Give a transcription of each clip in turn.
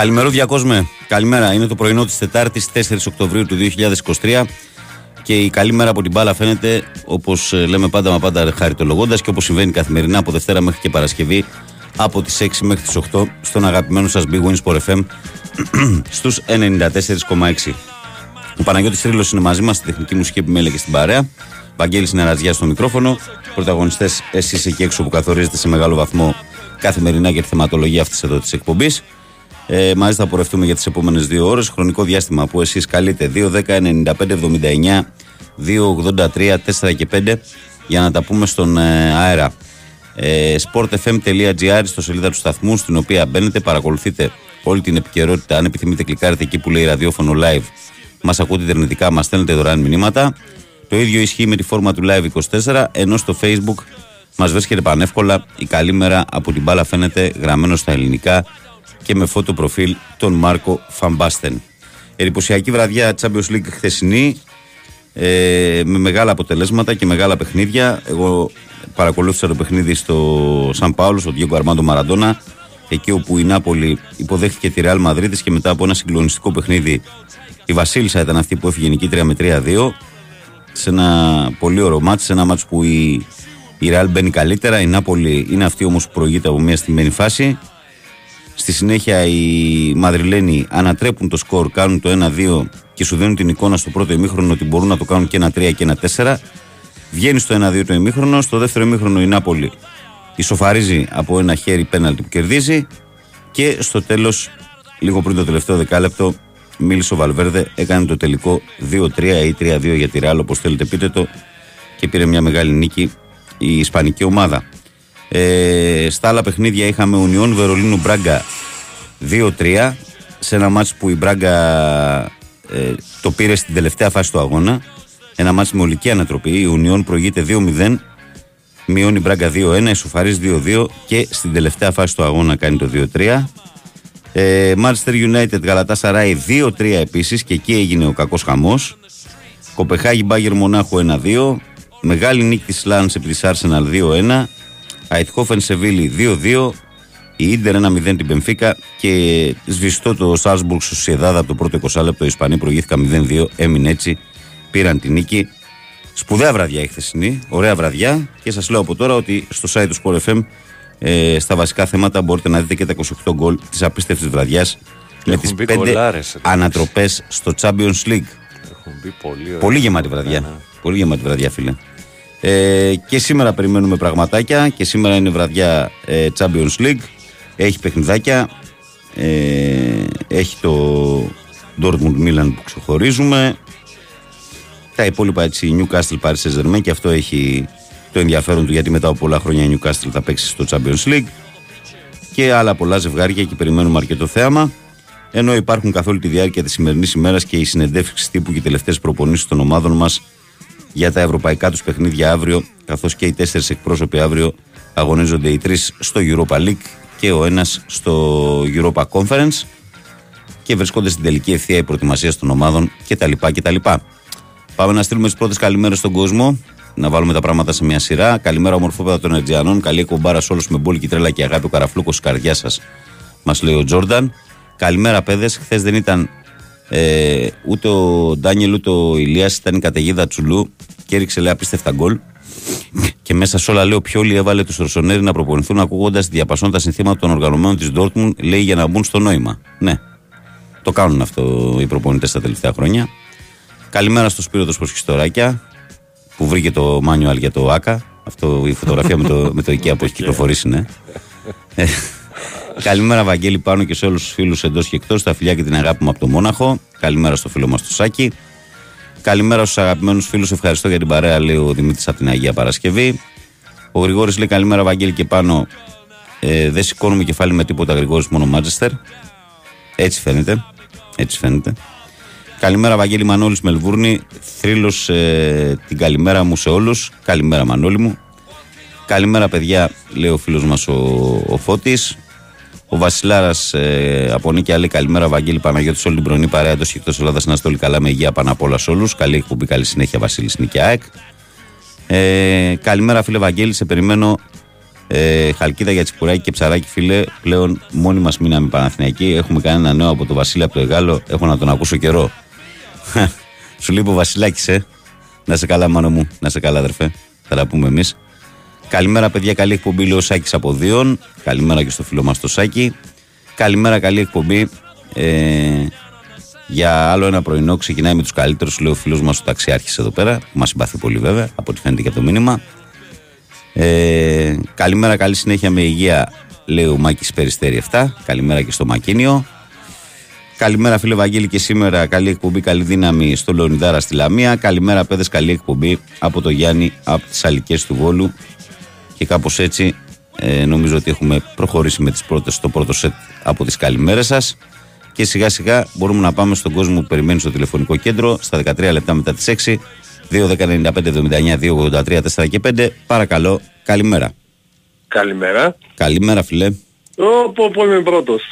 Καλημέρα, διακόσμε. Καλημέρα. Είναι το πρωινό της Τετάρτης 4 Οκτωβρίου του 2023 και η καλή μέρα από την μπάλα φαίνεται όπως λέμε πάντα μα πάντα χαριτολογώντας και όπως συμβαίνει καθημερινά από Δευτέρα μέχρι και Παρασκευή από τις 6 μέχρι τις 8 στον αγαπημένο σας Big Wins Sport FM στους 94,6. Ο Παναγιώτης Τρίλος είναι μαζί μας στη τεχνική μουσική επιμέλεια και στην παρέα. Βαγγέλης Συνεργαζιά στο μικρόφωνο. Πρωταγωνιστές εσείς εκεί έξω που καθορίζετε σε μεγάλο βαθμό καθημερινά για τη θεματολογία αυτής εδώ της εκπομπής. Ε, μαζί θα πορευτούμε για τις επόμενες δύο ώρες. Χρονικό διάστημα που εσείς καλείτε 2, 10, 95, 79, 2, 83, 4 και 5 για να τα πούμε στον ε, αέρα. Ε, sportfm.gr στο σελίδα του σταθμού στην οποία μπαίνετε, παρακολουθείτε όλη την επικαιρότητα. Αν επιθυμείτε, κλικάρετε εκεί που λέει ραδιόφωνο live. Μας ακούτε ιντερνετικά, μας στέλνετε δωρεάν μηνύματα. Το ίδιο ισχύει με τη φόρμα του Live 24, ενώ στο Facebook μας βρίσκεται πανεύκολα. Η καλή μέρα από την μπάλα φαίνεται γραμμένο στα ελληνικά και με φώτο προφίλ τον Μάρκο Φαμπάστεν. Ερυπωσιακή βραδιά Champions League χθεσινή ε, με μεγάλα αποτελέσματα και μεγάλα παιχνίδια. Εγώ παρακολούθησα το παιχνίδι στο Σαν Πάολο, στο Διέγκο Αρμάντο Μαραντόνα, εκεί όπου η Νάπολη υποδέχθηκε τη Ρεάλ Μαδρίτη και μετά από ένα συγκλονιστικό παιχνίδι η Βασίλισσα ήταν αυτή που έφυγε νικήτρια με 3-2 σε ένα πολύ ωραίο μάτι, σε ένα μάτι που η, η Ρεάλ μπαίνει καλύτερα. Η Νάπολη είναι αυτή όμως που προηγείται από μια στημένη φάση. Στη συνέχεια οι Μαδριλένοι ανατρέπουν το σκορ, κάνουν το 1-2 και σου δίνουν την εικόνα στο πρώτο ημίχρονο ότι μπορούν να το κάνουν και ένα 3 και ένα 4. Βγαίνει στο 1-2 το ημίχρονο. Στο δεύτερο ημίχρονο η Νάπολη ισοφαρίζει από ένα χέρι πέναλτι που κερδίζει. Και στο τέλος, λίγο πριν το τελευταίο δεκάλεπτο, μίλησε ο Βαλβέρδε, έκανε το τελικό 2-3 ή 3-2 για τη Ρεάλ, όπως θέλετε πείτε το, και πήρε μια μεγάλη νίκη η Ισπανική ομάδα. Ε, στα άλλα παιχνίδια είχαμε Ουνιόν Βερολίνου Μπράγκα 2-3 σε ένα μάτς που η Μπράγκα ε, το πήρε στην τελευταία φάση του αγώνα. Ένα μάτς με ολική ανατροπή. Η Ουνιόν προηγείται 2-0, μειώνει η Μπράγκα 2-1, ισοφαρίζει 2-2 και στην τελευταία φάση του αγώνα κάνει το 2-3. Ε, Manchester United Γαλατά Σαράι 2-3 επίσης και εκεί έγινε ο κακός χαμός. Κοπεχάγη Μπάγκερ Μονάχου 1-2. Μεγάλη νίκη της Λάνς επί της Arsenal 2-1. Αιτχόφεν Σεβίλη 2-2. Η Ιντερ 1-0 την Πενφύκα και σβηστό το Σάλσμπουργκ στο Σιεδάδα από το πρώτο 20 λεπτό. Οι Ισπανοί προηγήθηκαν 0-2. Έμεινε έτσι. Πήραν την νίκη. Σπουδαία βραδιά η χθεσινή. Ωραία βραδιά. Και σας λέω από τώρα ότι στο site του Sport FM ε, στα βασικά θέματα μπορείτε να δείτε και τα 28 γκολ της απίστευτης βραδιάς με τις 5 ανατροπές στο Champions League. πολύ, πολύ γεμάτη βραδιά. Ναι, ναι. Πολύ γεμάτη βραδιά, φίλε. Ε, και σήμερα περιμένουμε πραγματάκια και σήμερα είναι βραδιά ε, Champions League. Έχει παιχνιδάκια. Ε, έχει το Dortmund Milan που ξεχωρίζουμε. Τα υπόλοιπα έτσι Newcastle Paris Saint-Germain και αυτό έχει το ενδιαφέρον του γιατί μετά από πολλά χρόνια η Newcastle θα παίξει στο Champions League και άλλα πολλά ζευγάρια και περιμένουμε αρκετό θέαμα. Ενώ υπάρχουν καθ' όλη τη διάρκεια της σημερινής ημέρας και οι συνεντεύξεις τύπου και οι τελευταίες προπονήσεις των ομάδων μας για τα ευρωπαϊκά τους παιχνίδια αύριο, καθώς και οι τέσσερις εκπρόσωποι αύριο αγωνίζονται οι τρεις στο Europa League και ο ένας στο Europa Conference και βρίσκονται στην τελική ευθεία η προετοιμασία των ομάδων κτλ. κτλ. Πάμε να στείλουμε τις πρώτες καλημέρες στον κόσμο να βάλουμε τα πράγματα σε μια σειρά. Καλημέρα, ομορφόπεδα των Ερτζιανών. Καλή εκπομπάρα σε όλους με μπόλικη τρέλα και αγάπη. Ο καραφλούκος τη καρδιά σας, μας λέει ο Τζόρνταν. Καλημέρα, παιδες. Χθες δεν ήταν ε, ούτε ο Ντάνιελ ούτε ο Ηλίας, ήταν η καταιγίδα Τσουλού και έριξε λέει απίστευτα γκολ. Και μέσα σε όλα, λέει, ο Πιόλι έβαλε τους Ρωσονέρι να προπονηθούν ακούγοντας διαπασώντα συνθήματα των οργανωμένων της Ντόρτμουν, λέει για να μπουν στο νόημα. Ναι, το κάνουν αυτό οι προπονητές τα τελευταία χρόνια. Καλημέρα στο Σπύρο του Σποσχιστοράκια που βρήκε το manual για το ΆΚΑ. Αυτό η φωτογραφία με το, με το IKEA που έχει κυκλοφορήσει, ναι. Ε, καλημέρα, Βαγγέλη, πάνω και σε όλους τους φίλους εντός και εκτός. Τα φιλιά και την αγάπη μου από το Μόναχο. Καλημέρα στο φίλο μας το Σάκη. Καλημέρα στους αγαπημένους φίλους. Ευχαριστώ για την παρέα, λέει ο Δημήτρης από την Αγία Παρασκευή. Ο Γρηγόρης λέει καλημέρα, Βαγγέλη, και πάνω. Ε, δεν σηκώνουμε κεφάλι με τίποτα, Γρηγόρης, μόνο Μάτζεστερ. Έτσι φαίνεται. Έτσι φαίνεται. Καλημέρα, Βαγγέλη Μανώλης Μελβούρνη. Θρύλος ε, την καλημέρα μου σε όλους. Καλημέρα, Μανώλη μου. Καλημέρα, παιδιά, λέει ο φίλος μας ο, ο Φώτης. Ο Βασιλάρας ε, από Νίκη Άλλη, καλημέρα, Βαγγέλη Παναγιώτης, όλη την πρωινή παρέα του εκτός Ελλάδα να είστε όλοι καλά με υγεία πάνω απ' όλας σε όλους. Καλή εκπομπή, καλή συνέχεια, Βασίλης Νίκη ΑΕΚ. Ε, καλημέρα, φίλε Βαγγέλη, σε περιμένω Ε, χαλκίδα για τσιπουράκι και ψαράκι, φίλε. Πλέον μόνοι μας μείναμε Παναθηναϊκοί. Έχουμε κανένα νέο από τον Βασίλη από το Εγάλο. Έχω να τον ακούσω καιρό. Σου λείπει ο Βασιλάκης, ε. Να σε καλά, μάνο μου. Να σε καλά, αδερφέ. Θα τα πούμε εμείς. Καλημέρα, παιδιά. Καλή εκπομπή, λέει ο Σάκης από Δίον. Καλημέρα και στο φίλο μας το Σάκη. Καλημέρα, καλή εκπομπή. Ε, για άλλο ένα πρωινό ξεκινάει με τους καλύτερους, λέει ο φίλος μας ο ταξιάρχης εδώ πέρα, που μας συμπαθεί πολύ βέβαια, από ό,τι φαίνεται και από το μήνυμα. Ε, καλημέρα, καλή συνέχεια με υγεία, λέει ο Μάκης Περιστέρη 7. Καλημέρα και στο Μακίνιο. Καλημέρα, φίλε Βαγγέλη, και σήμερα καλή εκπομπή, καλή δύναμη στο Λεωνιδάρα στη Λαμία. Καλημέρα, παιδες, καλή εκπομπή από το Γιάννη από τις Αλικές του Βόλου. Και κάπως έτσι ε, νομίζω ότι έχουμε προχωρήσει με τις πρώτες, στο πρώτο σετ από τις καλημέρες σας. Και σιγά σιγά μπορούμε να πάμε στον κόσμο που περιμένει στο τηλεφωνικό κέντρο στα 13 λεπτά μετά τις 6 2, 10, 95, 79, 2, 83, 4 και 5 παρακαλώ καλημέρα. Καλημέρα. Καλημέρα φίλε Ω, πω, πω είμαι πρώτος.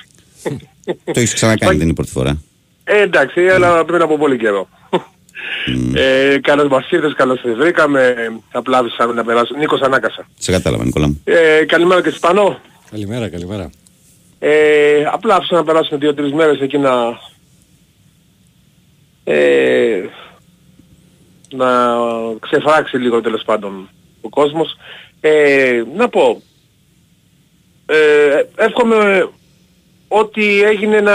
Το έχεις ξανακάνει δεν είναι η πρώτη φορά. Ε, εντάξει, αλλά πριν από πολύ καιρό. Ε, καλώς μας ήρθες, καλώς σε βρήκαμε. Απλά να περάσω. Νίκος Ανάκασα. Σε κατάλαβα Νικόλα μου. Ε, καλημέρα και Σπανό. Καλημέρα, καλημέρα. Ε, απλά άφησα να περάσουμε δύο-τρεις μέρες εκεί να... Ε, να ξεφράξει λίγο τέλος πάντων ο κόσμος. Ε, να πω, ε, εύχομαι ότι έγινε να,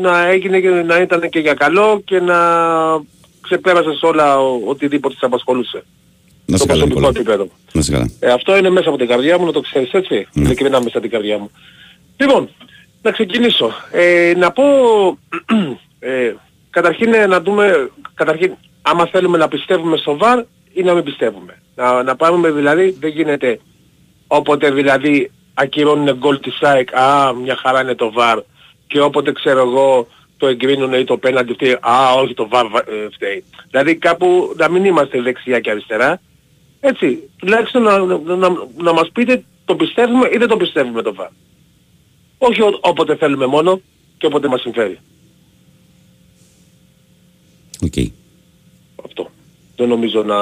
να έγινε και να ήταν και για καλό και να ξεπέρασες όλα οτιδήποτε σε απασχολούσε. Να σε το καλά, προσωπικό επίπεδο. Να σε καλά. Ε, αυτό είναι μέσα από την καρδιά μου, να το ξέρεις έτσι. Ναι. Ειλικρινά μέσα από την καρδιά μου. Λοιπόν, να ξεκινήσω. Ε, να πω, ε, καταρχήν ε, να δούμε, καταρχήν, άμα θέλουμε να πιστεύουμε στο VAR ή να μην πιστεύουμε. Να, να πάμε δηλαδή, δεν γίνεται όποτε δηλαδή ακυρώνουν γκολ της ΑΕΚ, α, μια χαρά είναι το VAR και όποτε ξέρω εγώ το εγκρίνουν ή το πέναντι φταίει, α, όχι το VAR ε, φταίει. Δηλαδή κάπου να μην είμαστε δεξιά και αριστερά. Έτσι, τουλάχιστον να, να, να, να μας πείτε το πιστεύουμε ή δεν το πιστεύουμε το VAR. Όχι ό, όποτε θέλουμε μόνο και όποτε μας συμφέρει. Οκ. Αυτό. Δεν νομίζω να...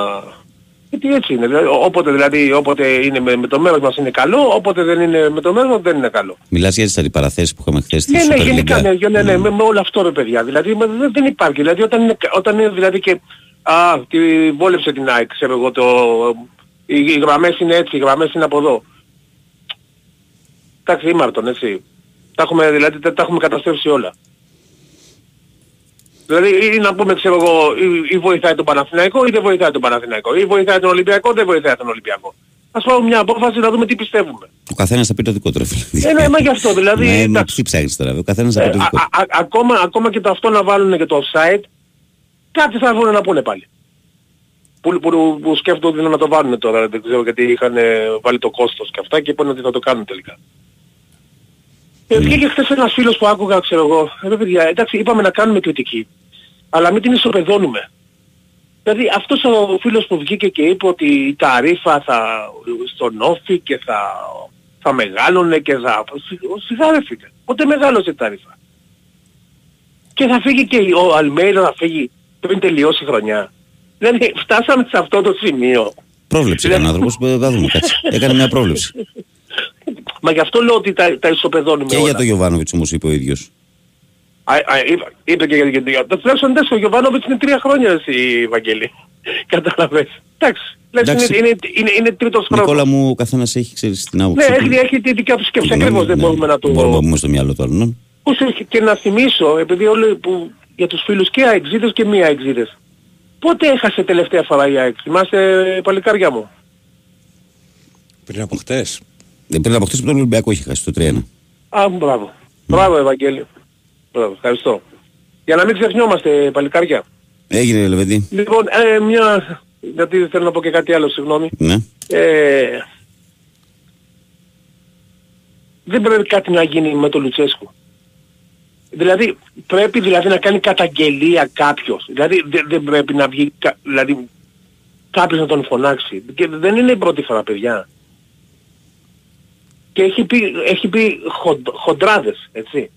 Γιατί έτσι είναι. Δηλαδή, όποτε, δηλαδή, όποτε είναι με, με το μέρος μας είναι καλό, όποτε δεν είναι με το μέρος μας δεν είναι καλό. Μιλάς για τις αντιπαραθέσεις που είχαμε χθες στη Ναι, ναι, Super γενικά, League. ναι, ναι, ναι, με, με όλο αυτό ρε παιδιά. Δηλαδή με- δεν, δεν υπάρχει. Δηλαδή όταν είναι, όταν είναι δηλαδή και... Α, τη βόλεψε την ΑΕΚ, ξέρω εγώ, το... Οι, οι γραμμές είναι έτσι, οι γραμμές είναι από εδώ. Εντάξει, ήμαρτον, έτσι. Τα έχουμε, δηλαδή, τα, τα έχουμε καταστρέψει όλα. Δηλαδή ή να πούμε ξέρω εγώ ή, ή βοηθάει τον Παναθηναϊκό ή δεν βοηθάει τον Παναθηναϊκό ή βοηθάει τον Ολυμπιακό δεν βοηθάει τον Ολυμπιακό. Ας πάρουμε μια απόφαση να δούμε τι πιστεύουμε. Ο καθένας θα πει το δικό του ρε φίλε. Ε, ναι, μα γι' αυτό, δηλαδή, Ναι, μα εντάξει. τι ψάχνεις τώρα, ο καθένας θα πει Ε, το α, δικό του. α, α, ακόμα, ακόμα και το αυτό να βάλουν και το offside, κάτι θα βρουν να πούνε πάλι. Που, που, που σκέφτονται να το βάλουν τώρα, δεν ξέρω γιατί είχαν ε, βάλει το κόστος και αυτά και είπαν ότι θα το κάνουν τελικά. Ε, βγήκε χθες ένας φίλος που άκουγα, ξέρω εγώ, ε, ρε παιδιά, εντάξει, είπαμε να κάνουμε κριτική, αλλά μην την ισοπεδώνουμε. Δηλαδή αυτός ο φίλος που βγήκε και είπε ότι τα ρήφα θα στον όφη και θα, θα μεγάλωνε και θα... Σιγά ρε φίλε, πότε μεγάλωσε τα ρήφα. Και θα φύγει και ο Αλμέιδα να φύγει πριν τελειώσει η χρονιά. Δηλαδή φτάσαμε σε αυτό το σημείο. Πρόβλεψε Δηλαδή- έκανε ο άνθρωπος, θα δούμε κάτι. Έκανε μια πρόβλεψη. Μα γι' αυτό λέω ότι τα, τα ισοπεδώνουμε Και όλα. για τον Γιωβάνοβιτς όμως είπε ο ίδιος. Α, α, είπε, είπε και για την για το τουλάχιστον εντάξει, ο Γιωβάνοβιτς είναι τρία χρόνια εσύ Βαγγέλη. Κατάλαβες. Εντάξει. Λες, Εντάξει. Είναι, είναι, είναι, είναι τρίτος χρόνος. Νικόλα μου, ο καθένας έχει ξέρεις την Ναι, άποψή του. έχει, έχει τη δικιά του σκέψη. Συγγνώμη, Ακριβώς δεν ναι. μπορούμε να το... Μπορούμε να πούμε στο μυαλό του άλλων. Όσο και- και να θυμίσω, επειδή όλοι που, για τους φίλους και αεξίδες και μη αεξίδες. Πότε έχασε τελευταία φορά η ΑΕΚ, θυμάστε παλικάρια μου; Πριν από χτες. Ε, Πριν από χτες που τον Ολυμπιακό είχε χάσει το 3-1. Α, μπράβο. Μπράβο Ευαγγέλη. Μπράβο, ευχαριστώ. Για να μην ξεχνιόμαστε παλικάρια. Έγινε Λεβέντη. Λοιπόν, ε, μια... Γιατί θέλω να πω και κάτι άλλο, συγγνώμη. Ναι. Ε, δεν πρέπει κάτι να γίνει με τον Λουτσέσκου. Δηλαδή, πρέπει δηλαδή να κάνει καταγγελία κάποιος. Δηλαδή, δεν, δεν πρέπει να βγει, κα- δηλαδή, κάποιος να τον φωνάξει. Και δεν είναι η πρώτη φορά, παιδιά. Και έχει πει, έχει πει χον, χοντράδες, έτσι.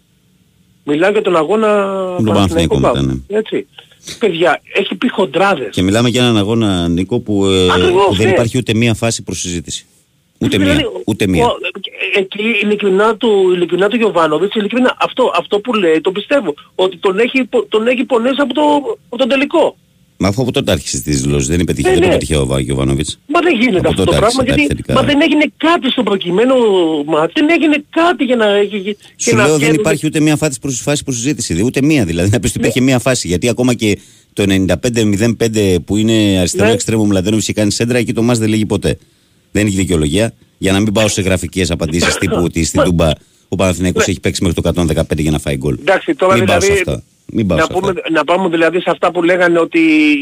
Μιλάω για τον αγώνα Παναθηναϊκό Παναθηναϊκού μετά, Πάου. Έτσι. Παιδιά, έχει πει χοντράδες. Και μιλάμε για έναν αγώνα, Νίκο, που ε, Ακριβώς, δεν ναι. υπάρχει ούτε μία φάση προς συζήτηση. Ούτε Δηλαδή, μία. Ούτε μία. ο- ε, Εκεί ειλικρινά του, ειλικρινά του Γιωβάνοβιτς, ειλικρινά, αυτό, αυτό που λέει το πιστεύω. Ότι τον έχει, πο- τον έχει πονέσει από, το, από τον τελικό. Μα αφού από τότε άρχισε τις δηλώσεις, δεν, πετύχε, Ναι, δεν το ναι. πέτυχε ο Βάγιο Γιωβάνοβιτς. Μα δεν γίνεται Από αυτό το τότε πράγμα άρχισε γιατί τα επιθετικά. μα δεν έγινε κάτι στο προκειμένο μάτι, δεν έγινε κάτι για να... για- για- Σου για να λέω δεν φτιάχνει- υπάρχει ούτε μία φάση προς, φάση προς συζήτηση. δε- Ούτε μία δηλαδή. Να πεις ότι υπήρχε μία φάση. Γιατί ακόμα και το 95-05 που είναι αριστερό Ναι. εξτρέμο Μλαδένοβιτ και κάνει σέντρα, εκεί το μα δεν λέγει ποτέ. Δεν έχει δικαιολογία. Για να μην πάω σε γραφικές απαντήσεις τύπου ότι στην Τούμπα ο Παναθηναϊκός έχει παίξει μέχρι το 115 για να φάει γκολ. Εντάξει, τώρα Μην πάω δηλαδή, σε αυτά. Μην πάω να, σε αυτά. πούμε, να πάμε δηλαδή σε αυτά που λέγανε ότι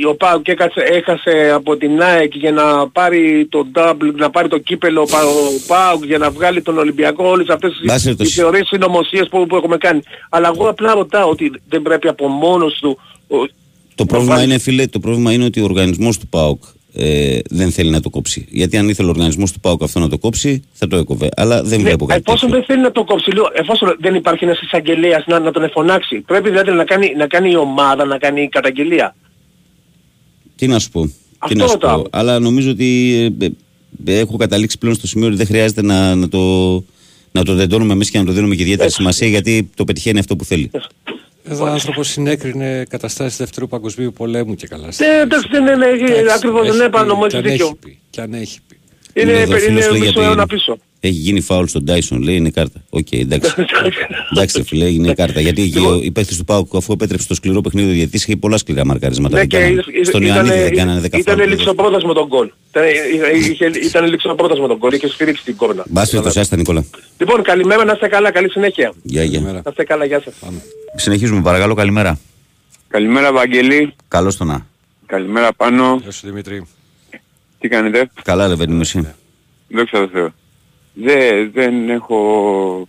ο Πάουκ έκασε, έχασε από την ΑΕΚ για να πάρει το double, να πάρει το κύπελο ο Πα- ο Πάουκ για να βγάλει τον Ολυμπιακό, όλες αυτές Βάσει τις το τις συ- θεωρίες συνωμοσίες που, που έχουμε κάνει. Αλλά εγώ απλά ρωτάω ότι δεν πρέπει από μόνος του... ο- Το πρόβλημα βάλει- είναι, φίλε, το πρόβλημα είναι ότι ο οργανισμός του ΠΑΟΚ ε, δεν θέλει να το κόψει. Γιατί αν ήθελε ο οργανισμός του ΠΑΟΚ αυτό να το κόψει, θα το έκοβε. Αλλά δεν Ναι, βλέπω κάτι. εφόσον τέτοιο. δεν θέλει να το κόψει, λέω, εφόσον δεν υπάρχει ένας εισαγγελέας να, να τον εφωνάξει, πρέπει δηλαδή να κάνει, να κάνει η ομάδα, να κάνει καταγγελία. Τι να σου πω. Τι Αυτό να σου ρωτάω. πω. Αλλά νομίζω ότι ε, ε, έχω καταλήξει πλέον στο σημείο ότι δεν χρειάζεται να, να το. Να το δεντώνουμε εμείς και να το δίνουμε και ιδιαίτερη σημασία γιατί το πετυχαίνει αυτό που θέλει. Εδώ ο άνθρωπος συνέκρινε καταστάσεις Δεύτερου Παγκοσμίου Πολέμου και καλά. Ναι, εντάξει, ναι, ναι, ναι, ακριβώς, Έχει ναι, πει, πάνω μου κι έχεις αν δίκιο. έχει πει, Κι αν έχει πει. Είναι, εδώ ο είναι, φίλος λέει μισό γιατί αιώνα πίσω. Έχει γίνει φάουλ στον Τάισον, λέει είναι κάρτα. Οκ, εντάξει. εντάξει, ρε φίλε, έγινε κάρτα. Γιατί και Λοιπόν. ο- οι παίχτε του Πάουκ, αφού επέτρεψε το σκληρό παιχνίδι, ο διαιτητής είχε πολλά σκληρά μαρκαρίσματα. Ναι, δεν και κάνανε. ήταν- Στον Ιωαννίδη δεν κάνανε 10 Ήταν φάουλ. ληξοπρότας με τον γκολ. Ήταν- είχε- Ήταν ληξοπρότας με τον γκολ, είχε σφυρίξει την κόρνα. Μπάσφι το Σάστα Νικόλα. Λοιπόν, καλημέρα, να είστε καλά, καλή συνέχεια. Γεια, γεια. Καλημέρα. Να είστε καλά, γεια σας. Συνεχίζουμε, παρακαλώ, καλημέρα. Καλημέρα Βαγγέλη. Καλώς το να. Καλημέρα πάνω. Γεια σου Δημήτρη. Τι κάνετε; Καλά, ρε παιδί μου, εσύ. Δόξα τω Θεώ. Δε, δεν έχω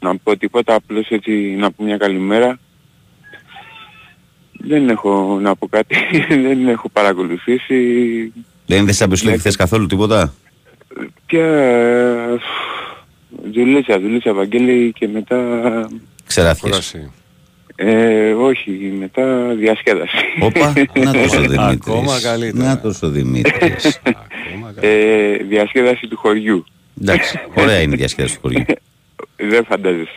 να πω τίποτα, απλώς έτσι να πω μια καλημέρα. Δεν έχω να πω κάτι, δεν έχω παρακολουθήσει Δεν δεν σε απεσλέγει χθε καθόλου τίποτα; και δουλέψα, δουλέψα Βαγγέλη και μετά, Ξεράφιες. Κούραση. ε, όχι, μετά διασκέδαση. Όπα, να τόσο Δημήτρης. Ακόμα καλύτερα. Να τόσο Δημήτρης. Ακόμα καλά. ε, διασκέδαση του χωριού. Εντάξει, ωραία είναι η διασκέδαση του χωριού. Δεν φαντάζεσαι.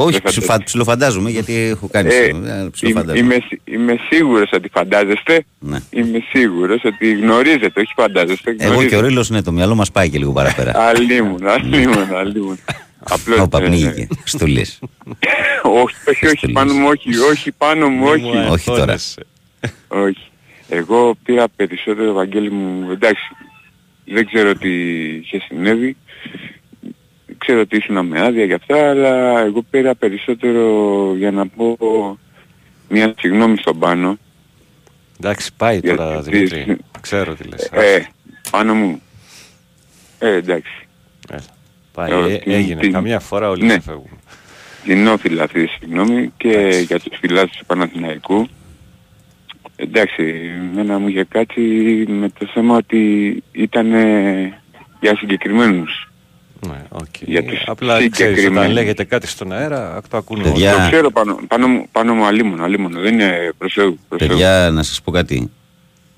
Όχι, Δεν φαντάζομαι. ψηφα- ψιλοφαντάζομαι γιατί έχω κάνει. Ε, Ε, Είμαι, ψιλοφαντάζομαι. είμαι, σι- είμαι σίγουρος ότι φαντάζεστε. Ναι. Είμαι σίγουρος ότι γνωρίζετε, όχι φαντάζεστε. Εγώ και ο γνωρίζετε. Ρήλος, ναι, το μυαλό μας πάει και λίγο παραπέρα. Αλλήμουν, αλλήμουν, αλλήμουν. Απλώς... Όπα, ε, πνίγηκε. Στουλής. όχι, όχι, όχι, πάνω μου, όχι, όχι, πάνω μου, Μη μου όχι. όχι τώρα. αγχώνεσαι. όχι. Εγώ πήρα περισσότερο, Ευαγγέλη μου, εντάξει, δεν ξέρω τι είχε συνέβη. Ξέρω ότι ήσουν με άδεια για αυτά, αλλά εγώ πήρα περισσότερο για να πω μια συγγνώμη στον πάνω. Εντάξει, πάει τώρα Γιατί- Δημήτρη. Ξέρω τι λες. Ε, πάνω μου. Ε, εντάξει. Έλα. Πάει, ε, ε, την- έγινε. την- Καμιά φορά όλοι Ναι. ξεφεύγουν. Κοινόφιλα αυτή τη συγγνώμη και Εντάξει. για τους φιλάθλους του Παναθηναϊκού. Εντάξει, εμένα μου είχε κάτσει με το θέμα ότι ήταν για συγκεκριμένους. Ναι, οκ. Για τους Απλά ξέρεις, όταν συγκεκριμένους. λέγεται κάτι στον αέρα, το ακούν όλοι. Παιδιά, Το ξέρω πάνω, πάνω, μου, πάνω μου αλίμονο, αλίμονο. Δεν είναι προς Θεού. προς Θεού. παιδιά, να σας πω κάτι.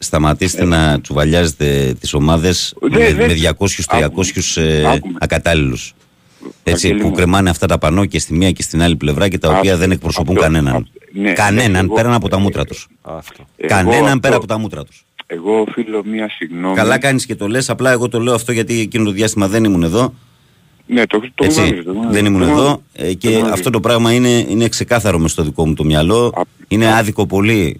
Σταματήστε να τσουβαλιάζετε τις ομάδες Ε. Δεν- με, δεν- με 200-300 ε, Άκουμε. ακατάλληλους. Έτσι, Βαγγέλη που μου. κρεμάνε αυτά τα πανό και στη μία και στην άλλη πλευρά και τα οποία Αυτό- δεν εκπροσωπούν αυτό- κανέναν. αυτό- ναι, κανέναν εγώ- πέραν από τα μούτρα τους. Αυτό. Εγώ κανέναν αυτό- πέρα από τα μούτρα τους. Εγώ οφείλω μία συγγνώμη. Καλά κάνεις και το λες, απλά εγώ το λέω αυτό γιατί εκείνο το διάστημα δεν ήμουν εδώ. Ναι, το, το Έτσι, γνωρίζω, το γνωρίζω. δεν ήμουν Το εδώ γνωρίζω. ε, Το και γνωρίζω. αυτό το πράγμα είναι, είναι ξεκάθαρο μες στο δικό μου το μυαλό. Α, είναι α. άδικο πολύ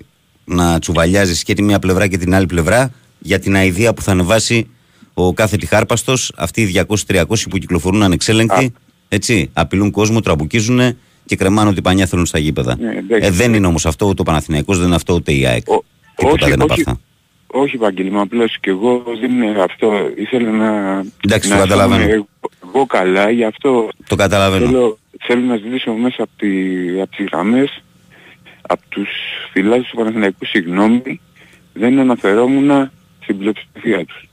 να τσουβαλιάζεις και τη μία πλευρά και την άλλη πλευρά για την αηδία που θα ανεβάσει ο κάθε τυχάρπαστος, αυτοί οι 200-300 που κυκλοφορούν ανεξέλεγκτοι, Α. έτσι, απειλούν κόσμο, τραμπουκίζουν και κρεμάνε ότι πανιά θέλουν στα γήπεδα. Ναι, εντάξει. ε, δεν είναι όμως αυτό ούτε ο Παναθηναϊκός, δεν είναι αυτό ούτε η ΑΕΚ. Ο- Τίποτα όχι, δεν είναι από όχι, αυτά. όχι Βαγγέλη, μα απλώς και εγώ δεν είναι αυτό. Ήθελα να... Εντάξει, να το καταλαβαίνω. αισθάνομαι Εγώ καλά, γι' αυτό Το καταλαβαίνω. θέλω, θέλω να ζητήσω μέσα από, τη, από τις γραμμές, από τους φιλάδους του Παναθηναϊκού συγγνώμη, δεν αναφερόμουν στην πλειοψηφία τους.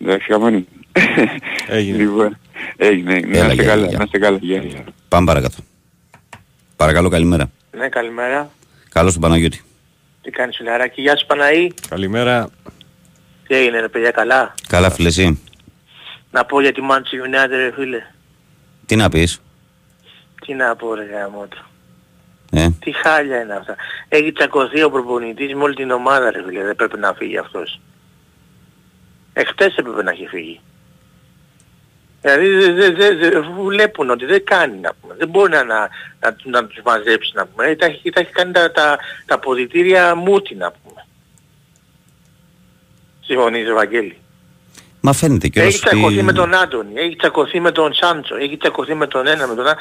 Εντάξει, καμάνι. Έγινε. Λοιπόν, έγινε. έγινε. Έλα, Να είστε γεια, καλά, γεια. να είστε καλά. Γεια, γεια. Πάμε παρακάτω. Παρακαλώ, καλημέρα. Ναι, καλημέρα. Καλώς τον Παναγιώτη. Τι κάνεις φιλαράκι, γεια σου Παναή. Καλημέρα. Τι έγινε ρε παιδιά, καλά; Καλά, φίλε, εσύ; Να πω για τη Manchester United ρε φίλε. Τι να πεις; Τι να πω ρε γαμότο. Ε, Τι χάλια είναι αυτά. Έχει τσακωθεί ο προπονητής με όλη την ομάδα ρε φίλε. Δεν πρέπει να φύγει αυτός. Εχθές έπρεπε να έχει φύγει. Δηλαδή δεν δε, δε, δε, βλέπουν ότι δεν κάνει να πούμε. Δεν μπορεί να, να, να, να τους μαζέψει να πούμε. Ε, Τα έχει, τα έχει κάνει τα, τα, τα αποδητήρια μούτι να πούμε. Συμφωνείς Ευαγγέλη. μα φαίνεται και Έχει τσακωθεί με τον Άντωνη, έχει τσακωθεί με τον Σάντσο, έχει τσακωθεί με τον ένα, με τον άλλο.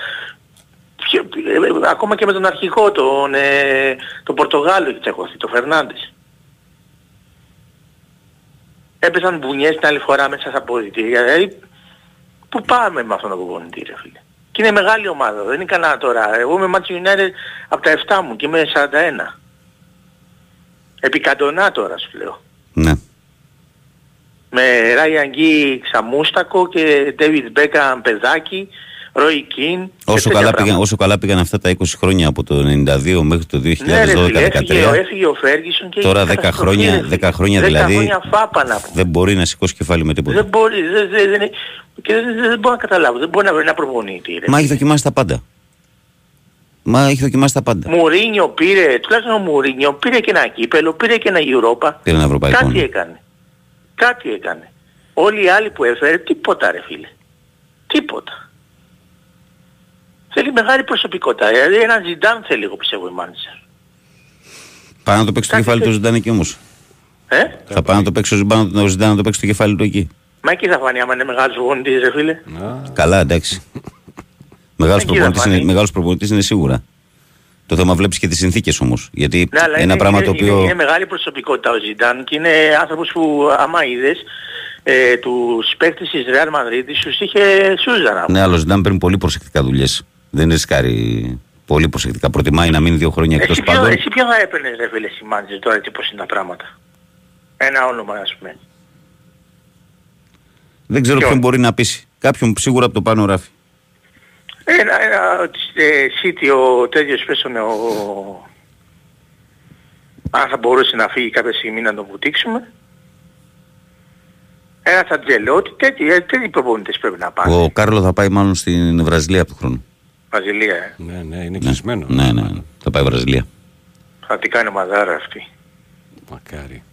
Ποιο- ε, ε, Ακόμα και με τον αρχικό, τον, ε, τον Πορτογάλο έχει τσακωθεί, τον Φερνάντες. Έπεσαν μπουνιές την άλλη φορά μέσα στα αποδητήρια. Δηλαδή, πού πάμε με αυτόν τον προπονητή ρε φίλε. Και είναι μεγάλη ομάδα, δεν είναι κανένα τώρα. Εγώ είμαι Manchester United από τα 7 μου και είμαι 41. Επικαντονά τώρα σου λέω Ναι. με Ράιαν Γκί Ξαμούστακο και David Beckham παιδάκι, Ρόι Κιν. Όσο καλά, πήγαν, όσο καλά πήγαν αυτά τα 20 χρόνια από το 92 μέχρι το 2012-2013. Ναι, ρε φίλε, έφυγε, ο- έφυγε ο Φέργισον και Τώρα έγινε 10 καταστροφή, χρόνια- ρε φίλε. 10 χρόνια 10 δηλαδή, χρόνια φάπα να πούμε. δεν μπορεί να σηκώσει κεφάλι με τίποτα. Δεν μπορεί, δεν, δεν, δεν, και δεν, δεν, δεν μπορώ να καταλάβω, δεν μπορεί να βρει ένα προπονητή. Ρε. Μα έχει δοκιμάσει τα πάντα. Μα έχει δοκιμάσει τα πάντα. Μουρίνιο πήρε, τουλάχιστον ο Μουρίνιο πήρε και ένα κύπελο, πήρε και ένα Europa. Πήρε ένα ευρωπαϊκό. Κάτι ναι. έκανε. Κάτι έκανε. Όλοι οι άλλοι που έφερε, τίποτα ρε φίλε. Τίποτα. Θέλει μεγάλη προσωπικότητα. Δηλαδή ένα Ζιντάν θέλει εγώ πιστεύω η Μάντσερ. Πάει να το παίξει το Κάτι κεφάλι του τέτοιο. Ζιντάν εκεί όμως. Ε; Θα πάει να το παίξει ο Ζιντάν, ο Ζιντάν να το παίξει το κεφάλι του εκεί. Μα εκεί θα φανεί άμα είναι μεγάλος γονιτής ρε φίλε. Να, Καλά, εντάξει. Μεγάλος Εκεί θα προπονητής, είναι, φανεί. μεγάλος προπονητής είναι σίγουρα. Το θέμα βλέπεις και τις συνθήκες όμως. Γιατί Ναι, αλλά ένα είναι, πράγμα είναι, το οποίο... είναι, είναι μεγάλη προσωπικότητα ο Ζιντάν και είναι άνθρωπος που άμα είδες ε, τους παίκτες της Real Madrid τους είχε σούζανα. Ναι, αλλά ο Ζιντάν παίρνει πολύ προσεκτικά δουλειές. Δεν ρισκάρει πολύ προσεκτικά. Προτιμάει να μείνει δύο χρόνια εκτός Εσύ ποιο, πάντων. εσύ ποιο θα έπαιρνες ρε φίλε στη Μάντσερ τώρα έτσι πώς είναι τα πράγματα. Ένα όνομα ας πούμε. Δεν ξέρω Ποιο; ποιον μπορεί να πείσει. Κάποιον σίγουρα από το πάνω ράφι. Ένα, ένα ε, City ο τέτοιος πες τον, ο... Αν θα μπορούσε να φύγει κάποια στιγμή να τον βουτήξουμε. Ένα Ατζελότη, τέτοιοι, ε, τέτοιοι προπονητές πρέπει να πάνε. Ο Κάρλο θα πάει μάλλον στην Βραζιλία από του χρόνου. Βραζιλία, ε. ναι, ναι, είναι κλεισμένο. Ναι, ναι, θα πάει Βραζιλία. Θα την κάνει μαδάρα αυτή. Μακάρι.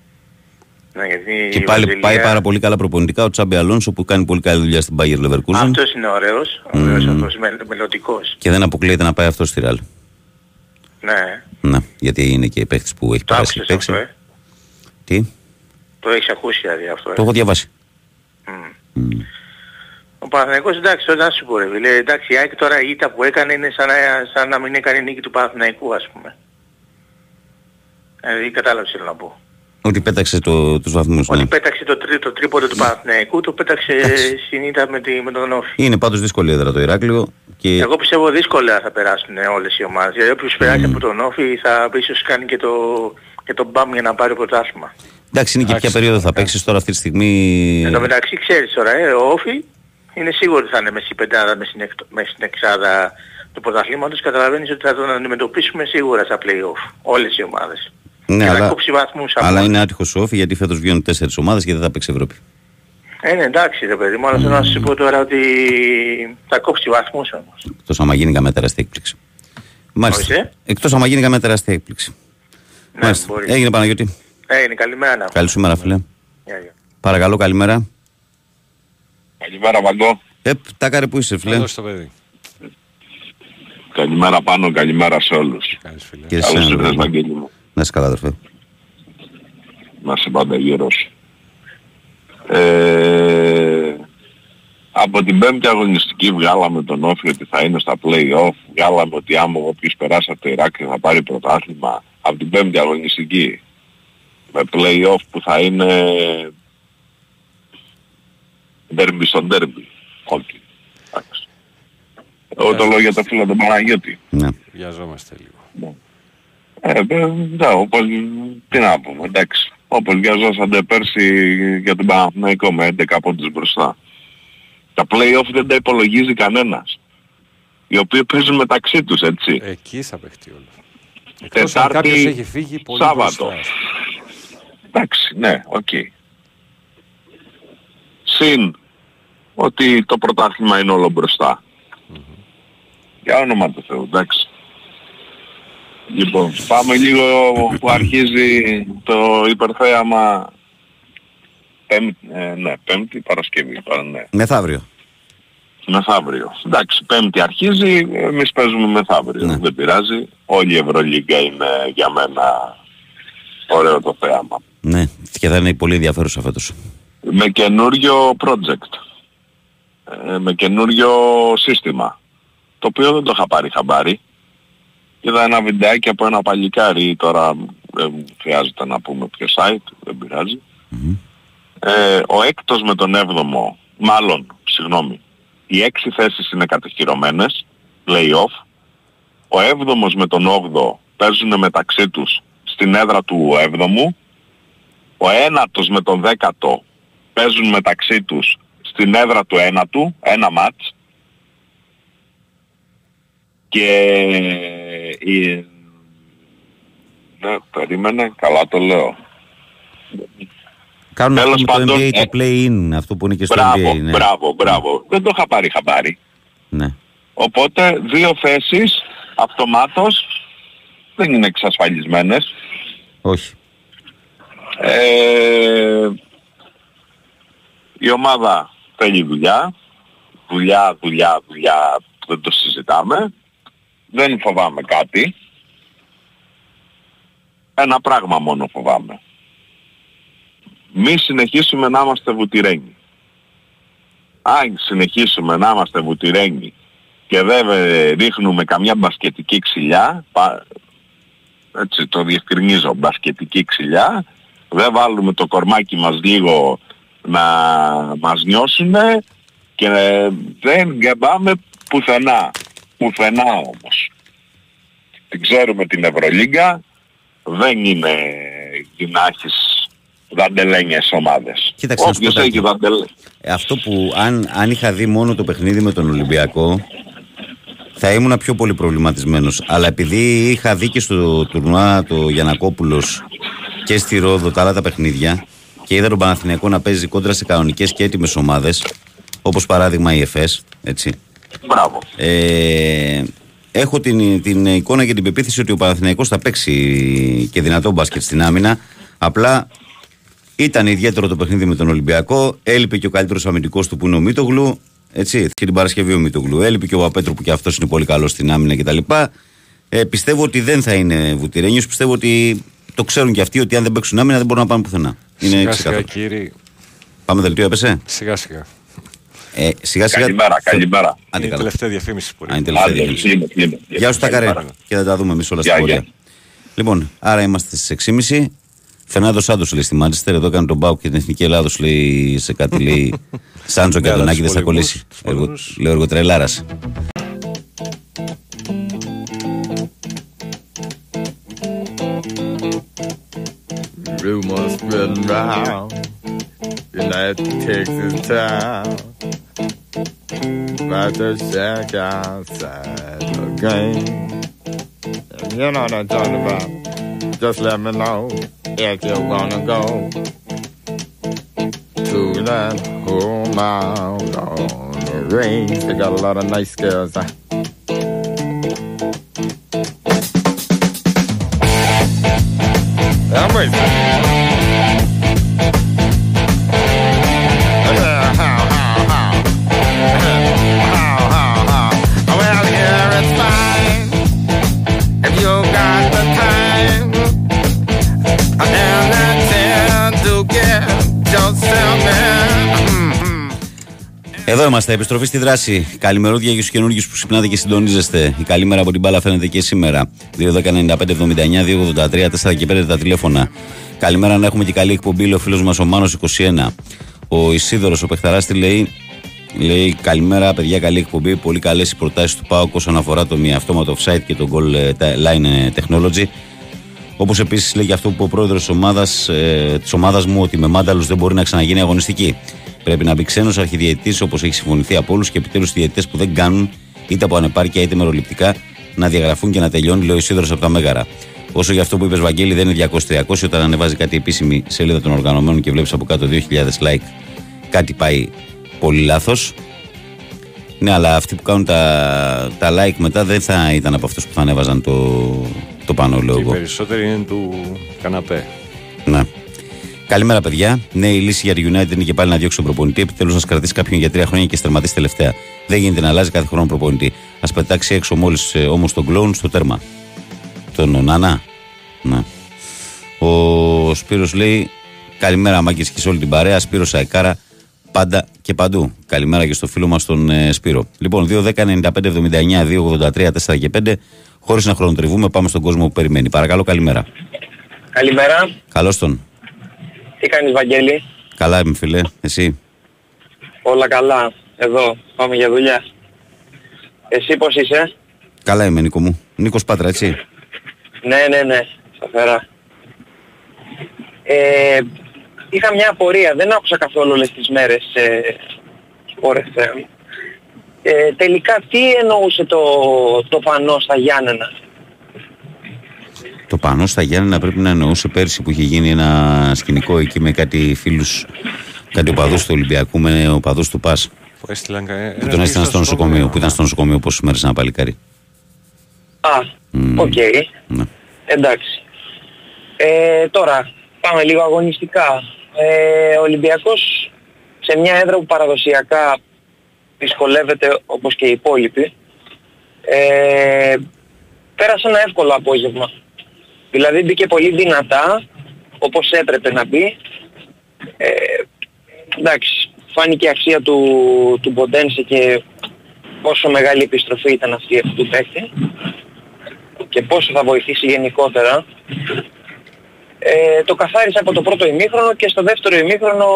Ναι, γιατί Και η πάλι Βραζιλία- πάει πάρα πολύ καλά προπονητικά ο Τσάμπι Αλόνσο που κάνει πολύ καλή δουλειά στην Bayer Leverkusen Αυτός είναι ωραίος, ωραίος Μμμ. αυτός, με, μελλοντικός. και δεν αποκλείεται να πάει αυτός στη Ραλ. Ναι, Ναι, γιατί είναι και παίχτης που έχει το περάσει άκουσες παίξει. αυτό, ε; Τι, Το έχεις ακούσει δηλαδή αυτό, ε; το έχω διαβάσει. Μμ. Μμ. Ο Παναθηναϊκός εντάξει, τώρα να σου πω ρε φίλε, εντάξει η ΑΕΚ τώρα η ήττα που έκανε είναι σαν να, σαν να μην έκανε νίκη του Παναθηναϊκού ας πούμε. Δηλαδή κατάλαβες τι θέλω να πω. Ότι πέταξε το, τους βαθμούς. Ότι Ναι. πέταξε το, τρί, το τρίποντο του Παναθηναϊκού, το πέταξε Εντάξει. στην ήττα με, τη, με τον Όφη. Είναι πάντως δύσκολη έδρα το Ηράκλειο και Εγώ πιστεύω δύσκολα θα περάσουν όλες οι ομάδες. Γιατί όποιος περάσει Μμμ. από τον Όφη θα ίσως κάνει και το, και το μπαμ για να πάρει πρωτάθλημα. εντάξει είναι και ποια Εντάξει, περίοδο θα εντάξει. παίξεις τώρα αυτή τη στιγμή. Εν τω μεταξύ ξέρεις τώρα, ε, ο Όφη είναι σίγουρο ότι θα είναι μέσα στην πεντάδα, μέσα στην, εκ- μέσα στην εξάδα του πρωταθλήματος. Καταλαβαίνεις ότι θα τον αντιμετωπίσουμε σίγουρα στα play-off. Όλες οι ομάδες. Ναι, και αλλά, θα κόψει βαθμούς από αλλά όλες. είναι άτυχος ο Όφη γιατί φέτος βγαίνουν τέσσερις ομάδες και δεν θα παίξει Ευρώπη. Ε, ναι, εντάξει ρε παιδί μου, αλλά θέλω να σου πω τώρα ότι θα κόψει βαθμούς όμως. Εκτός άμα γίνει καμία τεράστια έκπληξη. Μάλιστα. Ορίστε. Εκτός άμα γίνει καμία τεράστια έκπληξη. Ναι, Μάλιστα. μπορείς. Έγινε Παναγιώτη. Έγινε, καλημέρα να Καλή σου μέρα φίλε. Γεια, γεια. Παρακαλώ καλημέρα. Καλημέρα Βαγκό. Ε, τάκαρε που είσαι φίλε; Καλώς το παιδί. Καλημέρα πάνω, καλημέρα σε όλους. Καλώς φίλε. Και Καλώς εσένα, ήρθες βέβαια. Βαγγέλη μου. Να είσαι καλά αδερφέ. Να είσαι πάντα γύρος. Ε, από την πέμπτη αγωνιστική βγάλαμε τον Όφη ότι θα είναι στα play-off. Βγάλαμε ότι άμα όποιος περάσει από το Ηράκλειο θα πάρει πρωτάθλημα. Από την πέμπτη αγωνιστική. Με play-off που θα είναι derby στο derby. Όχι. Εντάξει. Εγώ το λέω για το φίλο τον Παναγιώτη. Ναι. Βιαζόμαστε λίγο. Ε, ε, ναι, όπως, τι να πούμε, εντάξει. Όπως βιαζόσατε πέρσι για τον Παναθηναϊκό με 11 πόντους μπροστά. Τα play-off δεν τα υπολογίζει κανένας. Οι οποίοι παίζουν μεταξύ τους, έτσι. Εκεί θα παιχτεί όλο. Εκτός αν Τετάρτη, κάποιος έχει φύγει πολύ Σάββατο. μπροστά. Εντάξει, ναι, οκ. Συν ότι το πρωτάθλημα είναι όλο μπροστά. Για όνομα του Θεού, εντάξει. Λοιπόν, πάμε λίγο που αρχίζει το υπερθέαμα πέμπτη, ε, ναι, πέμπτη Παρασκευή, παρα, ναι. Μεθαύριο. Μεθαύριο. Εντάξει, πέμπτη αρχίζει, εμείς παίζουμε μεθαύριο, Ναι. δεν πειράζει. Όλη η Ευρωλίγκα είναι για μένα ωραίο το θέαμα. Ναι, και θα είναι πολύ ενδιαφέρουσα φέτος. Με καινούριο project. Ε, με καινούριο σύστημα. Το οποίο δεν το είχα πάρει χαμπάρι. Είδα ένα βιντεάκι από ένα παλικάρι, τώρα δεν χρειάζεται να πούμε ποιο site, δεν πειράζει. Ε, ο έκτος με τον έβδομο, μάλλον, συγγνώμη, οι έξι θέσεις είναι κατοχυρωμένες, play-off. Ο έβδομος με τον όγδο παίζουν μεταξύ τους στην έδρα του έβδομου. Ο ένατος με τον δέκατο παίζουν μεταξύ τους στην έδρα του ένατου, ένα μάτς. Και η... Ναι, περίμενε, καλά το λέω. Κάνουν Τέλος αυτό με το πάντων, NBA ε, το play-in, αυτό που είναι και στο Μπράβο, NBA. Ναι. μπράβο, μπράβο. Δεν το είχα πάρει χαμπάρι. ναι. Οπότε δύο θέσεις αυτομάτως δεν είναι εξασφαλισμένες. Όχι. Ε, η ομάδα θέλει δουλειά. Δουλειά, δουλειά, δουλειά, δεν το συζητάμε. Δεν φοβάμαι κάτι. Ένα πράγμα μόνο φοβάμαι. Μη συνεχίσουμε να είμαστε βουτυρένοι. Αν συνεχίσουμε να είμαστε βουτυρένοι και δεν ε, ρίχνουμε καμιά μπασκετική ξυλιά, πα- έτσι το διευκρινίζω, μπασκετική ξυλιά, δεν βάλουμε το κορμάκι μας λίγο να μας νιώσουνε και ε, δεν γκαμπάμε πουθενά. Πουθενά όμως. Την ξέρουμε την Ευρωλίγκα, δεν είναι να έχεις δαντελένιες ομάδες. Κοίταξε να σου Όποιος πω, έχει Τάκη. δαντελένιες. Ε, Αυτό που αν, αν είχα δει μόνο το παιχνίδι με τον Ολυμπιακό θα ήμουν πιο πολύ προβληματισμένος. Αλλά επειδή είχα δει και στο τουρνουά το Γιανακόπουλος και στη Ρόδο τα άλλα τα παιχνίδια και είδα τον Παναθηναϊκό να παίζει κόντρα σε κανονικές και έτοιμες ομάδες όπως παράδειγμα η ΕΦΕΣ, έτσι. Μπράβο. Ε, έχω την, την εικόνα και την πεποίθηση ότι ο Παναθηναϊκός θα παίξει και δυνατό μπάσκετ στην άμυνα. Απλά ήταν ιδιαίτερο το παιχνίδι με τον Ολυμπιακό. Έλειπε και ο καλύτερος αμυντικός του που είναι ο Μίτογλου. Έτσι, και την Παρασκευή ο Μίτογλου. Έλειπε και ο Παπέτρου που και αυτός είναι πολύ καλός στην άμυνα κτλ. Ε, πιστεύω ότι δεν θα είναι βουτυρένιος. Πιστεύω ότι το ξέρουν και αυτοί ότι αν δεν παίξουν άμυνα δεν μπορούν να πάνε πουθενά. Είναι Σιγά σιγά ξεκάθαρο. κύριε, Πάμε δελτίο, έπεσε; σιγά σιγά. Ε, σιγά σιγά. Καλημέρα, καλημέρα. Άντε Είναι η καλά. τελευταία διαφήμιση που Α, είναι είναι. τελευταία Άντε, διαφήμιση. κλείνω, κλείνω. Γεια σου Τακαρέ. Καλημέρα. Και θα τα δούμε εμείς όλα Γεια, στην πορεία. γεια. Λοιπόν, άρα είμαστε στις 6.30. Φερνάντο Σάντος λέει στη Μάντσεστερ. Εδώ κάνει τον Μπάουκ και την Εθνική Ελλάδος. Λέει σε κάτι λέει. Σάντζο και Ναι, αλλά Αντωνάκη δεν τους θα κολλήσει. πολεμούς, τους Έργο- πολεμούς. Λέω εργοτρελάρας. Rumors spreading round United Texas town About to shack outside the game you know what I'm talking about Just let me know if you wanna go To that home out on the range They got a lot of nice girls huh? I'm ready. Είμαστε, επιστροφή στη δράση. Καλημερούδια για τους καινούργιους που ξυπνάτε και συντονίζεστε. Η καλή μέρα από την μπάλα φαίνεται και σήμερα. 2.195.79, 2.83, 4 και 5 τα τηλέφωνα. Καλημέρα να έχουμε και καλή εκπομπή. Λέει ο φίλος μας ο Μάνος 21. Ο Ισίδωρος, ο Πεχταρά, τη λέει; Λέει καλημέρα, παιδιά, καλή εκπομπή. Πολύ καλές οι προτάσεις του ΠΑΟΚ όσον αφορά το μη αυτόματο offside και το goal ε, line ε, technology. Όπως επίσης λέει και αυτό που ο πρόεδρος της ομάδας ε, της ομάδας μου ότι με μάνταλους δεν μπορεί να ξαναγίνει αγωνιστική. Πρέπει να μπει ξένος αρχιδιαιτητή όπως έχει συμφωνηθεί από όλους και επιτέλους οι διαιτητές που δεν κάνουν είτε από ανεπάρκεια είτε μεροληπτικά να διαγραφούν και να τελειώνει, λέει ο Ισίδωρος από τα Μέγαρα. Όσο για αυτό που είπες, Βαγγέλη, δεν είναι 200-300 όταν ανεβάζει κάτι επίσημη σελίδα των οργανωμένων και βλέπεις από κάτω 2.000 like, κάτι πάει πολύ λάθος. Ναι, αλλά αυτοί που κάνουν τα, τα like μετά δεν θα ήταν από αυτούς που θα ανέβαζαν το, το πάνω, λέω Και οι εγώ. περισσότεροι είναι του καναπέ. Ναι. Καλημέρα, παιδιά. Ναι, η λύση για τη United είναι και πάλι να διώξει τον προπονητή. Επιτέλους να κρατήσει κάποιον για τρία χρόνια και στερματίσει τελευταία. Δεν γίνεται να αλλάζει κάθε χρόνο προπονητή. Α πετάξει έξω μόλις όμως τον κλόουν στο τέρμα. Τον Ονάνα. Ναι. Ο Σπύρος λέει Καλημέρα, Μάκης και σε όλη την παρέα. Σπύρος Σαϊκάρα, πάντα και παντού. Καλημέρα και στο φίλο μας τον ε, Σπύρο. Λοιπόν, 2, 10, 95, 79, 2, 83, 4 και 5. Χωρίς να χρονοτριβούμε, πάμε στον κόσμο που περιμένει. Παρακαλώ, καλημέρα. Καλημέρα. Καλώς τον. Τι κάνεις Βαγγέλη; Καλά είμαι, φίλε. Εσύ; Όλα καλά. Εδώ. Πάμε για δουλειά. Εσύ πώς είσαι; Καλά είμαι, Νίκο μου. Νίκος Πάτρα, έτσι; Ναι, ναι, ναι. Σταθερά. Ε, είχα μια απορία. Δεν άκουσα καθόλου όλες τις μέρες ε, Sport FM. Ε, τελικά τι εννοούσε το, το πανό στα Γιάννενα; Το πανό στα Γιάννενα πρέπει να εννοούσε πέρσι που είχε γίνει ένα σκηνικό εκεί με κάτι φίλους, κάτι οπαδούς του Ολυμπιακού με οπαδούς του ΠΑΣ. Που έστειλαν κα- Που ένας τον έστειλαν στο νοσοκομείο, που ήταν στο νοσοκομείο. νοσοκομείο πόσες μέρες ένα παλικάρι. Α, Μμμ. οκ. Ναι. Εντάξει. Ε, τώρα, πάμε λίγο αγωνιστικά. Ε, ο Ολυμπιακός σε μια έδρα που παραδοσιακά δυσκολεύεται όπως και οι υπόλοιποι, ε, πέρασε ένα εύκολο απόγευμα. Δηλαδή μπήκε πολύ δυνατά, όπως έπρεπε να μπει. Ε, εντάξει, φάνηκε η αξία του, του Μποντένσε και πόσο μεγάλη επιστροφή ήταν αυτή αυτού του παίκτη και πόσο θα βοηθήσει γενικότερα. Ε, το καθάρισε από το πρώτο ημίχρονο και στο δεύτερο ημίχρονο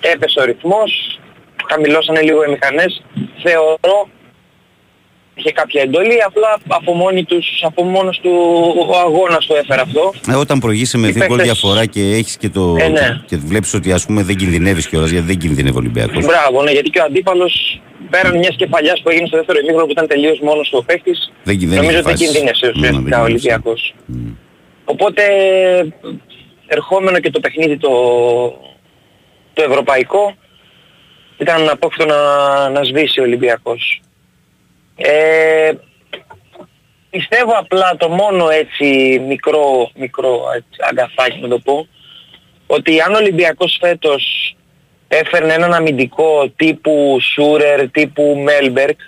έπεσε ο ρυθμός, χαμηλώσανε λίγο οι μηχανές. Θεωρώ είχε κάποια εντολή, απλά από, μόνοι τους, από μόνος του ο αγώνας το έφερε αυτό. Ε, όταν προηγείσαι με Οι δύο γκολ παίκτες- διαφορά και έχεις και το. Ε, ναι. και βλέπεις ότι ας πούμε δεν κινδυνεύεις κιόλας γιατί δεν κινδυνεύει ο Ολυμπιακός. Μπράβο, ναι, γιατί και ο αντίπαλος πέραν μιας κεφαλιάς που έγινε στο δεύτερο ημίχρονο που ήταν τελείως μόνος του ο παίκτης, Δεν, δεν νομίζω είχε ότι δεν φάσεις. κινδύνευσε Ναι, ναι, δεν ουσιαστικά ο κινδύνευσε. Ολυμπιακός. Μμ. Οπότε ερχόμενο και το παιχνίδι το, το ευρωπαϊκό ήταν αναπόφευκτο να, να σβήσει ο Ολυμπιακός. Ε, πιστεύω απλά το μόνο έτσι μικρό, μικρό έτσι, αγκαθάκι να το πω ότι αν ο Ολυμπιακός φέτος έφερνε έναν αμυντικό τύπου Σούρερ, τύπου Μέλμπερκ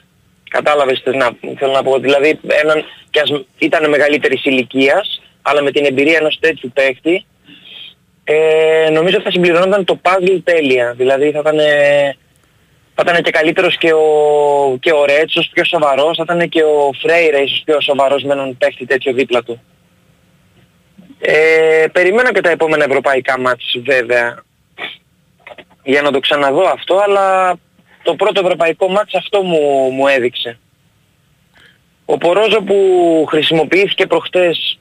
Κατάλαβες τι να, θέλω να πω. Δηλαδή έναν, και ας ήταν μεγαλύτερης ηλικίας, αλλά με την εμπειρία ενός τέτοιου παίχτη, ε, νομίζω ότι θα συμπληρώνονταν το puzzle τέλεια. Δηλαδή θα ήταν, θα ήταν και καλύτερος και ο, και ο Ρέτσος πιο σοβαρός, θα ήταν και ο Φρέιρα ίσως πιο σοβαρός με έναν παίχτη τέτοιο δίπλα του. Ε, περιμένω και τα επόμενα ευρωπαϊκά μάτς βέβαια για να το ξαναδώ αυτό, αλλά το πρώτο ευρωπαϊκό μάτς αυτό μου, μου έδειξε. Ο Πορόζο που χρησιμοποιήθηκε προχτές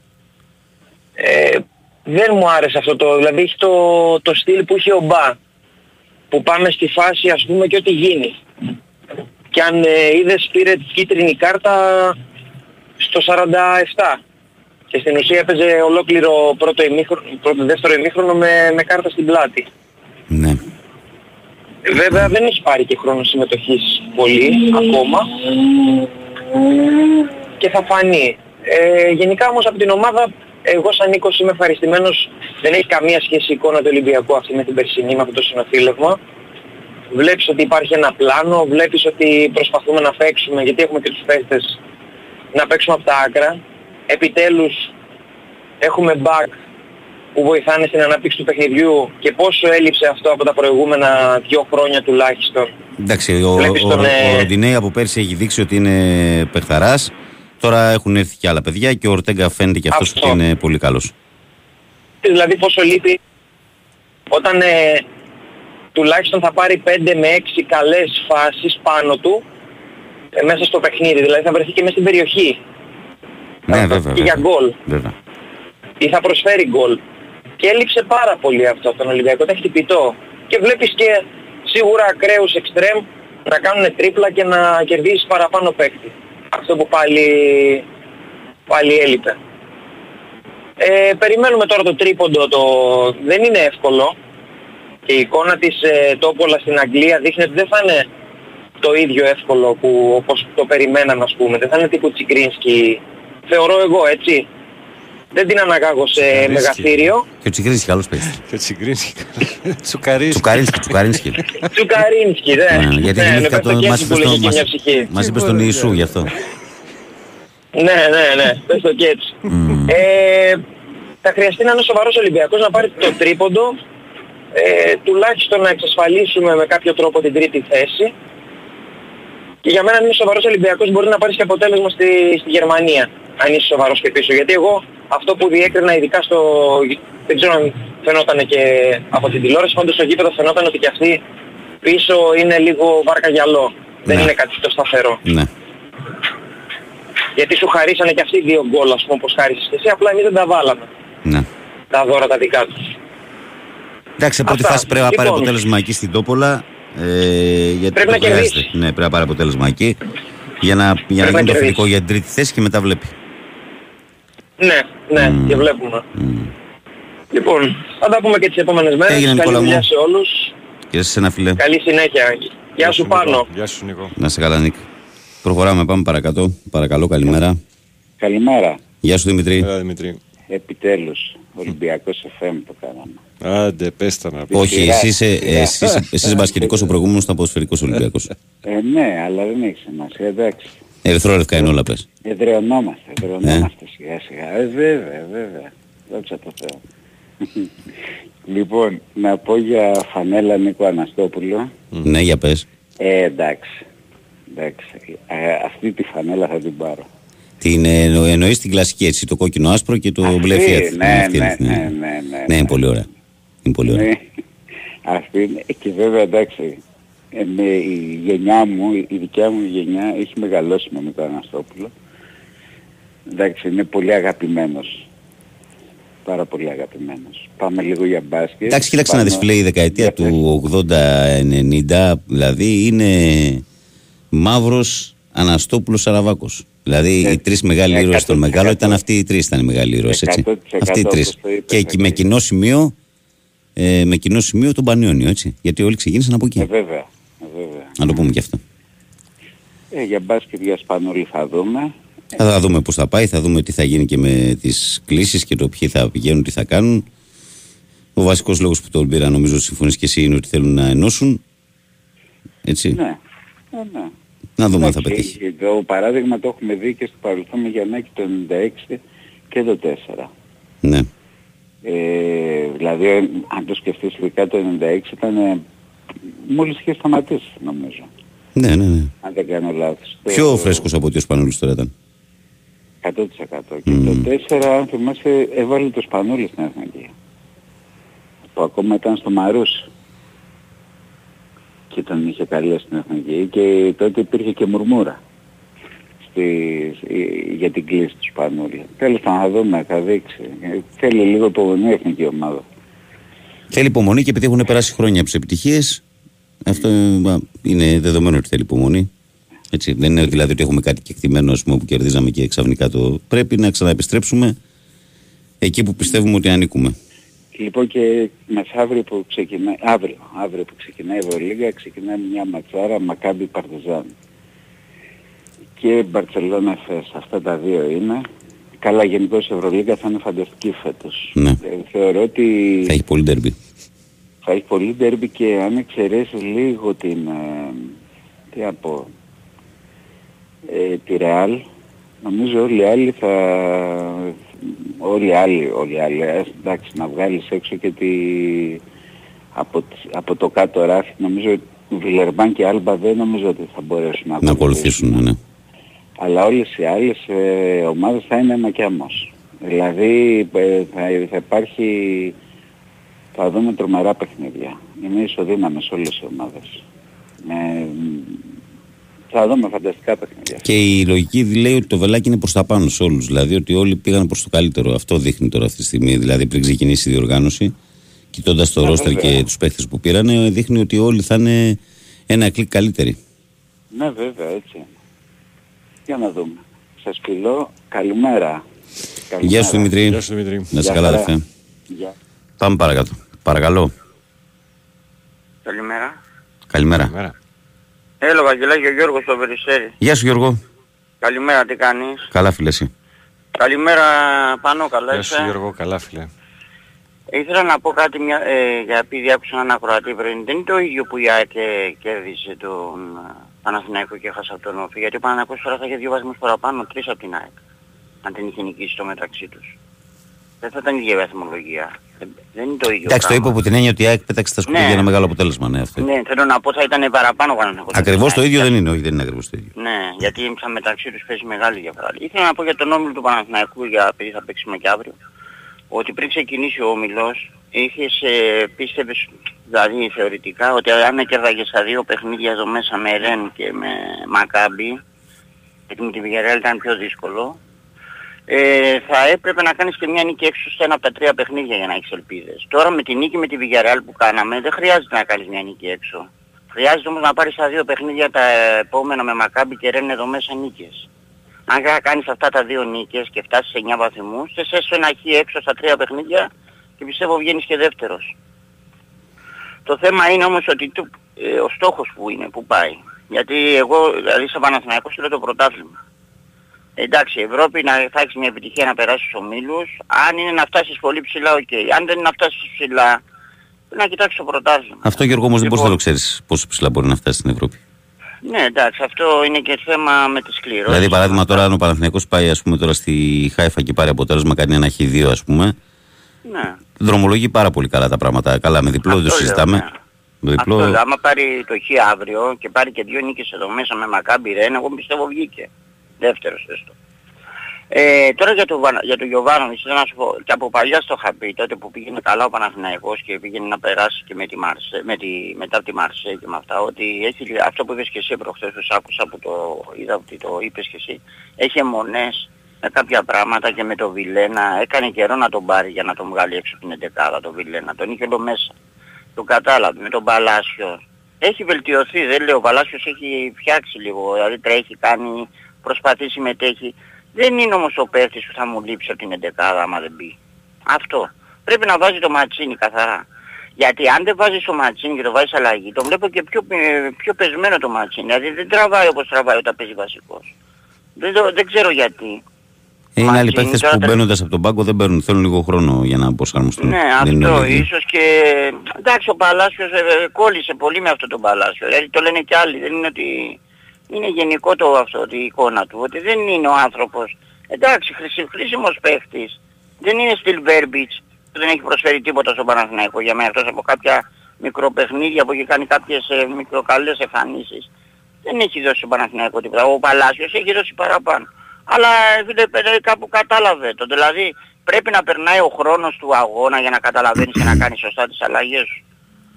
ε, δεν μου άρεσε αυτό το, δηλαδή έχει το, το στυλ που είχε ο Μπα, που πάμε στη φάση ας πούμε και ό,τι γίνει. Και αν ε, είδες πήρε κίτρινη κάρτα στο 47 και στην ουσία έπαιζε ολόκληρο πρώτο, ημίχρονο, πρώτο δεύτερο ημίχρονο με, με κάρτα στην πλάτη. Ναι. Βέβαια δεν έχει πάρει και χρόνο συμμετοχής πολύ ακόμα και θα φανεί. Ε, γενικά όμως από την ομάδα εγώ σαν Νίκος είμαι ευχαριστημένος. Δεν έχει καμία σχέση η εικόνα του Ολυμπιακού αυτή με την περσινή με αυτό το συνοθήλευμα. Βλέπεις ότι υπάρχει ένα πλάνο, βλέπεις ότι προσπαθούμε να παίξουμε γιατί έχουμε και τους παίχτες να παίξουμε από τα άκρα. Επιτέλους έχουμε back που βοηθάνε στην ανάπτυξη του παιχνιδιού και πόσο έλειψε αυτό από τα προηγούμενα δύο χρόνια τουλάχιστον. Εντάξει, ο, Βλέπεις ο, τον, ε, ο Ροντινέη από πέρσι έχει δείξει ότι είναι παιχταράς. Τώρα έχουν έρθει και άλλα παιδιά και ο Ορτέγκα φαίνεται και αυτός Αυτό. ότι είναι πολύ καλός. Δηλαδή πόσο λείπει όταν ε, τουλάχιστον θα πάρει 5 με 6 καλές φάσεις πάνω του ε, μέσα στο παιχνίδι. Δηλαδή θα βρεθεί και μέσα στην περιοχή. Ναι, Θα- βέβαια. και για βέβαια. γκολ. Βέβαια. Ή θα προσφέρει γκολ. Και έλειψε πάρα πολύ αυτό από τον Ολυμπιακό. Ήταν χτυπητό. Και βλέπεις και σίγουρα ακραίους εξτρέμ να κάνουν τρίπλα και να κερδίσεις παραπάνω παίκτη. Αυτό που πάλι, πάλι έλειπε. Ε, περιμένουμε τώρα το τρίποντο. Το... Δεν είναι εύκολο. Και η εικόνα της ε, Τόπολα στην Αγγλία δείχνει ότι δεν θα είναι το ίδιο εύκολο που όπως το περιμέναμε ας πούμε. Δεν θα είναι τύπου Τσικρίνσκι. Θεωρώ εγώ έτσι. Δεν την αναγάγω σε Τσικαρίνσκι. μεγαθύριο. Και ο Τσικρίνσκι καλός παίκτης. Και τσιγκρίνσκι. Τσουκαρίσι. Τσουκαρίνσκι, Τσουκαρίνσκι. Τσουκαρίνσκι, ναι. Ναι, Γιατί ναι, ναι, θυμήθηκα πες το τον. και Μας έτσι που είπες λέγει τον- και μια μας- ψυχή. μας είπες τον Ιησού γι' αυτό. Ναι, ναι, ναι. Πες το και έτσι. Ε, θα χρειαστεί να είναι σοβαρός Ολυμπιακός να πάρει το τρίποντο, ε, τουλάχιστον να εξασφαλίσουμε με κάποιο τρόπο την τρίτη θέση. Και για μένα αν είναι σοβαρός Ολυμπιακός μπορεί να πάρεις και αποτέλεσμα στη, στη Γερμανία, αν είσαι σοβαρός και πίσω. Γιατί εγώ αυτό που διέκρινα ειδικά στο... δεν ξέρω αν φαινόταν και από την τηλεόραση, πάντως στο γήπεδο φαινόταν ότι και αυτοί πίσω είναι λίγο βάρκα γυαλό. Δεν Ναι. είναι κάτι το σταθερό. Ναι. Γιατί σου χαρίσανε και αυτοί δύο γκολ ας πούμε όπως χάρισες και εσύ, απλά εμείς δεν τα βάλαμε. Ναι. Τα δώρα τα δικά τους. Εντάξει, σε πρώτη Αυτά. φάση πρέπει να πάρει Λοιπόν. αποτέλεσμα εκεί στην Τόπολα. Ε, γιατί Πρέπει το να χρειάζεται. κερδίσει. Ναι, πρέπει να πάρει αποτέλεσμα εκεί. Για να, για να να γίνει το κερδίσει. φιλικό για την τρίτη θέση και μετά βλέπει. Ναι, ναι, Μμμ. και βλέπουμε. Μμ. Λοιπόν, θα τα πούμε και τις επόμενες μέρες. Έγινε, Καλή Νικόλα μου. δουλειά σε όλους. Και σε ένα φιλέ. Καλή συνέχεια. Γεια σου πάνω. Γεια σου Νικό. Να σε καλά, Νίκ. Προχωράμε, πάμε παρακάτω. Παρακαλώ, καλημέρα. Καλημέρα. Γεια σου Δημητρή. Έλα Δημητρή. Επιτέλους, Ολυμπιακός FM το κάναμε. Άντε πες τα να πει. Όχι, σειρά, εσύ είσαι, σειρά. εσύ, είσαι- εσύ είσαι μπασκετικός, ο προηγούμενος ήταν ποδοσφαιρικός Ολυμπιακός. Ε, ναι, αλλά δεν έχει σημασία, εντάξει. Ερυθρόλευκα είναι όλα πες. Εδρεωνόμαστε, εδρεωνόμαστε σιγά σιγά. Ε, βέβαια, βέβαια. Δόξα τω Θεώ. λοιπόν, να πω για φανέλα Νίκο Αναστόπουλο. Ναι, για πες. Ε, εντάξει. εντάξει. Ε, αυτή τη φανέλα θα την πάρω. Την ε, εννο- εννοείς την κλασική έτσι, το κόκκινο άσπρο και το Αυτή, μπλε Fiat. ναι, Αυτή ναι, είναι, ναι, ναι, ναι, Ναι, είναι ναι. πολύ ωραία. Είναι πολύ ωραία. Ναι. Αυτή είναι. Και βέβαια εντάξει, ε, με η γενιά μου, η δικιά μου γενιά έχει μεγαλώσει με τον Αναστόπουλο. Εντάξει, είναι πολύ αγαπημένος. Πάρα πολύ αγαπημένος. Πάμε λίγο για μπάσκετ. Εντάξει, κοίταξε να Πάμε- δεις φίλε, η δεκαετία Για πες. του 80-90, δηλαδή είναι μαύρος Αναστόπουλος Σαραβάκος. Δηλαδή Ναι, οι τρεις μεγάλοι ναι, ήρωες των 100%. μεγάλων ήταν αυτοί οι τρεις ήταν οι μεγάλοι ήρωες, έτσι. 100% Αυτοί οι τρεις. όπως το είπες, Και εκεί με ακριβώς. κοινό σημείο, ε, με κοινό σημείο τον Πανιόνιο, έτσι. Γιατί όλοι ξεκίνησαν από εκεί. Ε, βέβαια, ε, βέβαια. Να το πούμε και αυτό. Ε, για μπάσκετ για Σπανούλη θα δούμε. Θα, θα δούμε πώς θα πάει, θα δούμε τι θα γίνει και με τις κλήσεις και το ποιοι θα πηγαίνουν, τι θα κάνουν. Ο βασικός λόγος που τον πήρα, νομίζω συμφωνείς και εσύ, είναι ότι θέλουν να ενώσουν. Έτσι. Ναι. Ε, ναι. Να δούμε αν θα Εντάξει, πετύχει. Το παράδειγμα το έχουμε δει και στο παρελθόν με Γιαννάκη το 96 και το 4. Ναι. Ε, δηλαδή αν το σκεφτείς ειδικά το 96 ήταν ε, μόλις είχε σταματήσει νομίζω. Ναι, ναι, ναι. Αν δεν κάνω λάθος. Το- Πιο φρέσκος από ότι ο Σπανούλης τώρα ήταν. 100%. Και Μμμ. το 4 αν θυμάσαι έβαλε το Σπανούλη στην Εθνική. Που ακόμα ήταν στο Μαρούσι. Και τον είχε καλέσει στην Εθνική και τότε υπήρχε και μουρμούρα. Στη, για την κλίση του Σπανούλη. Τέλος πάντων θα δούμε, θα δείξει. Ε, Θέλει λίγο υπομονή η εθνική ομάδα. Θέλει υπομονή και επειδή έχουν περάσει χρόνια από τις επιτυχίες, αυτό ε, είναι δεδομένο ότι θέλει υπομονή. Έτσι, δεν είναι δηλαδή ότι έχουμε κάτι κεκτημένο ας πούμε, που κερδίζαμε και ξαφνικά το. Πρέπει να ξαναεπιστρέψουμε εκεί που πιστεύουμε ότι ανήκουμε. Λοιπόν και μεθαύριο που ξεκινάει, αύριο, αύριο που ξεκινάει η Ευρωλίγα ξεκινάει μια ματσάρα Μακάμπι Παρτιζάν. Και Μπαρτσελώνα Εφές, αυτά τα δύο είναι. Καλά γενικώς η Ευρωλίγα θα είναι φανταστική φέτος. Ναι. Ε, θεωρώ ότι Θα έχει πολύ ντερμπι. θα έχει πολύ ντέρμπι και αν εξαιρέσεις λίγο την, ε, τι να πω, ε, τη Ρεάλ, νομίζω όλοι οι άλλοι θα, όλοι οι άλλοι, όλοι οι άλλοι, ε, εντάξει να βγάλεις έξω και τη, από, τις- από το κάτω ράφι, νομίζω ότι Βιλερμπάν και Άλμπα δεν νομίζω ότι θα μπορέσουν να, Να ακολουθήσουν, ναι. Αλλά όλες οι άλλες ε, ομάδες θα είναι ένα και άμμος. Δηλαδή ε, θα, θα υπάρχει, θα δούμε τρομερά παιχνίδια. Είναι ισοδύναμες όλες οι ομάδες. Ε, θα δούμε φανταστικά παιχνίδια. Και η λογική λέει ότι το βελάκι είναι προς τα πάνω σε όλους. Δηλαδή ότι όλοι πήγαν προς το καλύτερο. Αυτό δείχνει τώρα αυτή τη στιγμή. Δηλαδή πριν ξεκινήσει η διοργάνωση, κοιτώντας το Ναι, ρόστερ βέβαια. και τους παίχτες που πήραν, δείχνει ότι όλοι θα είναι ένα κλικ καλύτεροι. Ναι βέβαια έτσι. Για να δούμε. Σας φιλώ. Καλημέρα. Γεια σου Δημητρή. Γεια σου Δημητρή. Να είσαι Γεια καλά, χαρά. αδερφέ. Γεια. Πάμε παρακάτω. Παρακαλώ. Καλημέρα. Καλημέρα. Μέρα. Έλα Βαγγελάκη, ο Γιώργος στο Περιστέρι. Γεια σου Γιώργο. Καλημέρα, τι κάνεις; Καλά φίλε εσύ. Καλημέρα πάνω, καλά Γεια σου είσαι; Γιώργο, καλά φίλε. Ήθελα να πω κάτι μια, ε, για επειδή άκουσα έναν ακροατή πριν. Δεν είναι το ίδιο που η ΑΕΚ ε, κέρδισε τον ε, Παναθηναϊκό και έχασε από τον Όφη. Γιατί ο Παναθηναϊκός τώρα θα είχε δύο βαθμούς παραπάνω, τρεις από την ΑΕΚ. Αν δεν είχε νικήσει το μεταξύ τους. Δεν θα ήταν η ίδια η βαθμολογία. Δεν, δεν είναι το ίδιο Εντάξει, το πράγμα. είπε από την έννοια ότι η ΑΕΚ πέταξε τα σκουπίδια Ναι. ένα μεγάλο αποτέλεσμα. Ναι, αυτό. Ναι, θέλω να πω θα ήταν παραπάνω ο Παναθηναϊκός. Ακριβώς το Ναι, ίδιο για- δεν είναι, όχι δεν είναι ακριβώς το ίδιο. Ναι, γιατί σαν μεταξύ τους παίζει μεγάλη διαφορά. Ήθελα να πω για τον όμιλο του Παναθηναϊκού, για επειδή θα παίξουμε και αύριο, ότι πριν ξεκινήσει ο όμιλος, είχες, ε, πίστευες, δηλαδή θεωρητικά, ότι αν έκερδαγες στα δύο παιχνίδια εδώ μέσα με Ρεν και με Μακάμπι, γιατί με τη Villarreal ήταν πιο δύσκολο, ε, θα έπρεπε να κάνεις και μια νίκη έξω στα ένα από τα τρία παιχνίδια για να έχεις ελπίδες. Τώρα με τη νίκη με τη Villarreal που κάναμε δεν χρειάζεται να κάνεις μια νίκη έξω. Χρειάζεται όμως να πάρεις τα δύο παιχνίδια τα επόμενα με Μακάμπι και Ρεν εδώ μέσα νίκες. Αν κα- κάνεις αυτά τα δύο νίκες και φτάσεις σε 9 βαθμούς, θες έστω ένα χ έξω στα τρία παιχνίδια και πιστεύω βγαίνεις και δεύτερος. Το θέμα είναι όμως ότι του, ε, ο στόχος που είναι, που πάει. Γιατί εγώ, δηλαδή στο Παναθηναϊκός θέλω το πρωτάθλημα. Εντάξει, η Ευρώπη να θα έχεις μια επιτυχία να περάσεις στους ομίλους. Αν είναι να φτάσεις πολύ ψηλά, οκ. Αν δεν είναι να φτάσεις ψηλά, πρέπει να κοιτάξεις το πρωτάθλημα. Αυτό Γιώργο όμως δεν μπορείς να Λοιπόν, το ξέρεις πόσο ψηλά μπορεί να φτάσεις στην Ευρώπη. Ναι, εντάξει, αυτό είναι και θέμα με τη σκληρότητα. Δηλαδή, παράδειγμα, τώρα αν ο Παναθηναϊκός πάει ας πούμε, τώρα στη Χάιφα και πάρει αποτέλεσμα, κάνει ένα Χ2 ας πούμε, Ναι. δρομολογεί πάρα πολύ καλά τα πράγματα. Καλά, με διπλό δεν το Αυτό λέω, συζητάμε. ναι. Με διπλό, Αυτό λέω, άμα πάρει το χ αύριο και πάρει και δύο νίκες εδώ μέσα με Μακάμπι Ρεν, εγώ πιστεύω βγήκε. Δεύτερος έστω. Ε, τώρα για τον Βανα- για τον Γιωβάνοβιτς θέλω να σου πω, και από παλιά στο είχα πει, τότε που πήγαινε καλά ο Παναθηναϊκός και πήγαινε να περάσει και με τη Μαρσέ, με τη, μετά από τη Μαρσέ και με αυτά, ότι έχει, αυτό που είπες και εσύ προχθές, που σ' άκουσα που το είδα ότι το είπες και εσύ, έχει αιμονές με κάποια πράγματα και με το Βιλένα, έκανε καιρό να τον πάρει για να τον βγάλει έξω από την εντεκάδα το Βιλένα, τον είχε εδώ μέσα. Το κατάλαβε με τον Παλάσιο. Έχει βελτιωθεί, δεν λέω, ο Παλάσιος έχει φτιάξει λίγο, δηλαδή τρέχει, κάνει, προσπαθεί, συμμετέχει. Δεν είναι όμως ο παίκτης που θα μου λείψει από την εντεκάδα άμα δεν μπει. Αυτό. Πρέπει να βάζει το ματσίνι καθαρά. Γιατί αν δεν βάζεις το ματσίνι και το βάζεις αλλαγή, το βλέπω και πιο, ε, πιο πεσμένο το ματσίνι. Δηλαδή δεν τραβάει όπως τραβάει όταν παίζει βασικός. Δεν, το- δεν ξέρω γιατί. είναι άλλοι Ματσίνη, παίχτες τώρα που τα- μπαίνοντας από τον πάγκο δεν παίρνουν, θέλουν λίγο χρόνο για να προσαρμοστούν. Ναι, Δεν είναι αυτό όλοι ίδιοι. ίσως και... Εντάξει, ο Παλάσιος ε, ε, κόλλησε πολύ με αυτό τον Παλάσιο. Δηλαδή το λένε και άλλοι. Δεν είναι ότι... Είναι γενικό το αυτό, ότι η εικόνα του. Ότι δεν είναι ο άνθρωπος. Εντάξει, χρήσι, χρήσιμος παίχτης. Δεν είναι στυλ Βέρμπιτς. Δεν έχει προσφέρει τίποτα στον Παναθηναϊκό για μένα. Εκτός από κάποια μικροπαιχνίδια που έχει κάνει κάποιες ε, μικροκαλές εμφανίσεις. Δεν έχει δώσει στον Παναθηναϊκό τίποτα. Ο Παλάσιος έχει δώσει παραπάνω. Αλλά ε, φίλε, ε, κάπου κατάλαβε το. Δηλαδή πρέπει να περνάει ο χρόνος του αγώνα για να καταλαβαίνεις και να κάνεις σωστά τις αλλαγές σου.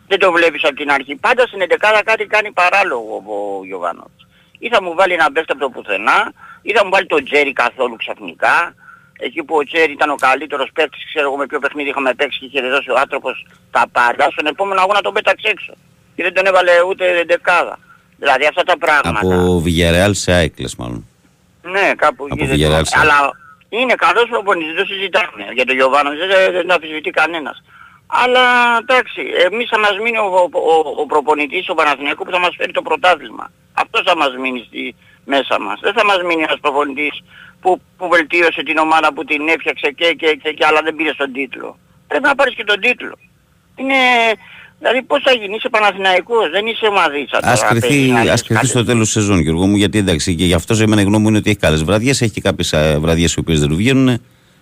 Δεν το βλέπεις από την αρχή. Πάντα στην 11 κάτι κάνει παράλογο ο Γιωβάνοβιτς. Ή θα μου βάλει ένα παίχτη από το πουθενά, ή θα μου βάλει τον Τζέρι καθόλου ξαφνικά. Εκεί που ο Τζέρι ήταν ο καλύτερος παίκτης, ξέρω εγώ με ποιο παιχνίδι είχαμε παίξει και είχε δώσει ο άνθρωπος τα πάντα, στον επόμενο αγώνα τον πέταξε έξω. Και δεν τον έβαλε ούτε δεκάδα. Δηλαδή αυτά τα πράγματα. Από Villarreal σε ΑΕΚ λες μάλλον. Ναι, κάπου Από γίνεται. Villarreal σε- Αλλά είναι καλός προπονητής, δεν συζητάμε. Για τον Γιωβάνο δεν, δεν, δεν το αμφισβητεί κανένας. Αλλά εντάξει, εμείς θα μας μείνει ο, ο, ο, ο προπονητής, ο Παναθηναϊκού που θα μας φέρει το πρωτάθλημα. Αυτός θα μας μείνει στη, μέσα μας. Δεν θα μας μείνει ένας προπονητής που, που βελτίωσε την ομάδα που την έφτιαξε και, και, και, και αλλά δεν πήρε στον τίτλο. Πρέπει να πάρεις και τον τίτλο. Είναι... Δηλαδή πώς θα γίνει, είσαι Παναθηναϊκός, δεν είσαι ομαδίτσα τώρα. Ας κρυθεί, παίζεις να ας λες κρυθεί κάτι. στο τέλος της σεζόν Γιώργο μου γιατί εντάξει και γι' αυτό σε εμένα η γνώμη μου είναι ότι έχει καλές βραδιές έχει και κάποιες ε, βραδιές οι οποίες δεν του βγαίνουν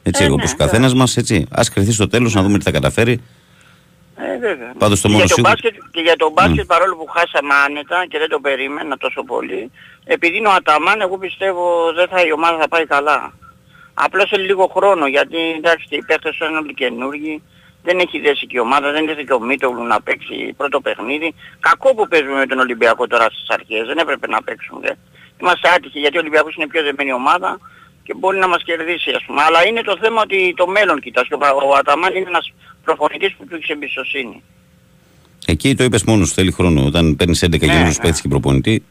έτσι Ε, εγώ ναι, όπως ο καθένας μας έτσι ας κρυθεί στο τέλος να δούμε τι θα καταφέρει Ε, βέβαια. Πάντως το Και μόνο για, το σίγουρο- μπάσκετ, και για το μπάσκετ παρόλο που χάσαμε άνετα και δεν το περίμενα τόσο πολύ, επειδή είναι ο Αταμάν εγώ πιστεύω δεν θα, η ομάδα θα πάει καλά. Απλώς θέλει λίγο χρόνο γιατί εντάξει και οι παίχτες είναι όλοι καινούργοι, δεν έχει δέσει και η ομάδα, δεν ήρθε και ο Μίτογλου να παίξει πρώτο παιχνίδι. Κακό που παίζουμε με τον Ολυμπιακό τώρα στις αρχές, δεν έπρεπε να παίξουμε. Είμαστε άτυχοι γιατί ο Ολυμπιακός είναι πιο δεμένη ομάδα και μπορεί να μας κερδίσει ας πούμε. Αλλά είναι το θέμα ότι το μέλλον κοιτάς και ο, ο Αταμάν είναι ένας προπονητής που του έχει εμπιστοσύνη. εκεί το είπες μόνος θέλει χρόνο όταν παίρνεις 11 Ναι, καινούριους ναι. παίχτες και προπονητή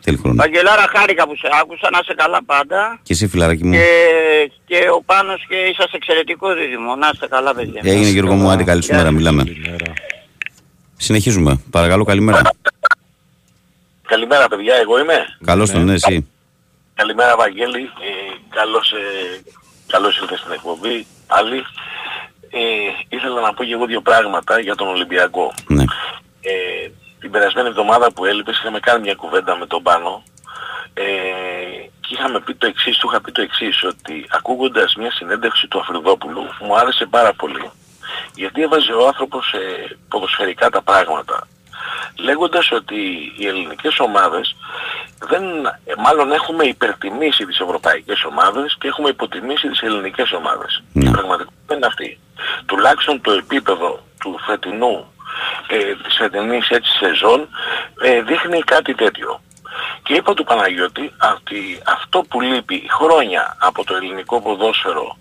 θέλει χρόνο Βαγγελάρα χάρηκα που σε άκουσα, να είσαι καλά πάντα. και εσύ φιλαράκι μου Και, και ο Πάνος και είσαστε εξαιρετικό δίδυμο. Να είστε καλά παιδιά. έγινε Γιώργο μου άντε καλή σου μέρα μιλάμε Καλημέρα. Συνεχίζουμε. Παρακαλώ, καλημέρα. Καλημέρα παιδιά, εγώ είμαι. Καλώς τον, ναι, εσύ. Καλημέρα Βαγγέλη, ε, καλώς, ε, καλώς ήρθες στην εκπομπή. Άλλη, ε, ήθελα να πω και εγώ δύο πράγματα για τον Ολυμπιακό. Ναι. Ε, την περασμένη εβδομάδα που έλειπες είχαμε κάνει μια κουβέντα με τον Πάνο ε, και είχαμε πει το εξής, του είχα πει το εξής, ότι ακούγοντας μια συνέντευξη του Αφριδόπουλου μου άρεσε πάρα πολύ. Γιατί έβαζε ο άνθρωπος ε, ποδοσφαιρικά τα πράγματα. Λέγοντας ότι οι ελληνικές ομάδες δεν, ε, μάλλον έχουμε υπερτιμήσει τις ευρωπαϊκές ομάδες και έχουμε υποτιμήσει τις ελληνικές ομάδες. Η πραγματικότητα είναι αυτή. Τουλάχιστον το επίπεδο του φετινού, ε, της φετινής έτσι σεζόν ε, δείχνει κάτι τέτοιο. Και είπα του Παναγιώτη ότι αυτό που λείπει χρόνια από το ελληνικό ποδόσφαιρο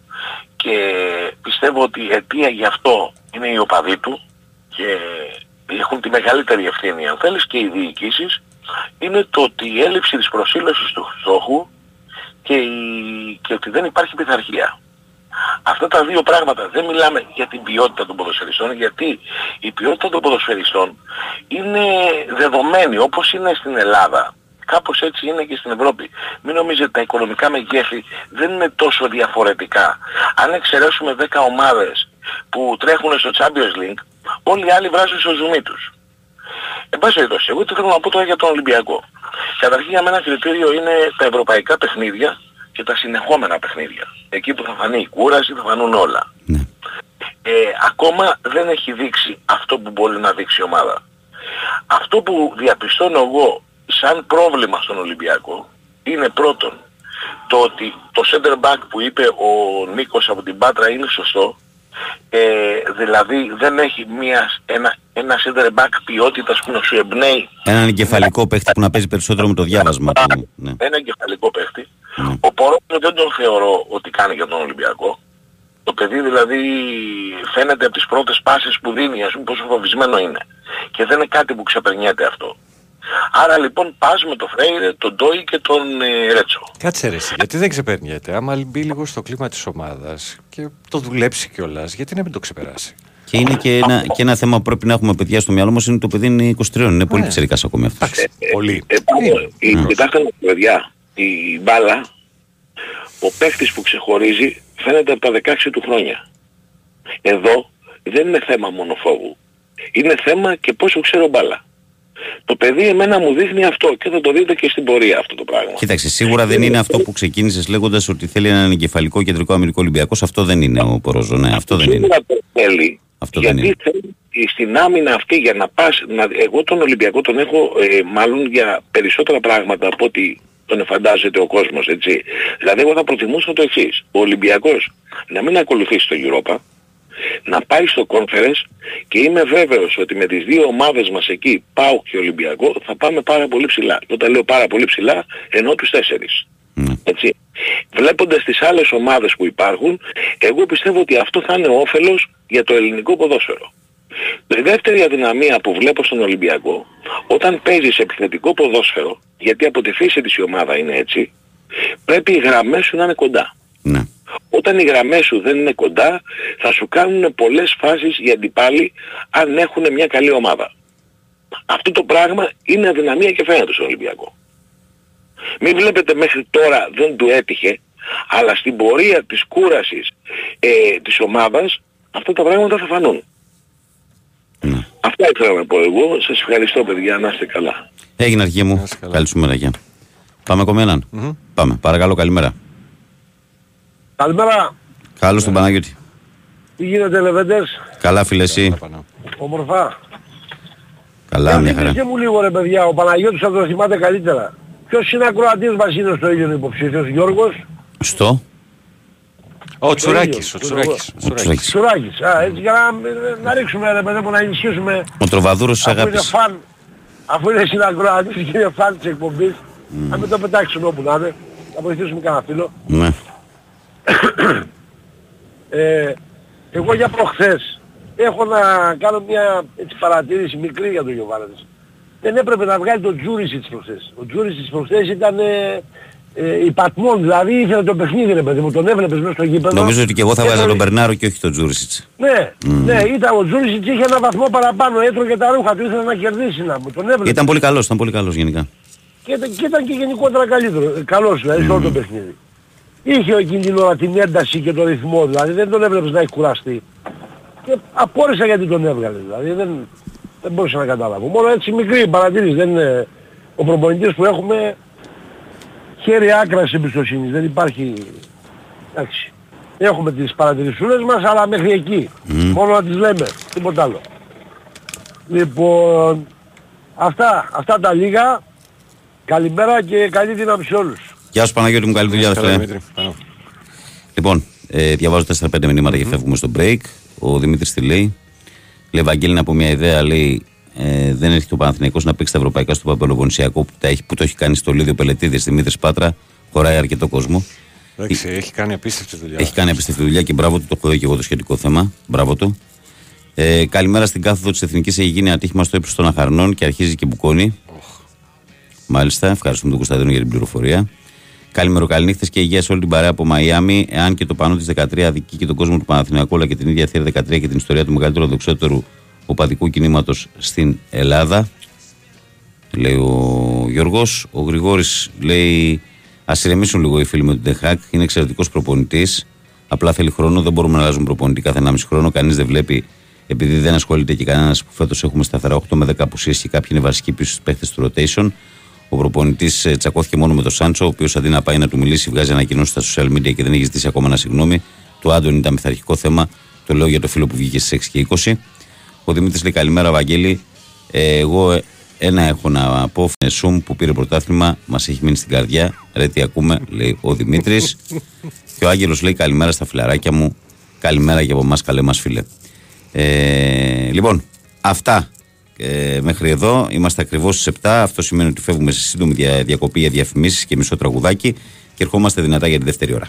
και πιστεύω ότι η αιτία γι' αυτό είναι οι οπαδοί του και έχουν τη μεγαλύτερη ευθύνη αν θέλεις και οι διοικήσεις είναι το ότι η έλλειψη της προσήλωσης του στόχου και, η... και ότι δεν υπάρχει πειθαρχία. Αυτά τα δύο πράγματα δεν μιλάμε για την ποιότητα των ποδοσφαιριστών γιατί η ποιότητα των ποδοσφαιριστών είναι δεδομένη όπως είναι στην Ελλάδα κάπως έτσι είναι και στην Ευρώπη. Μην νομίζετε τα οικονομικά μεγέθη δεν είναι τόσο διαφορετικά. Αν εξαιρέσουμε 10 ομάδες που τρέχουν στο Champions League, όλοι οι άλλοι βράζουν στο ζουμί τους. Εν πάση περιπτώσει, εγώ τι θέλω να πω τώρα για τον Ολυμπιακό. Καταρχήν για μένα κριτήριο είναι τα ευρωπαϊκά παιχνίδια και τα συνεχόμενα παιχνίδια. Εκεί που θα φανεί η κούραση, θα φανούν όλα. Ε, ακόμα δεν έχει δείξει αυτό που μπορεί να δείξει η ομάδα. Αυτό που διαπιστώνω εγώ σαν πρόβλημα στον Ολυμπιακό είναι πρώτον το ότι το center back που είπε ο Νίκος από την Πάτρα είναι σωστό ε, δηλαδή δεν έχει μια, ένα, ένα center back ποιότητας που να σου εμπνέει Έναν εγκεφαλικό παίχτη που να παίζει περισσότερο με το διάβασμα του. Ναι. ένα εγκεφαλικό παίχτη ο Πορόπουλο δεν τον θεωρώ ότι κάνει για τον Ολυμπιακό το παιδί δηλαδή φαίνεται από τις πρώτες πάσες που δίνει ας πούμε πόσο φοβισμένο είναι και δεν είναι κάτι που ξεπερνιέται αυτό Άρα λοιπόν πας με τον Φρέιρε, τον Ντόι και τον ε, Ρέτσο. Κάτσε ρε, εσύ, γιατί δεν ξεπερνιέται. Άμα μπει λίγο στο κλίμα της ομάδας και το δουλέψει κιόλας, γιατί να μην το ξεπεράσει; Και είναι και ένα, και ένα θέμα που πρέπει να έχουμε παιδιά στο μυαλό μας είναι το παιδί είναι 23, είναι πολύ ψερικάς ακόμη αυτό. πολύ. Ε, ε, κοιτάξτε παιδιά, η μπάλα, ο παίχτης που ξεχωρίζει φαίνεται από τα 16 του χρόνια. Εδώ δεν είναι θέμα μόνο φόβου. Είναι θέμα και πόσο ξέρω μπάλα. Το παιδί εμένα μου δείχνει αυτό και θα το δείτε και στην πορεία αυτό το πράγμα. Κοίταξε, σίγουρα δεν είναι αυτό που ξεκίνησες λέγοντας ότι θέλει έναν εγκεφαλικό κεντρικό αμερικό Ολυμπιακός. Αυτό δεν είναι ο Πορόζο. Ναι, αυτό δεν είναι. Σίγουρα το θέλει. Αυτό δεν γιατί είναι. θέλει στην άμυνα αυτή για να πας, να, εγώ τον Ολυμπιακό τον έχω ε, μάλλον για περισσότερα πράγματα από ότι τον φαντάζεται ο κόσμος, έτσι. Δηλαδή εγώ θα προτιμούσα το εξής. Ο Ολυμπιακός να μην ακολουθήσει το Europa, να πάει στο conference και είμαι βέβαιος ότι με τις δύο ομάδες μας εκεί, ΠΑΟ και Ολυμπιακό, θα πάμε πάρα πολύ ψηλά. Και Όταν λέω πάρα πολύ ψηλά, εννοώ τους τέσσερις. Έτσι. Βλέποντας τις άλλες ομάδες που υπάρχουν, εγώ πιστεύω ότι αυτό θα είναι όφελος για το ελληνικό ποδόσφαιρο. Η δεύτερη αδυναμία που βλέπω στον Ολυμπιακό, όταν παίζεις επιθετικό ποδόσφαιρο, γιατί από τη φύση της η ομάδα είναι έτσι, πρέπει οι γραμμές σου να είναι κοντά. Ναι. Όταν οι γραμμές σου δεν είναι κοντά, θα σου κάνουν πολλές φάσεις οι αντιπάλοι αν έχουν μια καλή ομάδα. Αυτό το πράγμα είναι αδυναμία και φαίνεται στον Ολυμπιακό. Μην βλέπετε μέχρι τώρα δεν του έτυχε, αλλά στην πορεία της κούρασης ε, της ομάδας αυτά τα πράγματα θα φανούν. Αυτά ήθελα να πω εγώ. Σας ευχαριστώ παιδιά. Να είστε καλά. Έγινε αρχή μου. Καλή σου μέρα, γεια. Πάμε ακόμα έναν. Πάμε. Παρακαλώ, καλημέρα. Καλημέρα. Καλώς τον Παναγιώτη. Τι γίνεται Λεβέντες; Καλά, φίλε, εσύ; Όμορφα. Καλά, μια χαρά. Εξηγήστε μου λίγο ρε παιδιά, ο Παναγιώτης θα το θυμάται καλύτερα. Ποιος είναι ακροατής μας είναι στο ίδιο υποψήφιος, Γιώργος; Στο; Ο Τσουράκης, ο ίδιος, Τσουράκης. Ο Τσουράκης. Τσουράκης. Α, έτσι για να, να ρίξουμε ρε παιδί μου να ενισχύσουμε. Ο τροβαδούρος της Αφού είναι αγάπης. φαν, αφού είναι συνακροατής και είναι φαν της εκπομπής, να μην το πετάξουμε όπου να είναι. Να βοηθήσουμε κανένα φίλο. Ναι. Ε, εγώ για προχθές έχω να κάνω μια έτσι, παρατήρηση μικρή για τον Γιωβάνοβιτς. Δεν έπρεπε να βγάλει τον Τζούρισιτς προχθές. Ο Τζούρισιτς προχθές ήταν, ε, ε, υπατμών, δηλαδή ήθελε το παιχνίδι ρε παιδί μου, τον έβλεπες μέσα στο γήπεδο. Νομίζω ότι και εγώ θα Και βάζα το- τον Μπερνάρο και όχι τον Τζούρισιτς. Ναι, ναι, ήταν ο Τζούρισιτς είχε ένα βαθμό παραπάνω, έτρωγε τα ρούχα του, ήθελε να κερδίσει να μου, τον έβλεπε. Ήταν πολύ καλός, ήταν πολύ καλός γενικά. Και, ήταν- και ήταν και γενικότερα καλύτερο, ε, καλός δηλαδή σε όλο το παιχνίδι. Είχε εκείνη την ώρα την ένταση και το ρυθμό, δηλαδή δεν τον έβλεπες να έχει κουραστεί. Και απόρρισα γιατί τον έβγαλε, δηλαδή δεν, δεν μπορούσα να καταλάβω. Μόνο έτσι μικρή παρατήρηση, δεν είναι ο προπονητής που έχουμε χέρι άκρας εμπιστοσύνης, δεν υπάρχει, εντάξει. Έχουμε τις παρατηρησούλες μας, αλλά μέχρι εκεί. Μόνο να τις λέμε, τίποτα άλλο. Λοιπόν, αυτά, αυτά τα λίγα. Καλημέρα και καλή δύναμη σε όλους. Γεια σου Παναγιώτη μου, καλή δουλειά. Καλά, φίλε. Δημήτρη. Πάνω. Λοιπόν, ε, διαβάζω 4-5 μηνύματα και φεύγουμε στο break. Ο Δημήτρης τι λέει; Λέει Βαγγέλη να πω μια ιδέα. Λέει ε, δεν έρχεται ο Παναθηναϊκός να παίξει τα ευρωπαϊκά στο Παπελοποννησιακό που, τα έχει, που το έχει κάνει στο Λίδιο Πελετήδη Δημήτρης Πάτρα. Χωράει αρκετό κόσμο. Εντάξει, έχει κάνει απίστευτη δουλειά. Έχει κάνει απίστευτη δουλειά και μπράβο του. Το έχω δει και εγώ το σχετικό θέμα. Μπράβο του. Ε, καλημέρα στην κάθοδο της Εθνικής. Έχει γίνει ατύχημα στο ύψος των Αχαρνών και αρχίζει και μπουκώνει. Μάλιστα, ευχαριστούμε τον Κωνσταντίνο για την πληροφορία. Καλημέρα, καληνύχτες και υγεία σε όλη την παρέα από Μαϊάμι. Εάν και το πανό της 13 αδικεί και τον κόσμο του Παναθηναϊκού, αλλά και την ίδια θεία 13 και την ιστορία του μεγαλύτερου δοξότερου οπαδικού κινήματος στην Ελλάδα. Λέει ο Γιώργος. Ο Γρηγόρης λέει: Α ηρεμήσουν λίγο οι φίλοι με τον Τεχάκ. Είναι εξαιρετικός προπονητής. Απλά θέλει χρόνο. Δεν μπορούμε να αλλάζουμε προπονητή κάθε 1,5 χρόνο. Κανείς δεν βλέπει, επειδή δεν ασχολείται και κανένας που φέτος έχουμε σταθερά 8 με 10 απουσίες και κάποιοι είναι βασικοί πίσω στους παίχτες του rotation. Ο προπονητής τσακώθηκε μόνο με τον Σάντσο, ο οποίος αντί να πάει να του μιλήσει, βγάζει ανακοινώσεις στα social media και δεν έχει ζητήσει ακόμα ένα συγγνώμη. Το Άντων ήταν μυθαρχικό θέμα. Το λέω για το φίλο που βγήκε στις 6 και 20. Ο Δημήτρης λέει καλημέρα, Βαγγέλη. Ε, εγώ ε, ένα έχω να πω. Σουμ που πήρε πρωτάθλημα, μας έχει μείνει στην καρδιά. Ρε, τι ακούμε, λέει ο Δημήτρης. και ο Άγγελος λέει καλημέρα στα φιλαράκια μου. Καλημέρα και από εμάς, καλέ μας φίλε. Ε, λοιπόν, αυτά ε, μέχρι εδώ. Είμαστε ακριβώς στις 7. Αυτό σημαίνει ότι φεύγουμε σε σύντομη δια- διακοπή για διαφημίσεις και μισό τραγουδάκι και ερχόμαστε δυνατά για τη δεύτερη ώρα.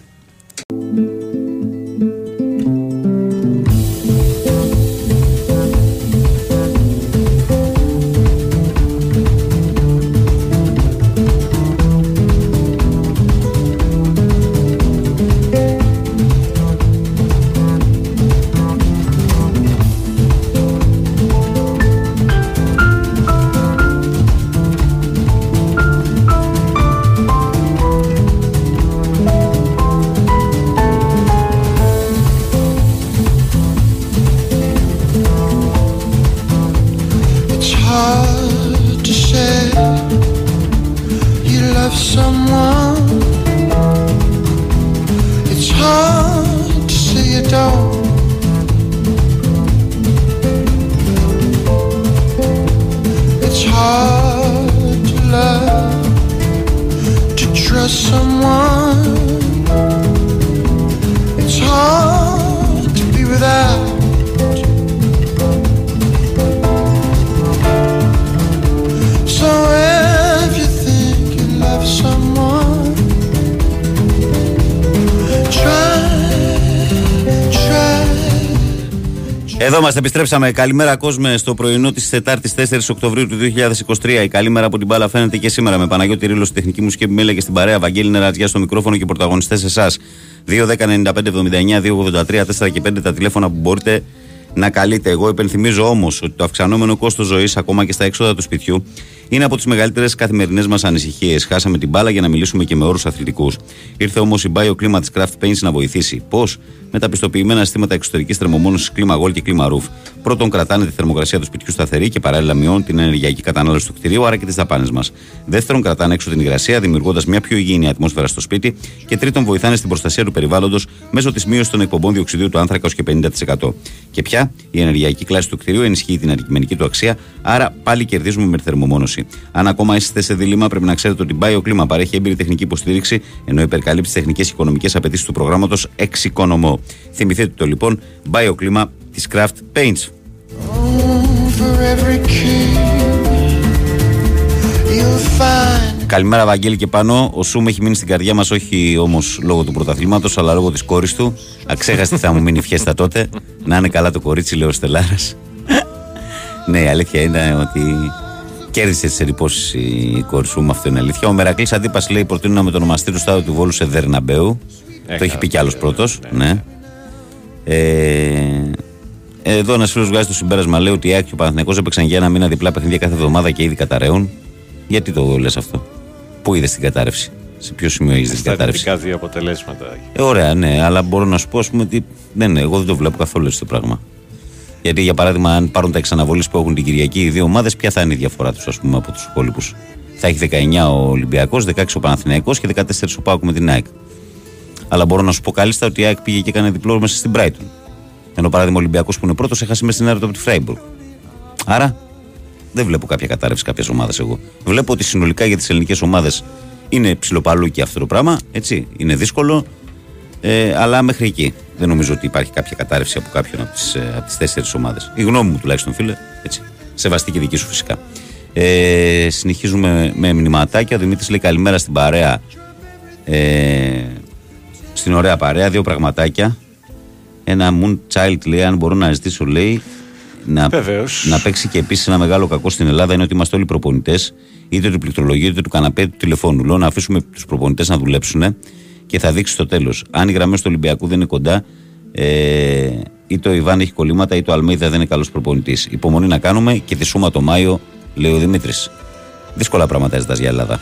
Επιστρέψαμε. Καλημέρα, κόσμε, στο πρωινό της Τετάρτης 4 Οκτωβρίου του 2023. Η καλή μέρα από την μπάλα φαίνεται και σήμερα με Παναγιώτη Ρήλο στη τεχνική μουσική επιμέλεια και στην παρέα. Βαγγέλη Νερατζιά στο μικρόφωνο και πρωταγωνιστές εσάς. 2-10-95-79-283-4 και 5 τα τηλέφωνα που μπορείτε να καλείτε. Εγώ υπενθυμίζω όμως ότι το αυξανόμενο κόστος ζωής, ακόμα και στα έξοδα του σπιτιού, είναι από τις μεγαλύτερες καθημερινές μας ανησυχίες. Χάσαμε την μπάλα για να μιλήσουμε και με όρους αθλητικούς. Ήρθε όμως η Bio Clima της Craft Paints να βοηθήσει. Πώς; Με τα πιστοποιημένα συστήματα εξωτερικής θερμομόνωσης κλίμα Gold και κλίμα Roof. Πρώτον, κρατάνε τη θερμοκρασία του σπιτιού σταθερή και παράλληλα μειώνουν την ενεργειακή κατανάλωση του κτηρίου, άρα και τις δαπάνες μας. Δεύτερον, κρατάνε έξω την υγρασία, δημιουργώντας μια πιο υγιεινή ατμόσφαιρα στο σπίτι. Και τρίτον, βοηθάνε στην προστασία του περιβάλλοντος μέσω της μείωσης των εκπομπών διοξιδίου του άνθρακα ως και 50%. Και πια, η ενεργειακή κλάση του κτηρίου ενισχύει την αντικειμενική του αξία, άρα πάλι κερδίζουμε με τη θερμομόνωση. Αν ακόμα είστε σε δίλημα, πρέπει να ξέρετε ότι η BioClima παρέχει έμπειρη τεχνική υποστήριξη, ενώ υπερκαλύπτει τι τεχνικές και οικονομικές απαιτήσεις του προγράμματος Εξοικονομώ. Θυμηθείτε το λοιπόν, BioClima της Craft Paints. For every king, you'll find Καλημέρα, Βαγγέλη και πάνω. Ο Σούμ έχει μείνει στην καρδιά μας, όχι όμως λόγω του πρωταθλήματος, αλλά λόγω της κόρης του. Αξέχαστη θα μου μείνει η φιέστα τότε. Να είναι καλά το κορίτσι, λέει ο Στελάρας. ναι, η αλήθεια είναι ότι Κέρδισε τις εντυπώσεις η Κορσού, αυτό είναι αλήθεια. Ο Μερακλής Αντίπα λέει: Προτείνω με το ονομαστή του στάδιο του Βόλου σε Δερναμπέου. το έχει πει κι άλλος πρώτος. Ναι. Ε, εδώ ένας φίλος βγάζει το συμπέρασμα. Λέει ότι η Άκη και ο Παναθηναϊκός έπαιξαν για ένα μήνα διπλά παιχνίδια κάθε εβδομάδα και ήδη καταραίουν. Γιατί το λες αυτό, Πού είδες την κατάρρευση, Σε ποιο σημείο είδες την κατάρρευση; Στα δύο αποτελέσματα. Ε, ωραία, ναι, αλλά μπορώ να σου πω πούμε, ότι ναι, ναι, εγώ δεν το βλέπω καθόλου έτσι το πράγμα. Γιατί για παράδειγμα, αν πάρουν τα εξαναβολής που έχουν την Κυριακή οι δύο ομάδες, ποια θα είναι η διαφορά τους από τους υπόλοιπους; Θα έχει 19 ο Ολυμπιακός, 16 ο Παναθηναϊκός και 14 ο Πάουκ με την ΑΕΚ. Αλλά μπορώ να σου πω κάλλιστα ότι η ΑΕΚ πήγε και έκανε διπλό μέσα στην Brighton. Ενώ παράδειγμα ο Ολυμπιακός που είναι πρώτος έχασε με στην έρωτα από τη Φράιμπουργκ. Άρα δεν βλέπω κάποια κατάρρευση κάποιες ομάδες εγώ. Βλέπω ότι συνολικά για τις ελληνικές ομάδες είναι ψιλοπαλούκι αυτό το πράγμα. Έτσι, είναι δύσκολο. Ε, αλλά μέχρι εκεί δεν νομίζω ότι υπάρχει κάποια κατάρρευση από κάποιον από τις ε, τις τέσσερις ομάδες. Η γνώμη μου τουλάχιστον, φίλε. Έτσι. Σεβαστή και δική σου φυσικά. Ε, συνεχίζουμε με μηνυματάκια. Ο Δημήτρης λέει καλημέρα στην παρέα. Ε, στην ωραία παρέα. Δύο πραγματάκια. Ένα Moon Child λέει: Αν μπορώ να ζητήσω, λέει, να, να παίξει και επίσης ένα μεγάλο κακό στην Ελλάδα είναι ότι είμαστε όλοι προπονητές, είτε του πληκτρολογίου είτε του καναπέ του τηλεφώνου. Λέω να αφήσουμε τους προπονητές να δουλέψουν και θα δείξει στο τέλος. Αν οι γραμμές του Ολυμπιακού δεν είναι κοντά, ε, είτε ο Ιβάν έχει κολλήματα είτε ο Αλμίδα δεν είναι καλός προπονητής. Υπομονή να κάνουμε και τη σούμα το Μάιο, λέει ο Δημήτρης. Δύσκολα πράγματα έζητα για Ελλάδα.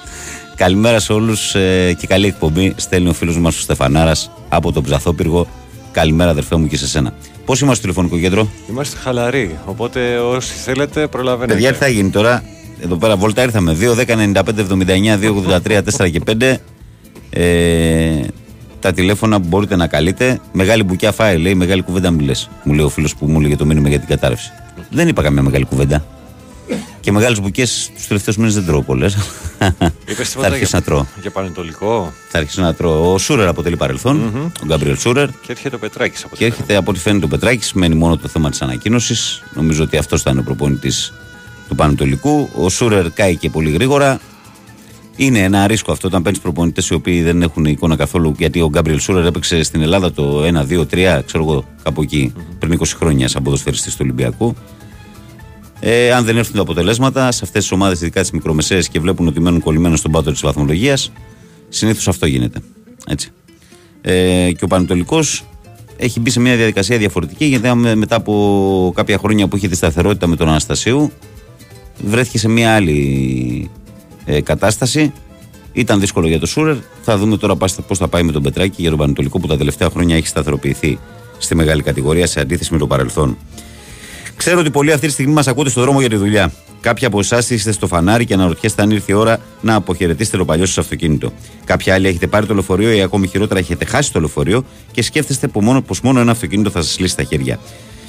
Καλημέρα σε όλους ε, και καλή εκπομπή. Στέλνει ο φίλος μας ο Στεφανάρας από τον Ψαθόπυργο. Καλημέρα, αδερφέ μου και σε σένα. Πώς είμαστε στο τηλεφωνικό κέντρο, Είμαστε χαλαροί. Οπότε όσοι θέλετε προλαβαίνετε. Παιδιά, τι θα γίνει τώρα; Εδώ πέρα βόλτα ήρθαμε. 2, 10, 95, 79, 2, 83, 4 και 5. Ε, τα τηλέφωνα που μπορείτε να καλείτε. Μεγάλη μπουκιά φάει, λέει. Μεγάλη κουβέντα μιλέ. Μου λέει ο φίλος που μου έλεγε το μήνυμα για την κατάρρευση. Δεν είπα καμία μεγάλη κουβέντα. Και μεγάλες μπουκέ τους τελευταίους μήνες δεν τρώω πολλές. Θα αρχίσει να τρώω. Για πανετολικό; Θα αρχίσει να τρώω. Ο Σούρερ αποτελεί παρελθόν, mm-hmm. ο Γκάμπριελ Σούρερ. Και έρχεται ο Πετράκης από Και έρχεται από ό,τι φαίνεται ο Πετράκης. Μένει μόνο το θέμα της ανακοίνωσης. Νομίζω ότι αυτός θα είναι ο προπονητής του Πανετολικού. Ο Σούρερ κάει και πολύ γρήγορα. Είναι ένα ρίσκο αυτό όταν παίρνεις προπονητές οι οποίοι δεν έχουν εικόνα καθόλου. Γιατί ο Γκάμπριελ Σούρερ έπαιξε στην Ελλάδα το 1, 2, 3, ξέρω εγώ, κάπου εκεί, mm-hmm. πριν 20 χρόνια σαν ποδοσφαιριστής του Ολυμπιακού. Ε, αν δεν έρθουν τα αποτελέσματα σε αυτές τις ομάδες, ειδικά τις μικρομεσαίες, και βλέπουν ότι μένουν κολλημένοι στον πάτο της βαθμολογίας, συνήθως αυτό γίνεται. Έτσι. Ε, και ο Πανετολικός έχει μπει σε μια διαδικασία διαφορετική, γιατί μετά από κάποια χρόνια που είχε τη σταθερότητα με τον Αναστασίου, βρέθηκε σε μια άλλη ε, κατάσταση. Ήταν δύσκολο για το Σούρερ. Θα δούμε τώρα πώς θα πάει με τον Πετράκη για τον Πανετολικό που τα τελευταία χρόνια έχει σταθεροποιηθεί στη μεγάλη κατηγορία σε αντίθεση με το παρελθόν. Ξέρω ότι πολλοί αυτή τη στιγμή μας ακούτε στον δρόμο για τη δουλειά. Κάποιοι από εσάς είστε στο φανάρι και αναρωτιέστε αν ήρθε η ώρα να αποχαιρετήσετε το παλιό σας αυτοκίνητο. Κάποιοι άλλοι έχετε πάρει το λεωφορείο ή ακόμη χειρότερα έχετε χάσει το λεωφορείο και σκέφτεστε πω μόνο, πως μόνο ένα αυτοκίνητο θα σας λύσει τα χέρια.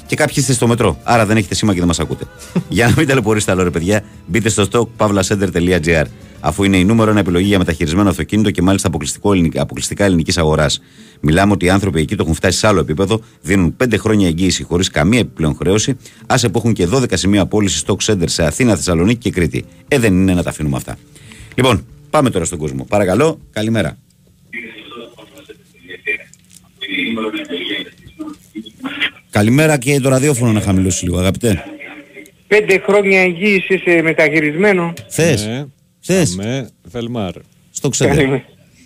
Και κάποιοι είστε στο μετρό, άρα δεν έχετε σήμα και δεν μας ακούτε. για να μην ταλαιπωρήσετε άλλο, ρε παιδιά, μπείτε στο stockpavlacenter.gr αφού είναι η νούμερο ένα επιλογή για μεταχειρισμένο αυτοκίνητο και μάλιστα αποκλειστικά ελληνικής αγοράς. Μιλάμε ότι οι άνθρωποι εκεί το έχουν φτάσει σε άλλο επίπεδο, δίνουν 5 χρόνια εγγύηση χωρίς καμία επιπλέον χρέωση, άσε που έχουν και 12 σημεία πώληση stock center σε Αθήνα, Θεσσαλονίκη και Κρήτη. Ε, δεν είναι να τα αφήνουμε αυτά. Λοιπόν, πάμε τώρα στον κόσμο. Παρακαλώ, καλημέρα. Καλημέρα και το ραδιόφωνο να χαμηλώσει λίγο, αγαπητέ. Πέντε χρόνια εγγύησης σε μεταχειρισμένο. Θες. Ναι. Θες. Με Βελμάρ. Στο ξέντερ.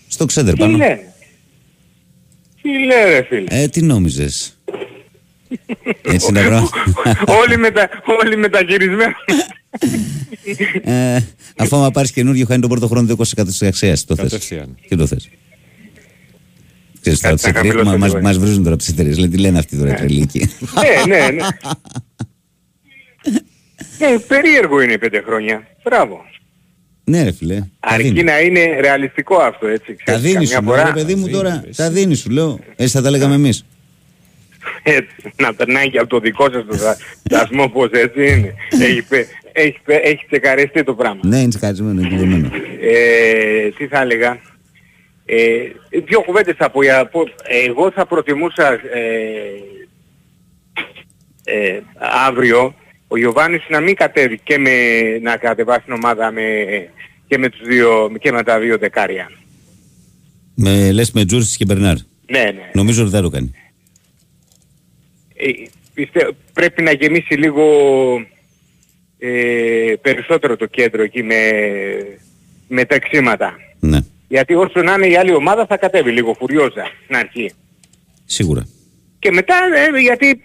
Στο ξέντερ πάνω. Τι λένε; Τι λέει ρε φίλε; Ε, τι νόμιζες; Έτσι είναι πράγμα. όλοι, μετα, όλοι μεταχειρισμένοι. ε, αφού άμα πάρεις καινούργιο χάνει τον πρώτο χρόνο 20% της αξίας. Το θες. Τι το θες. Ξέρεις τώρα τις εταιρείες, μα, μας, μας βρίζουν τώρα από τις εταιρείες. Λένε τι λένε αυτοί τώρα οι τρελίκοι. ναι, ναι, ναι. Ε, περίεργο είναι πέντε χρόνια. Μπράβο. Ναι, ρε φιλέ. Αρκεί να είναι ρεαλιστικό αυτό, έτσι. Τα δίνεις σου, φορά... ρε παιδί μου τώρα. Τα δίνεις σου, λέω. Έτσι θα τα λέγαμε εμείς. Έτσι, να περνάει και από το δικό σας το δασμό πως έτσι είναι. Έχει, έχει, έχει τσεκαριστεί το πράγμα. Ναι, είναι τσεκαρισμένο, είναι ε, Τι θα έλεγα; Ε, δύο κουβέντες θα πω. Εγώ θα προτιμούσα ε, ε, αύριο ο Ιωβάνης να μην κατέβει και με, να κατεβάσει την ομάδα με, και, με τους δύο, και με τα δύο δεκάρια. Με, λες με Τζούρσις και Μπερνάρ. Ναι, ναι. Νομίζω ότι δεν το κάνει. Ε, πιστε, πρέπει να γεμίσει λίγο ε, περισσότερο το κέντρο εκεί με, με τρεξίματα. Ναι, Γιατί όσο να είναι η άλλη ομάδα θα κατέβει λίγο φουριόζα στην αρχή. σίγουρα. Και μετά ε, γιατί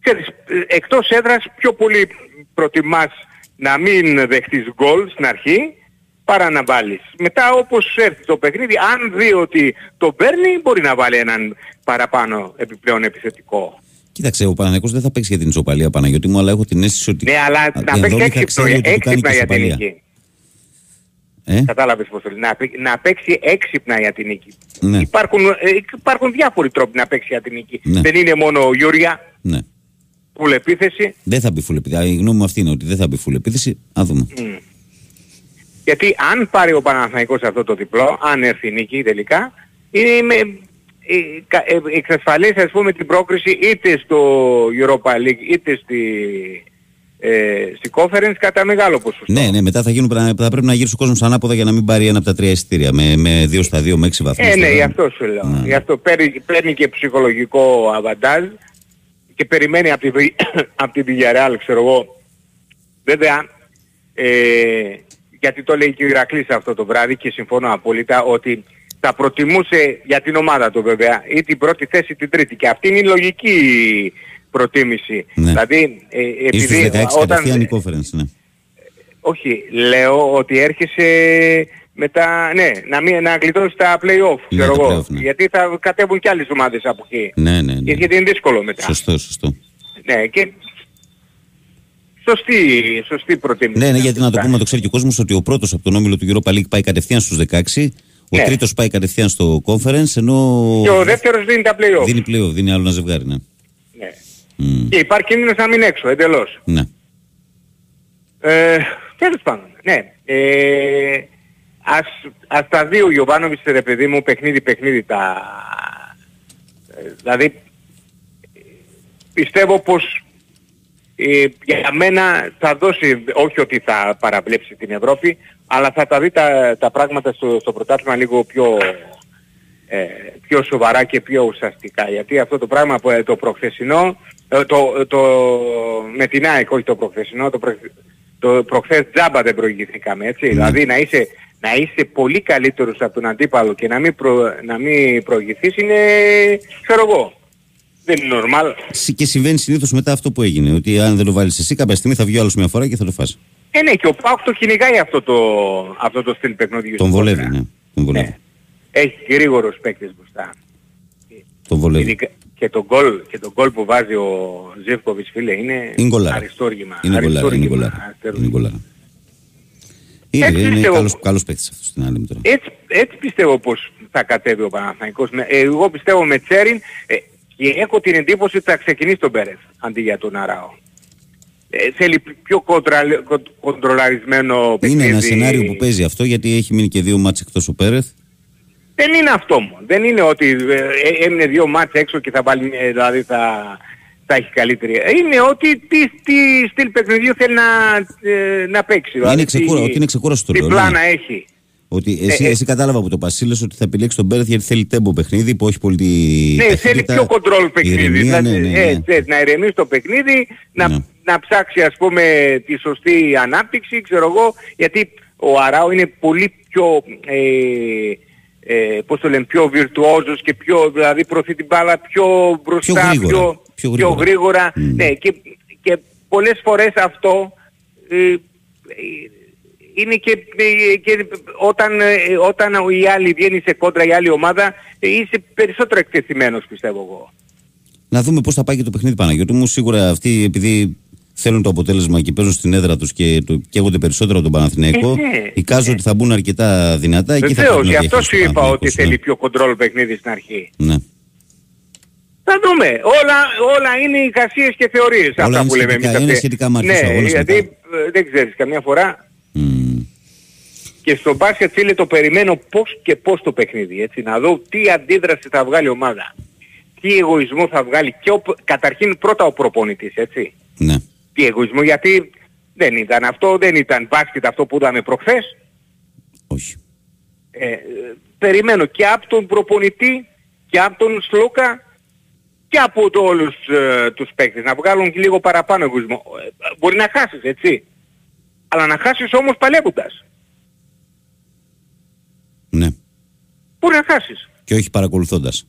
ξέρεις, ε, εκτός έδρας πιο πολύ προτιμάς να μην δεχτείς γκολ στην αρχή παρά να βάλεις. Μετά όπως έρθει το παιχνίδι, αν δει ότι το παίρνει μπορεί να βάλει έναν παραπάνω επιπλέον επιθετικό. Κοίταξε, ο Παναγιακός δεν θα παίξει για την ισοπαλία Παναγιώτη μου, αλλά έχω την αίσθηση ότι. Ναι, αλλά να η παίξει Ανδόλη θα έξυπνο, ξέρει ότι του κάνει και έξυπνα για την ισοπαλία. νίκη. Ε; Κατάλαβες πώς το λέω. Να, παί- να παίξει έξυπνα για την νίκη. Ναι. Υπάρχουν, ε, υπάρχουν διάφοροι τρόποι να παίξει για την νίκη. Ναι. Δεν είναι μόνο ο Γιούρια, Ναι. πουλεπίθεση. Δεν θα μπει full επίθεση. Η γνώμη μου αυτή είναι ότι δεν θα μπει full επίθεση. Α δούμε. Μμ. Γιατί αν πάρει ο Παναθηναϊκός αυτό το διπλό, αν έρθει η νίκη τελικά, είναι με, ε, κα- ε, εξασφαλίσει ας πούμε την πρόκριση είτε στο Europa League είτε στη, ε, στη Conference κατά μεγάλο ποσοστό. Ναι, ναι, μετά θα, γίνουν, θα πρέπει να γυρίσει ο κόσμος ανάποδα για να μην πάρει ένα από τα τρία εισιτήρια. Με, με δύο στα δύο, με έξι βαθμούς. Ε, ναι, γι' αυτό σου λέω. Ναι. Γι' αυτό παίρνει, παίρνει και ψυχολογικό αβαντάζ και περιμένει από τη, Βι- απ' τη Villarreal, ξέρω εγώ. Βέβαια, ε, γιατί το λέει και ο Ηρακλής αυτό το βράδυ και συμφωνώ απόλυτα ότι θα προτιμούσε για την ομάδα του βέβαια ή την πρώτη θέση ή την τρίτη και αυτή είναι η λογική προτίμηση. Ναι. Δηλαδή, ε, Ίσως επειδή 16 όταν, κατευθείαν η conference, ναι. όχι, λέω ότι έρχεσαι μετά, ναι, να, μην, να γλιτώσεις τα play-off, Ναι, ξέρω τα εγώ. play-off, ναι. Γιατί θα κατέβουν κι άλλες ομάδες από εκεί. Ναι, ναι, ναι. Και γιατί είναι δύσκολο μετά. Σωστό, σωστό. Ναι, και σωστή, σωστή προτίμηση. Ναι, ναι, γιατί να το πούμε, να το ξέρει και ο κόσμος ότι ο πρώτος από τον όμιλο του Europa League πάει κατευθείαν στους 16, ο Ναι. τρίτος πάει κατευθείαν στο conference, ενώ. Και ο δεύτερος δίνει τα play-off. Δίνει πλέον, δίνει άλλο ένα ζευγάρι, ναι. Ναι. Μμ, Και υπάρχει κίνδυνος να μείνει έξω, εντελώς. ναι. Ε, τέλος πάντων, ναι. Ε, ας, ας τα δει ο Γιωβάνοβιτς, ρε παιδί μου, παιχνίδι-παιχνίδι τα... ε, Δηλαδή, πιστεύω πως ε, για μένα θα δώσει, όχι ότι θα παραβλέψει την Ευρώπη, αλλά θα τα δει τα, τα πράγματα στο, στο πρωτάθλημα λίγο πιο, ε, πιο σοβαρά και πιο ουσιαστικά. Γιατί αυτό το πράγμα που ε, το προχθεσινό, ε, το, το, με την ΑΕΚ, όχι το προχθεσινό, το, προ, το προχθές τζάμπα δεν προηγηθήκαμε, έτσι. Δηλαδή να είσαι, να είσαι πολύ καλύτερος από τον αντίπαλο και να μην, προ, να μην προηγηθείς είναι, ξέρω εγώ, δεν είναι normal. Συ- Και συμβαίνει συνήθως μετά αυτό που έγινε. Ότι αν δεν το βάλεις εσύ, κάποια στιγμή θα βγει ο άλλος μια φορά και θα το φας. Ε, ναι, και ο Πάουκ το κυνηγάει αυτό το, αυτό το στυλ παιχνιδιού. Τον στην βολεύει, κόντρα. ναι. Τον βολεύει. Έχει γρήγορους παίκτες μπροστά. Τον βολεύει. Ειδικά- Και το γκολ, και το γκολ που βάζει ο Ζεύκοβιτς φίλε είναι, Είναι γκολάρα. αριστόργημα. Είναι γκολάρα. Είναι αριστόργημα, γκολάρα. αριστόργημα. Είναι γκολάρα. Είναι, Έτσι είναι πιστεύω. καλός, καλός παίκτης αυτός στην άλλη μου τώρα. Έτσι, έτσι πιστεύω πως θα κατέβει ο Παναθηναϊκός. Με- ε, Εγώ πιστεύω με Τσέριν ε, και έχω την εντύπωση ότι θα ξεκινήσει τον Πέρεθ αντί για τον Αράο. Ε, θέλει πιο κοντρα, κον- κοντρολαρισμένο παιχνίδι. Είναι ένα σενάριο που παίζει αυτό γιατί έχει μείνει και δύο μάτς εκτός ο Πέρεθ. Δεν είναι αυτό μόνο. Δεν είναι ότι ε, ε, έμεινε δύο μάτς έξω και θα βάλει, ε, δηλαδή θα, θα έχει καλύτερη. Ε, Είναι ότι τι, τι στυλ παιχνιδιού θέλει να, ε, να παίξει. δηλαδή ξεκούρα- τι- ότι είναι ξεκούραστο το Τι λέω, πλάνα ναι. έχει. Ότι εσύ, Ε, ε. εσύ κατάλαβα από το Πασίλες ότι θα επιλέξει τον Πέρεθ γιατί θέλει τέμπο παιχνίδι που έχει πολύ τη Ναι, θέλει ταχύτητα, πιο κοντρόλ παιχνίδι. ηρεμία, δηλαδή, ναι, ναι, ε, ναι. θες να ηρεμήσει το παιχνίδι, να, Ναι. να ψάξει ας πούμε τη σωστή ανάπτυξη, ξέρω εγώ, γιατί ο Αράου είναι πολύ πιο, ε, ε, πώς το λένε, πιο βιρτουόζος και πιο, δηλαδή προωθεί την μπάλα πιο μπροστά, Πιο γρήγορα. Πιο πιο γρήγορα. γρήγορα. Μμ. Ναι, και, και πολλές φορές αυτό ε, ε, είναι και, ε, και όταν, ε, όταν η άλλη βγαίνει σε κόντρα η άλλη ομάδα ε, είσαι περισσότερο εκτεθειμένος πιστεύω εγώ. Να δούμε πώς θα πάει και το παιχνίδι Παναγιώτη μου. Σίγουρα αυτοί επειδή θέλουν το αποτέλεσμα και παίζουν στην έδρα τους και το, καίγονται περισσότερο από τον Παναθηναϊκό, Ε, ναι, εικάζω ότι θα μπουν αρκετά δυνατά. Εκεί θα Βεβαίως, πρέπει γι' να αυτό διαχειριστεί σου ο είπα ότι Παναθηναϊκός, θέλει πιο κοντρόλ παιχνίδι στην αρχή. Ναι. Θα δούμε. Όλα, όλα είναι εικασίες και θεωρίες Όλα αυτά είναι που λέμε σχετικά- εμείς. είναι αυτές. σχετικά μάρτυρα Ναι, αγώνας γιατί μετά. ε, δεν ξέρεις καμιά φορά Μμ. και στο μπάσκετ φίλε το περιμένω πώς και πώς το παιχνίδι. Έτσι, να δω τι αντίδραση θα βγάλει η ομάδα. Τι εγωισμό θα βγάλει και ο, καταρχήν πρώτα ο προπονητής, έτσι. Ναι. Τι εγωισμό, γιατί δεν ήταν αυτό, δεν ήταν μπάσκετ αυτό που είδαμε προχθές. Όχι. Ε, ε, περιμένω και από τον προπονητή και από τον Σλούκα και από το όλους ε, τους παίκτες να βγάλουν και λίγο παραπάνω εγωισμό. Ε, μπορεί να χάσεις, έτσι. Αλλά να χάσεις όμως παλεύοντας. Ναι. Πού να χάσεις. Και όχι παρακολουθώντας.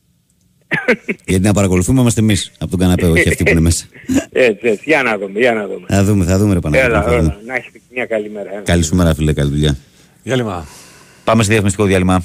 Γιατί να παρακολουθούμε είμαστε εμείς από τον καναπέ, όχι αυτοί που είναι μέσα. Έτσι, έτσι. Για να δούμε, για να δούμε. Θα δούμε, θα δούμε, ρε Παναγιώτη. Έλα, θα δούμε. έλα. Να έχετε μια καλή μέρα. έλα. Καλή σου μέρα, φίλε, καλή δουλειά. Διάλειμμα. Πάμε σε διαφημιστικό διάλειμμα.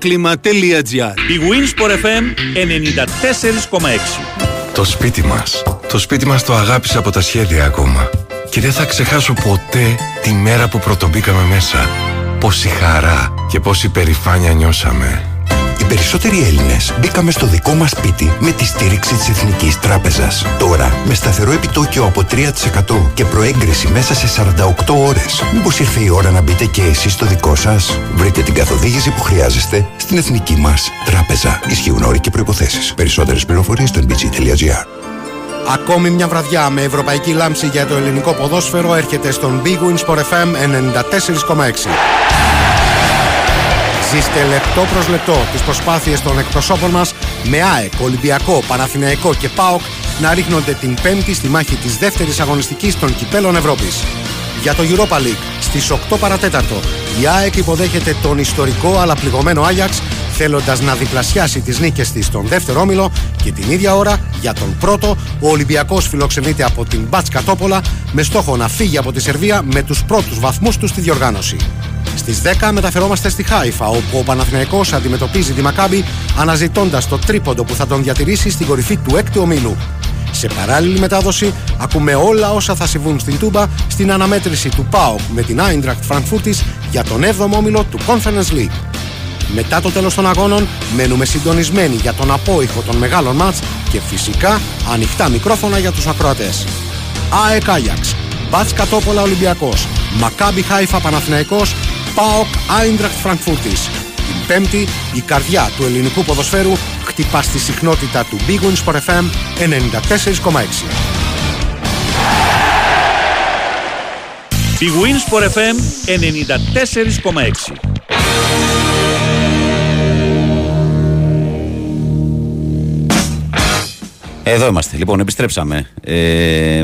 bioclima.gr Η Winsport FM 94,6 Το σπίτι μας. Το σπίτι μας το αγάπησα από τα σχέδια ακόμα. Και δεν θα ξεχάσω ποτέ τη μέρα που πρωτομπήκαμε μέσα. Πόση χαρά και πόση περηφάνεια νιώσαμε. Οι περισσότεροι Έλληνες μπήκαμε στο δικό μας σπίτι με τη στήριξη της Εθνικής Τράπεζας. Τώρα, με σταθερό επιτόκιο από 3% και προέγκριση μέσα σε 48 ώρες. Μήπως ήρθε η ώρα να μπείτε και εσείς στο δικό σας; Βρείτε την καθοδήγηση που χρειάζεστε στην Εθνική μας Τράπεζα. Ισχύουν όροι και προποθέσει. Περισσότερες πληροφορίες στο nbg.gr. Ακόμη μια βραδιά με ευρωπαϊκή λάμψη για το ελληνικό ποδόσφαιρο έρχεται στον Big Wins Sport FM 94,6. Ζήστε λεπτό προς λεπτό τις προσπάθειες των εκπροσώπων μας με ΑΕΚ, Ολυμπιακό, Παναθηναϊκό και ΠΑΟΚ να ρίχνονται την πέμπτη στη μάχη της δεύτερης αγωνιστικής των κυπέλων Ευρώπης. Για το Europa League στις 8 παρατέταρτο η ΑΕΚ υποδέχεται τον ιστορικό αλλά πληγωμένο Άγιαξ θέλοντας να διπλασιάσει τις νίκες της στον δεύτερο όμιλο και την ίδια ώρα για τον πρώτο ο Ολυμπιακός φιλοξενείται από την Μπάτς Τόπολα με στόχο να φύγει από τη Σερβία με τους πρώτους βαθμούς του στη διοργάνωση. Στις 10 μεταφερόμαστε στη Χάιφα όπου ο Παναθηναϊκός αντιμετωπίζει τη Μακάμπη αναζητώντας το τρίποντο που θα τον διατηρήσει στην κορυφή του έκτου ομίλου. Σε παράλληλη μετάδοση ακούμε όλα όσα θα συμβούν στην Τούμπα στην αναμέτρηση του ΠΑΟΚ με την Eintracht Frankfurtis για τον 7ο όμιλο του Conference League. Μετά το τέλος των αγώνων μένουμε συντονισμένοι για τον απόϊχο των μεγάλων μάτς και φυσικά ανοιχτά μικρόφωνα για τους ακροατές. ΑΕΚ Άγιαξ, Μπάτς Κατόπολα Ολυμπιακός, Μακάμπι Χάιφα Παναθηναϊκός, ΠΑΟΚ Άιντρακτ Φραγκφούρτης. Την Πέμπτη η καρδιά του ελληνικού ποδοσφαίρου χτυπά στη συχνότητα του Big Wins for FM 94,6. Η Winsport FM 94,6 Εδώ είμαστε. Λοιπόν, επιστρέψαμε. Ε,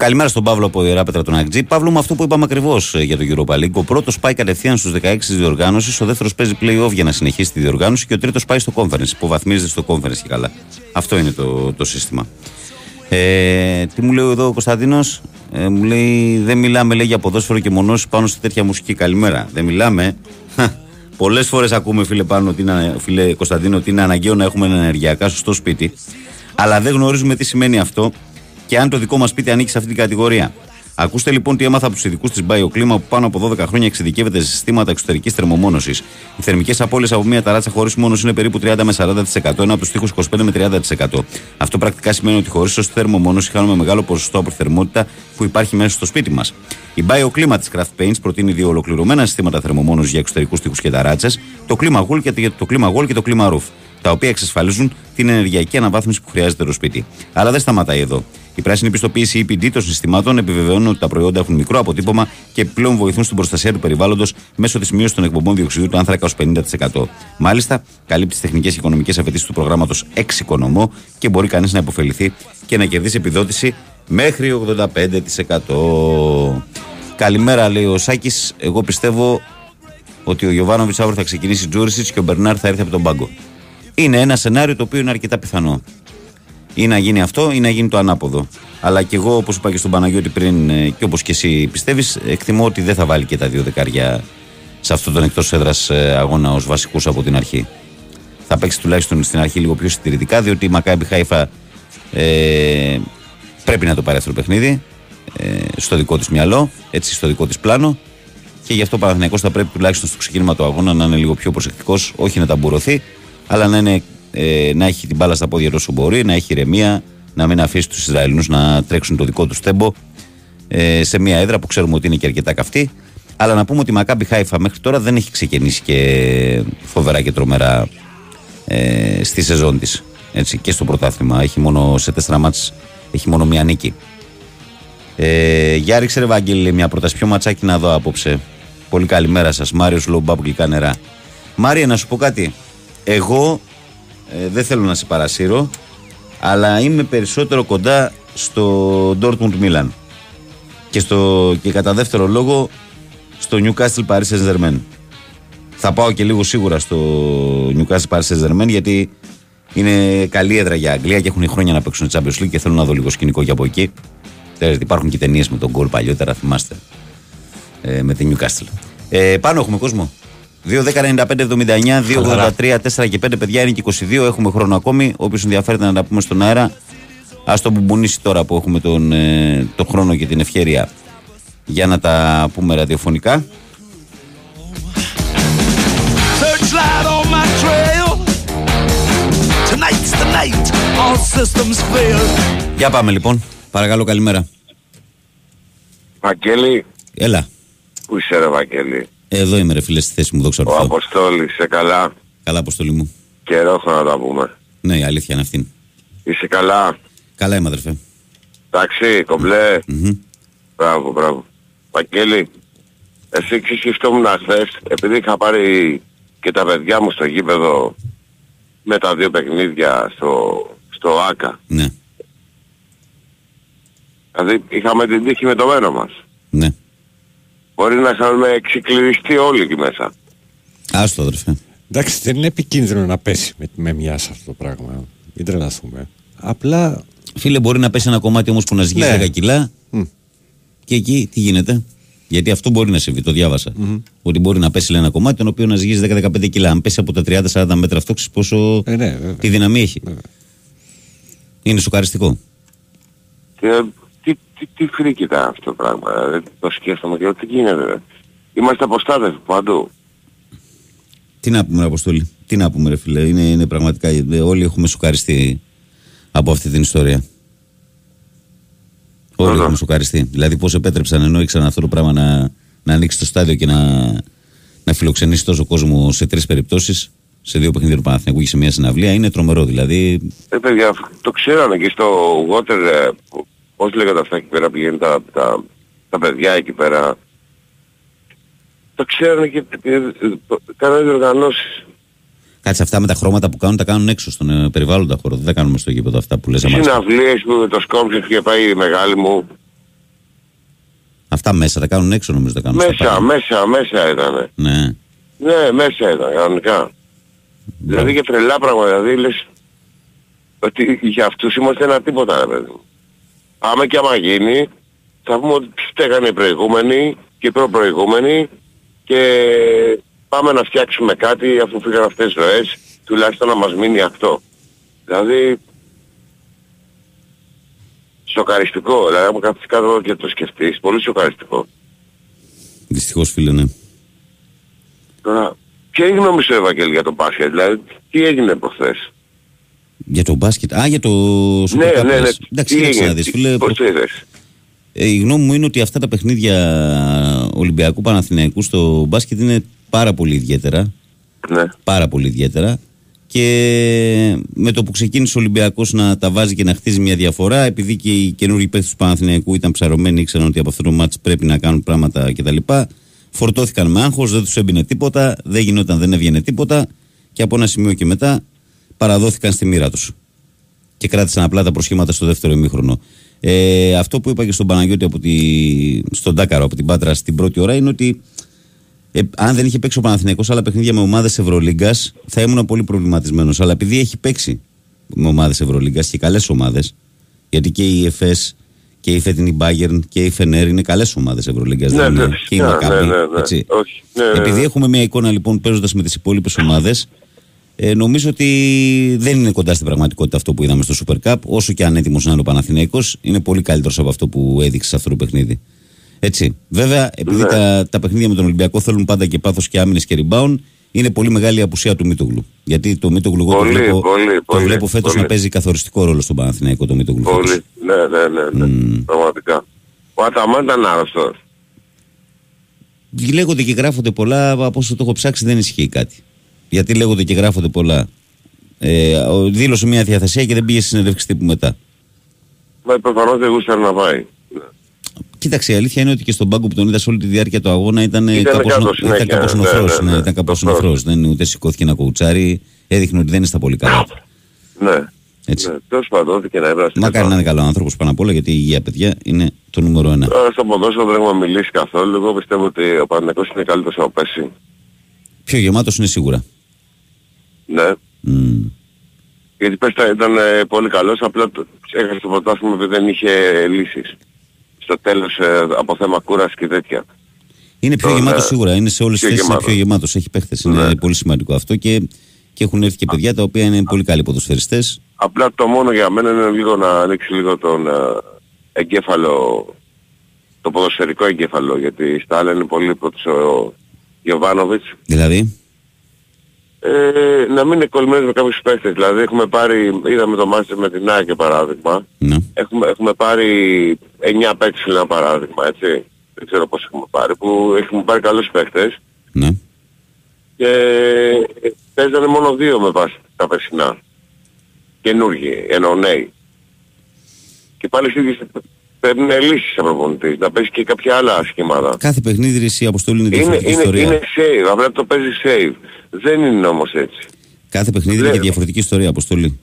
καλημέρα στον Παύλο από Ιεράπετρα τον Αγτζή. Παύλο, με αυτό που είπαμε ακριβώς για το Europa League. Ο πρώτος πάει κατευθείαν στους 16 της διοργάνωσης, ο δεύτερος παίζει playoff για να συνεχίσει τη διοργάνωση και ο τρίτος πάει στο conference. Υποβαθμίζεται στο conference και καλά. Αυτό είναι το, το σύστημα. Ε, τι μου λέει εδώ ο Κωνσταντίνος, ε, μου λέει δεν μιλάμε λέει, για ποδόσφαιρο και μονώσει πάνω σε τέτοια μουσική. Καλημέρα. Δεν μιλάμε. Πολλές φορές ακούμε, φίλε, πάνω, ότι είναι, φίλε Κωνσταντίνο, ότι είναι αναγκαίο να έχουμε ένα ενεργειακά σωστό σπίτι. Αλλά δεν γνωρίζουμε τι σημαίνει αυτό και αν το δικό μας σπίτι ανήκει σε αυτή την κατηγορία. Ακούστε λοιπόν τι έμαθα από τους ειδικούς της BioClima που πάνω από 12 χρόνια εξειδικεύεται σε συστήματα εξωτερικής θερμομόνωσης. Οι θερμικές απώλειες από μια ταράτσα χωρίς μόνωση είναι περίπου 30 με 40%, ενώ από τους τοίχου 25 με 30%. Αυτό πρακτικά σημαίνει ότι χωρίς σωστή θερμομόνωση χάνουμε μεγάλο ποσοστό από θερμότητα που υπάρχει μέσα στο σπίτι μας. Η BioClima της Craft Paints προτείνει δύο ολοκληρωμένα συστήματα θερμομόνωσης για εξωτερικούς τοίχου και ταράτσες, το Clima Wool και το Clima Wall και το Clima Roof τα οποία εξασφαλίζουν την ενεργειακή αναβάθμιση που χρειάζεται το σπίτι. Αλλά δεν σταματάει εδώ. Η πράσινη πιστοποίηση EPD των συστημάτων επιβεβαιώνει ότι τα προϊόντα έχουν μικρό αποτύπωμα και επιπλέον βοηθούν στην προστασία του περιβάλλοντος μέσω της μείωσης των εκπομπών διοξιδίου του άνθρακα ως 50%. Μάλιστα, καλύπτει τις τεχνικές και οικονομικές απαιτήσεις του προγράμματος Εξοικονομώ και μπορεί κανείς να υποφεληθεί και να κερδίσει επιδότηση μέχρι 85%. Καλημέρα, λέει ο Σάκης. Εγώ πιστεύω ότι ο Γιωβάνοβιτς αύριο θα ξεκινήσει Τζούρισιτς και ο Μπερνάρ θα έρθει από τον πάγκο. Είναι ένα σενάριο το οποίο είναι αρκετά πιθανό. Ή να γίνει αυτό ή να γίνει το ανάποδο. Αλλά και εγώ, όπως είπα και στον Παναγιώτη πριν ε, και όπως και εσύ πιστεύεις, εκτιμώ ότι δεν θα βάλει και τα δύο δεκάρια σε αυτόν τον εκτός έδρας αγώνα ως βασικούς από την αρχή. Θα παίξει τουλάχιστον στην αρχή λίγο πιο συντηρητικά, διότι η Μακάμπι Χάιφα ε, πρέπει να το πάρει αυτό το παιχνίδι ε, στο δικό της μυαλό, έτσι στο δικό της πλάνο. Και γι' αυτό ο Παναθηναϊκός θα πρέπει τουλάχιστον στο ξεκίνημα του αγώνα να είναι λίγο πιο προσεκτικός, όχι να ταμπουρωθεί, αλλά να, είναι, ε, να έχει την μπάλα στα πόδια όσο μπορεί, να έχει ηρεμία, να μην αφήσει τους Ισραηλινούς να τρέξουν το δικό τους τέμπο ε, σε μια έδρα που ξέρουμε ότι είναι και αρκετά καυτή. Αλλά να πούμε ότι η Μακάμπι Χάιφα μέχρι τώρα δεν έχει ξεκινήσει και φοβερά και τρομερά ε, στη σεζόν της. Και στο πρωτάθλημα. Έχει μόνο σε τέσσερα μάτς έχει μόνο μία νίκη. Ε, για ρίξε ρε Βαγγέλη μια πρόταση πιο ματσάκι να δω απόψε. Πολύ καλημέρα σας. Μάριος Λομπάπου γλυκά νερά. Μάρια να σου πω κάτι. Εγώ ε, δεν θέλω να σε παρασύρω αλλά είμαι περισσότερο κοντά στο Dortmund Milan και, στο, και κατά δεύτερο λόγο στο Newcastle Paris Saint-Germain. Θα πάω και λίγο σίγουρα στο Newcastle Paris Saint-Germain γιατί είναι καλή έδρα για Αγγλία και έχουν χρόνια να παίξουν Champions League και θέλω να δω λίγο σκηνικό και από εκεί. Ξέρετε, υπάρχουν και ταινίες με τον γκολ παλιότερα, θυμάστε. Ε, με την Newcastle. Ε, πάνω έχουμε κόσμο. 2-10-95-79, 2-83, 4 και 5 παιδιά είναι και 22. Έχουμε χρόνο ακόμη. Όποιος ενδιαφέρεται να τα πούμε στον αέρα, ας το μπουμπουνίσει τώρα που έχουμε τον, ε, τον χρόνο και την ευκαιρία για να τα πούμε ραδιοφωνικά. Searchlight on my trail. Tonight's the night. All systems clear. Για πάμε λοιπόν. Παρακαλώ, καλημέρα. Βαγγέλη, Έλα. πού είσαι ρε Βαγγέλη; Εδώ είμαι ρε φίλε στη θέση μου, δόξα τω Ο Θεώ. Αποστόλης, είσαι καλά; Καλά, αποστολή μου. Καιρό έχω να τα πούμε. Ναι, η αλήθεια είναι αυτή. Είσαι καλά; Καλά είμαι, αδερφέ. Εντάξει, κομπλέ. Μπράβο, μπράβο. Βαγγέλη, εσύ ξυσκεφτόμουν χθες, επειδή είχα πάρει και τα παιδιά μου στο γήπεδο με τα δύο παιχνίδια στο, στο ΆΚΑ. Ναι. Δηλαδή είχαμε την τύχη με το μέρο μας. Ναι. Μπορεί να είχαμε ξεκλειδιστεί όλοι εκεί μέσα. Άστο, αδερφέ. Εντάξει, δεν είναι επικίνδυνο να πέσει με, με μια σε αυτό το πράγμα. Μην τρελαθούμε. Απλά. Φίλε, μπορεί να πέσει ένα κομμάτι όμως που να ζυγίσει Ναι. 10 κιλά. Και εκεί τι γίνεται; Γιατί αυτό μπορεί να συμβεί, το διάβασα. Ότι μπορεί να πέσει λέει, ένα κομμάτι το οποίο να ζυγίζει 10-15 κιλά. Αν πέσει από τα 30-40 μέτρα αυτό, ξέρεις πόσο. Ε, ναι, βέβαια. τι δύναμη έχει. Είναι σοκαριστικό. Και τι, τι, τι φρίκι ήταν αυτό το πράγμα. Δηλαδή, το σκέφτομαι και λέω τι γίνεται. ρε. Είμαστε αποστάδες παντού. Τι να πούμε, ρε Αποστολή. Τι να πούμε, ρε φίλε. Είναι, είναι πραγματικά. ε, Όλοι έχουμε σοκαριστεί από αυτή την ιστορία. Όλοι έχουμε σοκαριστεί. Δηλαδή, πώς επέτρεψαν ενώ ήξεραν αυτό το πράγμα να, να ανοίξει το στάδιο και να, να φιλοξενήσει τόσο κόσμο σε τρεις περιπτώσεις. Σε δύο παιχνίδια του Παναθηναϊκού και σε μια συναυλία. Είναι τρομερό δηλαδή. Ε, παιδιά, το ξέρανε και στο Water, ε, π- πώς λέγατε αυτά εκεί πέρα, πηγαίνουν τα, τα, τα παιδιά εκεί πέρα; Το ξέρανε και ε, ε, το- κάνανε διοργανώσεις. Κάτσε αυτά με τα χρώματα που κάνουν, τα κάνουν έξω στον ε, περιβάλλοντα χώρο. Δεν τα κάνουμε στο γήπεδο αυτά που λες αμάξι. Συναυλίες που το Σκόπιες είχε πάει η μεγάλη μου. Αυτά μέσα τα κάνουν έξω νομίζω τα κάνουν. στα Μέσα, πάρκινγκ. μέσα, μέσα ήτανε. Ναι. Ναι, μέσα ήταν, κανονικά. Δηλαδή και τρελά πράγματα, δηλαδή λες ότι για αυτούς είμαστε ένα τίποτα ρε παιδί μου. Άμα και άμα γίνει, θα πούμε ότι στέγανε οι προηγούμενοι και οι προπροηγούμενοι και πάμε να φτιάξουμε κάτι αφού φύγαν αυτές τις ροές, τουλάχιστον να μας μείνει αυτό. Δηλαδή, σοκαριστικό, δηλαδή άμα κάθεις κάτω και το σκεφτείς, πολύ σοκαριστικό. Δυστυχώς φίλε, ναι. Τώρα, ποια είναι η γνώμη σου Ευαγγέλη για το μπάσκετ, δηλαδή τι έγινε προχθές; Για το μπάσκετ. Α, για το Super Ναι, Cup ναι, ναι. λες. Εντάξει, Τι κοίταξε να έγινε, δεις, τι- φίλε. πώς προ- το είδες; Ε, η γνώμη μου είναι ότι αυτά τα παιχνίδια Ολυμπιακού Παναθηναϊκού στο μπάσκετ είναι πάρα πολύ ιδιαίτερα. Ναι. Πάρα πολύ ιδιαίτερα. Και με το που ξεκίνησε ο Ολυμπιακός να τα βάζει και να χτίζει μια διαφορά, επειδή και οι καινούργιοι παίχτε του Παναθηναϊκού ήταν ψαρωμένοι, ήξεραν ότι από αυτό το μάτς πρέπει να κάνουν πράγματα κτλ. Φορτώθηκαν με άγχος, δεν τους έμπαινε τίποτα, δεν γινόταν, δεν έβγαινε τίποτα. Και από ένα σημείο και μετά παραδόθηκαν στη μοίρα τους. Και κράτησαν απλά τα προσχήματα στο δεύτερο ημίχρονο. Ε, αυτό που είπα και στον Παναγιώτη από τη, στον Τάκαρο από την Πάτρα στην πρώτη ώρα είναι ότι ε, αν δεν είχε παίξει ο Παναθηναϊκός άλλα παιχνίδια με ομάδες Ευρωλίγκας, θα ήμουν πολύ προβληματισμένος. Αλλά επειδή έχει παίξει με ομάδες Ευρωλίγκας και καλές ομάδες, γιατί και η ΕΦΕΣ και η φετινή Bayern και η Φενέρ είναι καλές ομάδες Ευρωλίγκας. Ναι, δεν ναι, είναι; Και η ναι, Μακάμπη. ναι, ναι, ναι. έτσι. Όχι, ναι, ναι, ναι. Επειδή έχουμε μια εικόνα λοιπόν παίζοντας με τις υπόλοιπες ομάδες, ε, νομίζω ότι δεν είναι κοντά στην πραγματικότητα αυτό που είδαμε στο Super Cup. Όσο και αν έτοιμο να είναι ο Παναθηναϊκός, είναι πολύ καλύτερος από αυτό που έδειξε σε αυτό το παιχνίδι. Έτσι. Βέβαια, επειδή Ναι. τα, τα παιχνίδια με τον Ολυμπιακό θέλουν πάντα και πάθος και άμυνες και rebound, είναι πολύ μεγάλη η απουσία του Μίτογλου. Γιατί το Μίτογλου εγώ το Πολύ, βλέπω, πολύ, το πολύ, βλέπω φέτος πολύ. να παίζει καθοριστικό ρόλο στον Παναθηναϊκό το Μίτογλου. φέτος. Πολύ. Ναι, ναι, ναι, ναι. Πραγματικά. Ο Αταμάν ήταν άρρωστος. Λέγονται και γράφονται πολλά, από όσο το έχω ψάξει δεν ισχύει κάτι. Γιατί λέγονται και γράφονται πολλά. Ε, ο- δήλωσε μια διαθεσία και δεν πήγε στη συνέντευξη τύπου μετά. Μα προφανώς δεν γούσταρε να πάει. Κοίταξε, η αλήθεια είναι ότι και στον πάγκο που τον είδα σε όλη τη διάρκεια του αγώνα ήταν, ε, Ήταν κάπως, κάτω νο- συνέχεια, ήταν κάπως ναι, νοθρός. ναι, Ναι, ναι. ήταν κάπως Νοθρός. νοθρός. Δεν ούτε σηκώθηκε να κοουτσάρει. Έδειχνε ότι δεν είναι στα πολύ καλά. Ναι. Έτσι. Ναι, τέλος πάντων, ό,τι και να έβρασε. Μακάρι να είναι καλό άνθρωπος πάνω απ' όλα γιατί η υγεία, παιδιά, είναι το νούμερο ένα. Τώρα στο ποδόσφαιρο δεν έχουμε μιλήσει καθόλου. Εγώ πιστεύω ότι ο Παναγικός είναι καλύτερος από πέρσι. Πιο γεμάτος είναι σίγουρα. Ναι. Μμμ. Γιατί πες τα- ήταν ε, πολύ καλός, απλά το- έχασε το πρωτάθλημα επειδή δεν είχε ε, λύσεις. Στο τέλος ε, από θέμα κούραση και τέτοια. Είναι πιο Τον, γεμάτο ε, σίγουρα. Είναι σε όλες τις πιο θέσεις είναι γεμάτος. πιο γεμάτος. Έχει παίχτες. Είναι πολύ σημαντικό αυτό και, και έχουν έρθει και παιδιά τα οποία είναι πολύ καλοί ποδοσφαιριστές. Απλά το μόνο για μένα είναι λίγο να ανοίξει λίγο τον ε, εγκέφαλο, το ποδοσφαιρικό εγκέφαλο, γιατί στα άλλα είναι πολύ πρώτος ο Γιωβάνοβιτς. Δηλαδή, Ε, να μην είναι κολλημένος με κάποιους παίκτες. Δηλαδή έχουμε πάρει, είδαμε το μάτι με την ΑΕΚ για παράδειγμα. Ναι. Έχουμε, έχουμε πάρει 9 παίκτες ένα παράδειγμα, έτσι. Δεν ξέρω πώς έχουμε πάρει, που έχουμε πάρει καλούς παίκτες. Ναι. Και παίζανε μόνο δύο με βάση τα περσινά. Καινούργοι, ενώ νέοι. Και πάλι στις ίδιες παίρνουν λύσεις σαν προπονητής, να παίζει και κάποια άλλα σχήματα. κάθε παιχνίδι η αποστολή είναι Είναι, διαφορετική είναι, ιστορία. είναι save, απλά το παίζει save. Δεν είναι όμως έτσι. Κάθε παιχνίδι είναι Ναι. και διαφορετική ιστορία, αποστολή.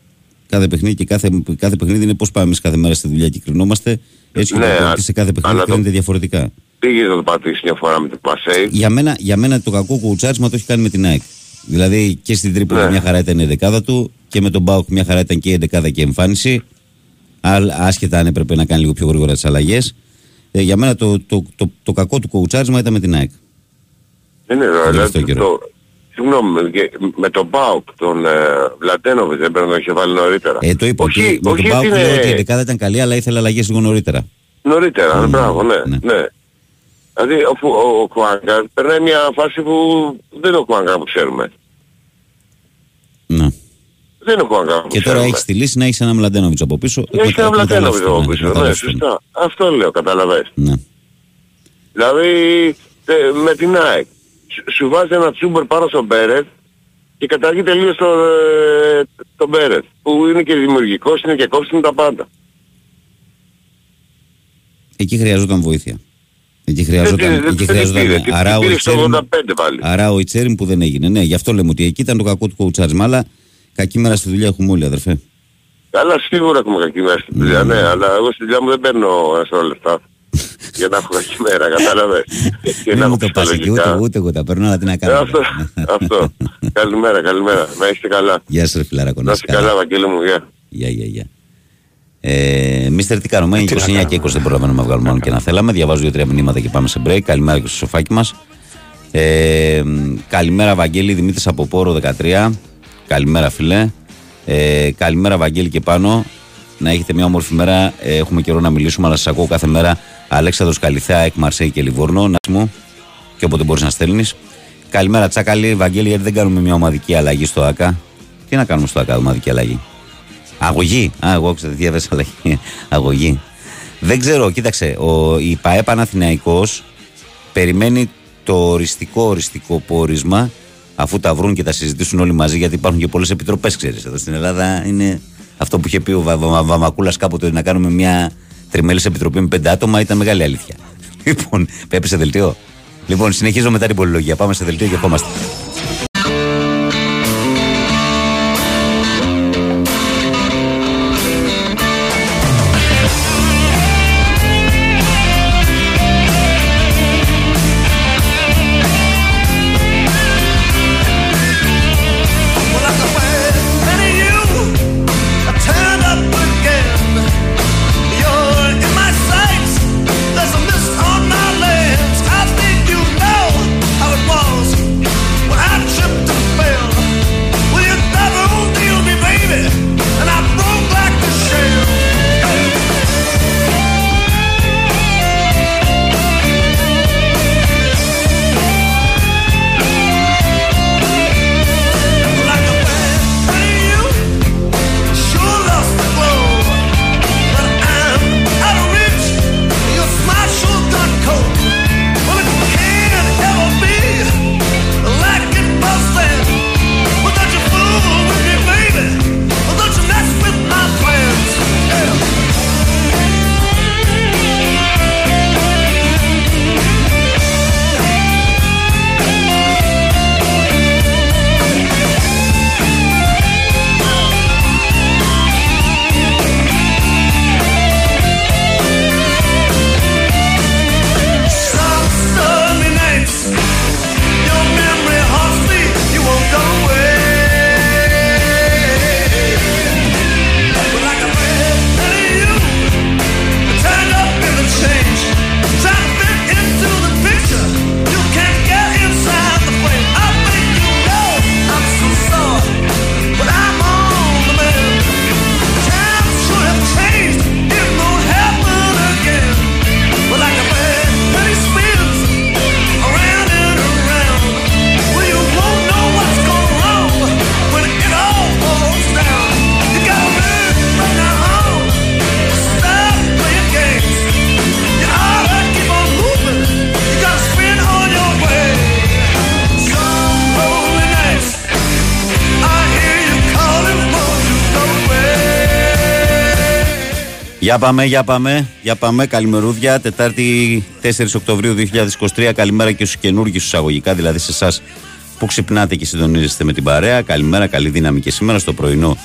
Κάθε παιχνίδι και κάθε, κάθε παιχνίδι είναι πώς πάμε εμεί κάθε μέρα στη δουλειά και κρινόμαστε. Έτσι και Ναι, το α- προπονητής σε κάθε παιχνίδι αλλά το- κρίνεται διαφορετικά. Πήγε να το πατήσεις μια φορά με την Πασέι. Για μένα, για μένα το κακό κουουουτσάρισμα το έχει κάνει με την ΑΕΚ. Δηλαδή και στην Τρίπολη Ναι. μια χαρά ήταν η δεκάδα του και με τον Μπάουκ μια χαρά ήταν και η δεκάδα και η εμφάνιση. Άλλ- Άσχετα αν έπρεπε να κάνει λίγο πιο γρήγορα τις αλλαγές. Ε, για μένα το, το, το, το, κακό του κουουουτσάρισμα ήταν με την ΑΕΚ. Δεν είναι αυτό δηλαδή, καιρό. το, Συγγνώμη, και με τον Μπάουκ, τον ε, Βλατένοβιτ δεν πρέπει να τον είχε βάλει νωρίτερα. Ε, το είπα. όχι, ότι με όχι τον Μπάουκ ότι λέω είναι ότι η δεκάδα ήταν καλή, αλλά ήθελε αλλαγές λίγο νωρίτερα. νωρίτερα, Mm, μπράβο, ναι, ναι. ναι. Δηλαδή ο, Φου- ο, ο Κουάνκα περνάει μια φάση που δεν είναι ο Κουάνκα που ξέρουμε. Ναι. Δεν είναι ο Κουάνκα που Και τώρα ξέρουμε. έχεις τη λύση να έχεις ένα Μλαντένοβιτ από πίσω. Έχει ένα Βλατένοβιτ εκμεταλλεύτηκε, από ναι, πίσω, ναι, εκμεταλλεύτηκε. σωστά. Αυτό λέω, καταλαβες. Ναι. Δηλαδή ε, με την ΑΕΚ. Σου, σου βάζει ένα τσούμπερ πάνω στον Μπέρετ και καταργεί τελείως το, ε, τον Μπέρετ. Που είναι και δημιουργικός, είναι και κόψιμο τα πάντα. Εκεί χρειαζόταν βοήθεια. Εκεί χρειαζόταν. Δεν- δεν- εκεί δεν χρειαζόταν πήρε, την Αράο πήρε στο Ιτσέριν- 85 πάλι. Αράο Ιτσέριν που δεν έγινε. Ναι, γι' αυτό λέμε ότι εκεί ήταν το κακό του κοουτσάρισμα. Αλλά κακή μέρα στη δουλειά έχουμε όλοι, αδερφέ. Αλλά σίγουρα έχουμε κακή μέρα στην δουλειά, ναι, αλλά εγώ στη δουλειά μου δεν παίρνω ένα σωρό λεφτά. για να έχω κακή μέρα, κατάλαβες. και να Δεν έχω μου το πας εκεί, ούτε, ψυχολογικά. ούτε εγώ τα παίρνω, αλλά τι να Ε, κάνω. αυτό, αυτό. καλημέρα, καλημέρα. Να είστε καλά. Γεια σας, ρε φιλαράκο. Να είστε καλά, Βαγγέλη μου, γεια. Γεια, γεια, γεια. Ε, Μίστερ, τι κάνουμε, είναι 29 και 20 δεν προλαβαίνουμε να βγάλουμε μόνο και να θέλαμε. Διαβάζω δύο-τρία μηνύματα και πάμε σε break. Καλημέρα και στο σοφάκι μας. Ε, καλημέρα, Βαγγέλη Δημήτρης από Πόρο 13. Καλημέρα, φιλέ. Ε, καλημέρα, Βαγγέλη και πάνω. Να έχετε μια όμορφη μέρα. Ε, έχουμε καιρό να μιλήσουμε, αλλά σας ακούω κάθε μέρα. Αλέξανδρος Καλιθέα, Εκ Μαρσέη και Λιβόρνο. Να μου και όποτε μπορείς να στέλνεις. Καλημέρα, Τσάκαλη. Βαγγέλη, γιατί δεν κάνουμε μια ομαδική αλλαγή στο ΑΚΑ; Τι να κάνουμε στο ΑΚΑ, ομαδική αλλαγή; Αγωγή. Α, εγώ ξέρω, διάβασα αλλαγή. Αγωγή. Δεν ξέρω, κοίταξε. Ο, η ΠαΕ Παναθηναϊκός περιμένει το οριστικό οριστικό πόρισμα αφού τα βρουν και τα συζητήσουν όλοι μαζί γιατί υπάρχουν και πολλές επιτροπές ξέρεις. Εδώ στην Ελλάδα είναι αυτό που είχε πει ο Βα, Βα, Βαμακούλας κάποτε ότι να κάνουμε μια τριμέλης επιτροπή με πέντε άτομα ήταν μεγάλη αλήθεια. Λοιπόν έπεσε δελτίο. Λοιπόν συνεχίζω μετά την πολυλογία. Πάμε σε δελτίο και ερχόμαστε Για πάμε, για πάμε, για πάμε. Καλημερούδια. Τετάρτη 4 Οκτωβρίου 2023. Καλημέρα και στους καινούργιους εισαγωγικά, δηλαδή σε εσάς που ξυπνάτε και συντονίζεστε με την παρέα. Καλημέρα, καλή δύναμη και σήμερα στο πρωινό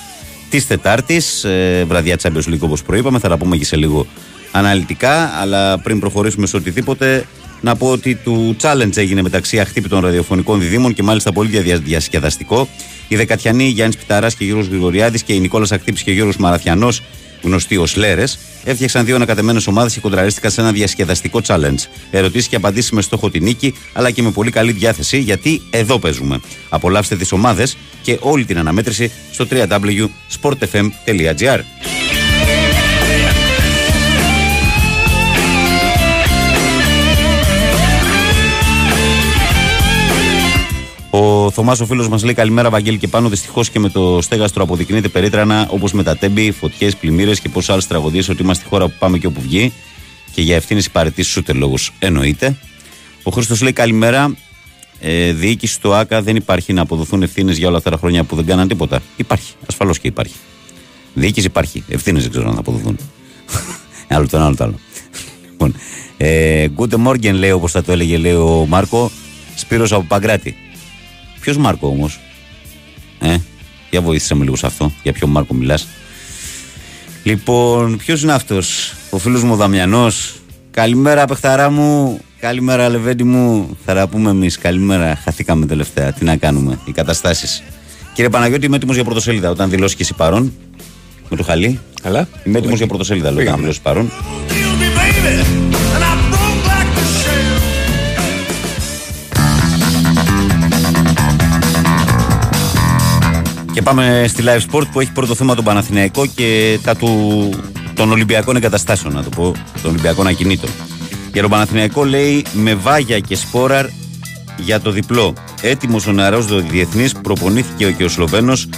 της Τετάρτης. Ε, βραδιά Champions League όπως προείπαμε. Θα τα πούμε και σε λίγο αναλυτικά. Αλλά πριν προχωρήσουμε σε οτιδήποτε, να πω ότι του challenge έγινε μεταξύ αχτύπητων ραδιοφωνικών διδήμων και μάλιστα πολύ δια- διασκεδαστικό. Οι Δεκατιανοί Γιάννης Πιταράς και Γιώργος Γρηγοριάδης και οι Νικόλας Ακτύπης και Γιώργος Μαραθιανός, γνωστοί ως Λέρες, έφτιαξαν δύο ανακατεμένες ομάδες και κοντραρίστηκαν σε ένα διασκεδαστικό challenge. Ερωτήσεις και απαντήσεις με στόχο την νίκη, αλλά και με πολύ καλή διάθεση, γιατί εδώ παίζουμε. Απολαύστε τις ομάδες και όλη την αναμέτρηση στο www.sportfm.gr. Θωμάς, ο φίλος μας, λέει καλημέρα, Βαγγέλη και πάνω. Δυστυχώς και με το στέγαστρο αποδεικνύεται περίτρανα όπως με τα τέμπη, φωτιές, πλημμύρες και πόσες άλλες τραγωδίες ότι είμαστε χώρα που πάμε και όπου βγει. Και για ευθύνες υπαρετήσει ούτε λόγο εννοείται. Ο Χρήστος λέει καλημέρα. Ε, διοίκηση στο ΑΚΑ δεν υπάρχει να αποδοθούν ευθύνες για όλα αυτά τα χρόνια που δεν κάναν τίποτα. Υπάρχει. Ασφαλώς και υπάρχει. Διοίκηση υπάρχει. Ευθύνες δεν ξέρω αν θα αποδοθούν. άλλο το ένα, άλλο το άλλο. Λοιπόν, ε, Good morning λέει όπως θα το έλεγε λέει ο Μάρκο. Σπύρος από Παγκράτη. Ποιος Μάρκο όμως; Ε, για βοήθησε με λίγο σε αυτό. Για ποιο Μάρκο μιλάς; Λοιπόν, ποιος είναι αυτός, ο φίλος μου ο Δαμιανός. Καλημέρα, παιχταρά μου. Καλημέρα, Λεβέντι μου. Θα τα πούμε εμείς. Καλημέρα. Χαθήκαμε τελευταία. Τι να κάνουμε. Οι καταστάσεις. Κύριε Παναγιώτη, είμαι έτοιμος για πρωτοσέλιδα όταν δηλώσεις και εσύ παρόν. Με το χαλί. Καλά. Είμαι έτοιμος για πρωτοσέλιδα, λέω, όταν δηλώσεις παρόν. Και πάμε στη Live Sport που έχει πρώτο θέμα τον Παναθηναϊκό και τα του, των Ολυμπιακών εγκαταστάσεων, να το πω, των Ολυμπιακών ακινήτων. Για τον Παναθηναϊκό λέει με βάγια και σπόραρ για το διπλό. Έτοιμος ο νεαρός διεθνής, προπονήθηκε και ο Σλοβαίνος.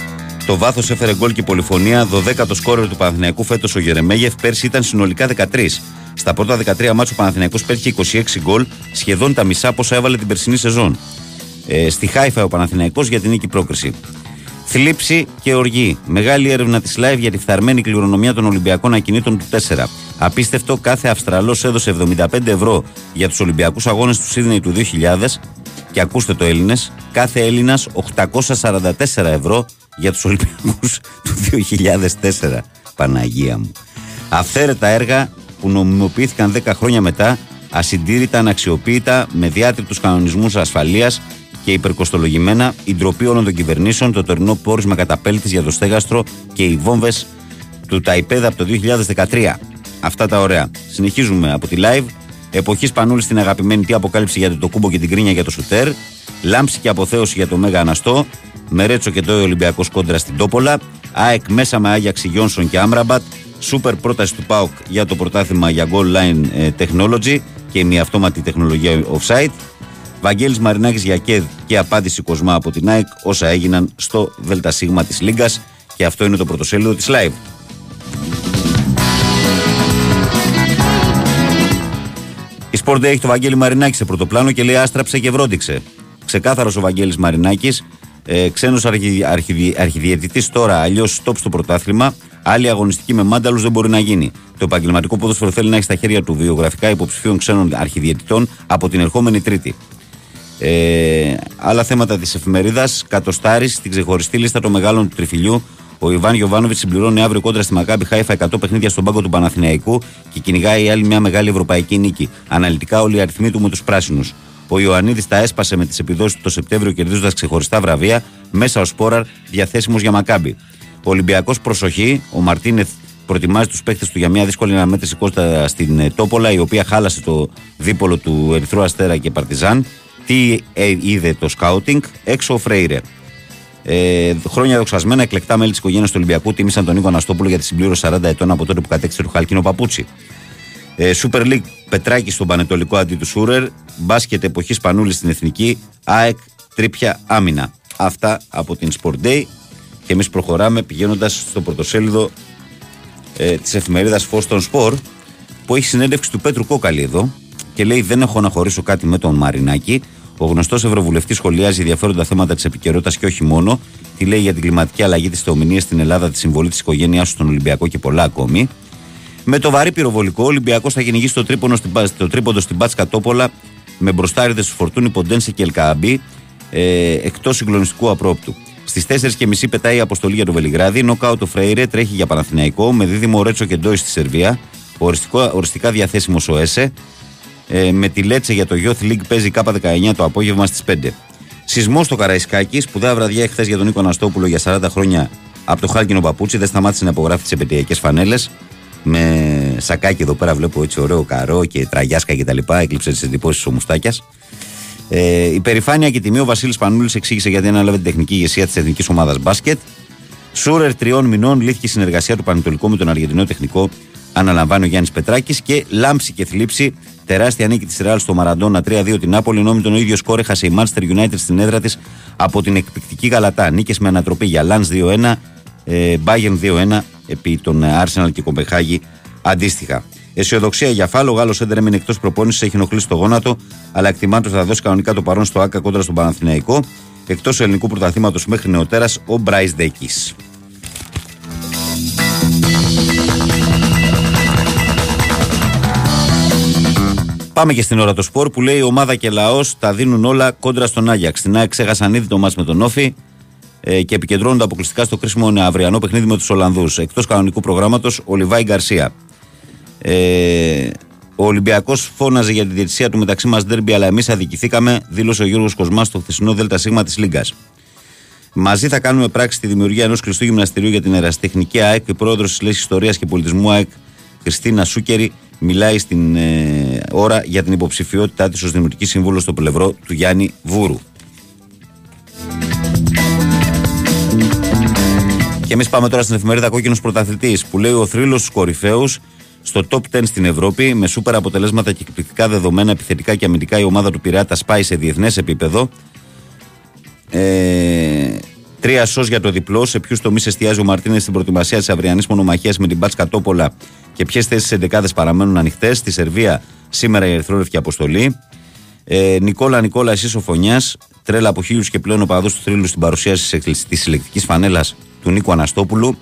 Το βάθος έφερε γκολ και πολυφωνία. 12ο σκόρερ του Παναθηναϊκού φέτος ο Γερεμέγεφ. Πέρσι ήταν συνολικά 13. Στα πρώτα 13 μάτια ο Παναθηναϊκός πέτυχε 26 γκολ, σχεδόν τα μισά πόσα έβαλε την περσινή σεζόν. Ε, στη Χάιφα ο Παναθηναϊκός για την νίκη πρόκριση. Θλίψη και οργή. Μεγάλη έρευνα της Live για τη φθαρμένη κληρονομιά των Ολυμπιακών ακινήτων του 4. Απίστευτο, κάθε Αυστραλός έδωσε 75 ευρώ για τους Ολυμπιακούς Αγώνες του Σίδνεϊ του 2000. Και ακούστε το Έλληνες, κάθε Έλληνας 844 ευρώ για τους Ολυμπιακούς του 2004. Παναγία μου. Αυθαίρετα έργα που νομιμοποιήθηκαν 10 χρόνια μετά, ασυντήρητα, αναξιοποίητα, με διάτριτους κανονισμούς ασφαλείας και υπερκοστολογημένα, η ντροπή όλων των κυβερνήσεων, το τωρινό πόρισμα καταπέλτης για το στέγαστρο και οι βόμβες του Ταϊπέδα από το 2013. Αυτά τα ωραία. Συνεχίζουμε από τη live. Εποχής Πανούλη στην αγαπημένη τι αποκάλυψη για το κούμπο και την κρίνια για το σουτέρ. Λάμψη και αποθέωση για το Μέγα Αναστό. Μερέτσο και το Ολυμπιακός κόντρα στην Τόπολα. ΑΕΚ μέσα με Άγιαξη Γιόνσον και Άμραμπατ. Σούπερ πρόταση του ΠΑΟΚ για το πρωτάθλημα για Goal Line ε, Technology και μια αυτόματη τεχνολογία offside. Βαγγέλης Μαρινάκης για ΚΕΔ και απάντηση Κοσμά από την ΑΕΚ όσα έγιναν στο ΔΣ της Λίγκας και αυτό είναι το πρωτοσέλιδο της Live. Η Sport Day έχει το Βαγγέλη Μαρινάκη σε πρωτοπλάνο και λέει άστραψε και βρόντιξε. Ξεκάθαρος ο Βαγγέλης Μαρινάκης, ε, ξένος αρχι, αρχιδι, αρχιδιαιτητής τώρα, αλλιώς stop στο πρωτάθλημα, άλλη αγωνιστική με μάνταλους δεν μπορεί να γίνει. Το επαγγελματικό ποδόσφαιρο θέλει να έχει στα χέρια του βιογραφικά υποψηφίων ξένων αρχιδιαιτητών από την ερχόμενη Τρίτη. Ε, άλλα θέματα της εφημερίδας. Κατοστάρης στην ξεχωριστή λίστα των μεγάλων του τριφυλιού. Ο Ιβάν Γιοβάνοβιτ συμπληρώνει αύριο κόντρα στη Μακάμπη Χάιφα 100 παιχνίδια στον πάγκο του Παναθηναϊκού και κυνηγάει άλλη μια μεγάλη ευρωπαϊκή νίκη. Αναλυτικά όλοι οι αριθμοί του με τους πράσινους. Ο Ιωαννίδης τα έσπασε με τις επιδόσεις του το Σεπτέμβριο κερδίζοντας ξεχωριστά βραβεία μέσα ως σπόραρ διαθέσιμος για Μακάμπη. Ο Ολυμπιακός προσοχή, ο Μαρτίνεθ προετοιμάζει τους παίχτε του για μια δύσκολη αναμέτρηση κόστα στην ε, Τόπολα, η οποία χάλασε το δίπολο του Ερυθρού Αστέρα και Παρτιζάν. Τι ε, είδε το σκάουτινγκ, έξω ο Φρέιρε. Ε, χρόνια δοξασμένα, εκλεκτά μέλη της οικογένειας του Ολυμπιακού τίμησαν τον Νίκο Αναστόπουλο για τη συμπλήρωση 40 ετών από τότε που κατέξερε του Χαλκίνο Παπούτσι. Ε, Super League Πετράκη στον Πανετολικό αντί του Σούρερ. Μπάσκετ εποχής Πανούλη στην Εθνική. ΑΕΚ Τρίπια Άμυνα. Αυτά από την Sport Day. Και εμείς προχωράμε πηγαίνοντας στο πρωτοσέλιδο ε, της εφημερίδας Φω των Σπορ που έχει συνέντευξη του Πέτρου Κόκαλη εδώ και λέει: Δεν έχω να χωρίσω κάτι με τον Μαρινάκη. Ο γνωστός Ευρωβουλευτής σχολιάζει ενδιαφέροντα θέματα της επικαιρότητας και όχι μόνο. Τι λέει για την κλιματική αλλαγή, τι θεομηνίε στην Ελλάδα, τη συμβολή της οικογένειάς του στον Ολυμπιακό και πολλά ακόμη. Με το βαρύ πυροβολικό, ο Ολυμπιακός θα κυνηγήσει το, τρίπονο στην, Πα- το τρίποντο στην Μπάτσκα Τόπολα με μπροστάριδες του Φορτούνη Ποντένσε και Ελκαμπή ε, εκτός συγκλονιστικού απρόπτου. Στις 4.30 πετάει η αποστολή για το Βελιγράδι. Νοκάου το Φρέιρε τρέχει για Παναθηναϊκό με δίδυμο Ρέτσο και Ντόις στη Σερβία. Οριστικό, οριστικά διαθέσιμος ο ΕΣΕ. Ε, με τη Λέτσε για το Youth League παίζει K19 το απόγευμα στις 5. Σεισμό στο Καραϊσκάκη, σπουδαία βραδιά εχθές για τον Νίκο Αναστόπουλο για 40 χρόνια από το Χάλκινο Παπούτσι. Δεν σταμάτησε να υπογράφει τις επαιτειακές φανέλες. Με σακάκι εδώ πέρα βλέπω έτσι ωραίο καρό και τραγιάσκα κτλ. Έκλειψε τις εντυπώσεις ο Μουστάκιας. Ε, η περηφάνεια και η τιμή ο Βασίλης Πανούλης εξήγησε γιατί ανέλαβε την τεχνική ηγεσία της εθνικής ομάδας μπάσκετ. Σούρερ τριών μηνών λύθηκε η συνεργασία του Πανετολικού με τον Αργεντινό τεχνικό. Αναλαμβάνει ο Γιάννης Πετράκης και λάμψη και θλίψη. Τεράστια νίκη της Ρεάλ στο Μαραντόνα 3-2 την Νάπολη, ενώ με τον ίδιο σκόρ έχασε η Manchester United στην έδρα της από την εκπληκτική Γαλατά. Νίκες με ανατροπή για Λάνς 2-1, ε, Bayern 2-1 επί τον ε, Arsenal και Κομπεχάγη αντίστοιχα. Αισιοδοξία για φάλο. Ο Γάλλος έντερ έμεινε εκτός προπόνησης, έχει ενοχλήσει το γόνατο, αλλά εκτιμάται ότι θα δώσει κανονικά το παρόν στο ΑΚΑ κόντρα στον Παναθηναϊκό. Εκτός ελληνικού πρωταθλήματος μέχρι νεοτέρας, ο Μπράις Ντέκης. Πάμε και στην ώρα το σπορ που λέει η ομάδα και λαός τα δίνουν όλα κόντρα στον Άγιαξ. Στην ΑΕΚ ξέχασαν ήδη το μάτς με τον Όφη ε, και επικεντρώνονται αποκλειστικά στο κρίσιμο αυριανό παιχνίδι με τους Ολλανδούς. Εκτός κανονικού προγράμματος, ο Λιβάη Γκαρσία. Ε, ο Ολυμπιακός φώναζε για τη διαιτησία του μεταξύ μας ντέρμπι, αλλά εμείς αδικηθήκαμε, δήλωσε ο Γιώργος Κοσμάς στο χθεσινό ΔΣ της Λίγκας. Μαζί θα κάνουμε πράξη τη δημιουργία ενός κλειστού γυμναστηρίου για την ερασιτεχνική ΑΕΚ. Η πρόεδρος της Λέση Ιστορίας και Πολιτισμού ΑΕΚ, Χριστίνα Σούκερη, μιλάει στην ε, ώρα για την υποψηφιότητά της ως δημοτική σύμβουλος στο πλευρό του Γιάννη Βούρου. Και εμείς πάμε τώρα στην εφημερίδα Κόκκινος Πρωταθλητής που λέει ο θρύλος στους κορυφαίους στο top 10 στην Ευρώπη με σούπερ αποτελέσματα και εκπληκτικά δεδομένα επιθετικά και αμυντικά η ομάδα του Πειράτα σπάει σε διεθνές επίπεδο. Ε, τρία σο για το διπλό. Σε ποιους τομείς εστιάζει ο Μαρτίνες στην προετοιμασία της αυριανής μονομαχίας με την Μπάτσκα Τόπολα και ποιες θέσεις εντεκάδε παραμένουν ανοιχτές. Στη Σερβία σήμερα η Ερυθρόλευκη αποστολή. Ε, Νικόλα Νικόλα, εσύ ο Φωνιάς. Τρέλα από χίλιους και πλέον ο παδός του θρύλου στην παρουσίαση της συλλεκτικής φανέλας του Νίκου Αναστόπουλου.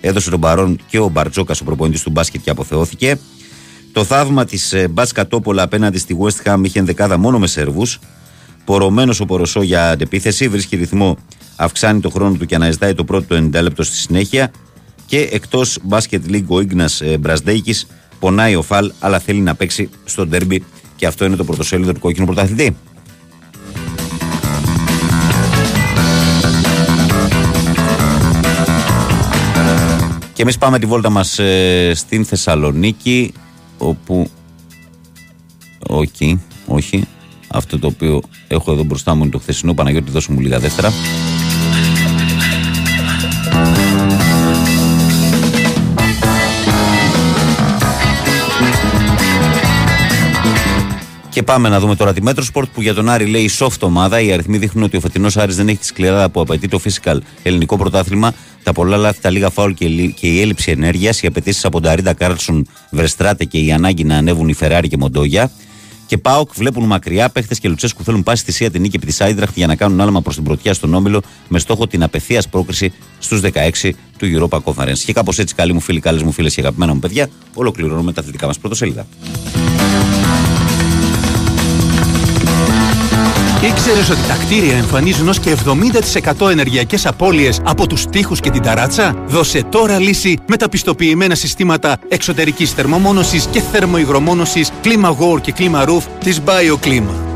Έδωσε τον παρόν και ο Μπαρτζόκας, ο προπονητής του μπάσκετ και αποθεώθηκε. Το θαύμα της Μπάσκα Τόπολα απέναντι στη West Ham είχε ενδεκάδα μόνο με Σέρβους. Πορωμένος ο Ποροσό για αντεπίθεση, βρίσκει ρυθμό, αυξάνει το χρόνο του και αναζητάει το πρώτο 90 λεπτό στη συνέχεια. Και εκτός μπάσκετ League ο Ίγνα Μπρασδέικη πονάει ο Φαλ, αλλά θέλει να παίξει στο ντέρμπι. Και αυτό είναι το πρωτοσέλιδο του κόκκινου πρωταθλητή. Και εμείς πάμε τη βόλτα μας ε, στην Θεσσαλονίκη, όπου. Όχι, όχι. Αυτό το οποίο έχω εδώ μπροστά μου είναι το χθεσινό. Παναγιώτη, δώσω μου λίγα δεύτερα. Πάμε να δούμε τώρα τη Metrosport που για τον Άρη λέει soft ομάδα. Οι αριθμοί δείχνουν ότι ο φετινός Άρης δεν έχει τη σκληράδα που απαιτεί το physical ελληνικό πρωτάθλημα. Τα πολλά λάθη, τα λίγα φάουλ και, λι- και η έλλειψη ενέργειας, οι απαιτήσεις από τον Αρίντα Κάρλσον, Βρεστράτε και η ανάγκη να ανέβουν οι Φεράρι και Μοντόγια. Και ΠΑΟΚ βλέπουν μακριά παίχτες και Λουτσέσκου θέλουν πάση θυσία την νίκη επί της Άιντραχτ για να κάνουν άλμα προς την πρωτιά στον Όμιλο με στόχο την απευθείας πρόκριση στους 16 του Europa Conference. Και κάπως έτσι, καλοί μου φίλοι, καλές μου φίλες και αγαπημένα μου παιδιά, ολοκληρώνουμε τα αθλητικά μας πρωτοσέλιδα. Ήξερες ότι τα κτίρια εμφανίζουν ως και 70% ενεργειακές απώλειες από τους τοίχου και την ταράτσα; Δώσε τώρα λύση με τα πιστοποιημένα συστήματα εξωτερικής θερμομόνωσης και θερμοϊγρομόνωσης Clima και Clima Roof της BioClima.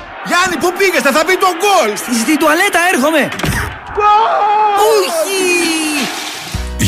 Γιάννη, πού πήγες, θα πει τον γκολ! Στην τουαλέτα έρχομαι! Όχι!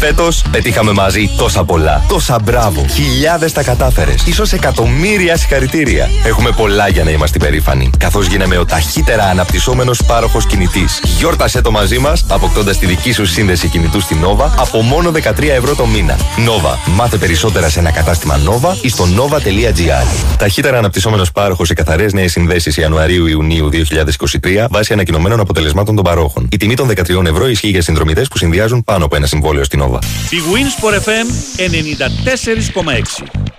Φέτος πετύχαμε μαζί τόσα πολλά. Τόσα μπράβο. Χιλιάδες τα κατάφερες. σω εκατομμύρια συγχαρητήρια. Έχουμε πολλά για να είμαστε περήφανοι. Καθώς γίναμε ο ταχύτερα αναπτυσσόμενος πάροχος κινητής. Γιόρτασε το μαζί μας, αποκτώντας τη δική σου σύνδεση κινητού στην Nova από μόνο 13 ευρώ το μήνα. Nova. Μάθε περισσότερα σε ένα κατάστημα Nova ή στο nova.gr. Ταχύτερα αναπτυσσόμενος πάροχος σε καθαρές νέες συνδέσεις Ιανουαρίου-Ιουνίου 2023 βάσει ανακοινωμένων αποτελεσμάτων των παρόχων. Η τιμή των 13 ευρώ ισχύει για συνδρομητές που συνδυάζουν πάνω από ένα συμβόλαιο στην Nova. Η Winsport FM 94,6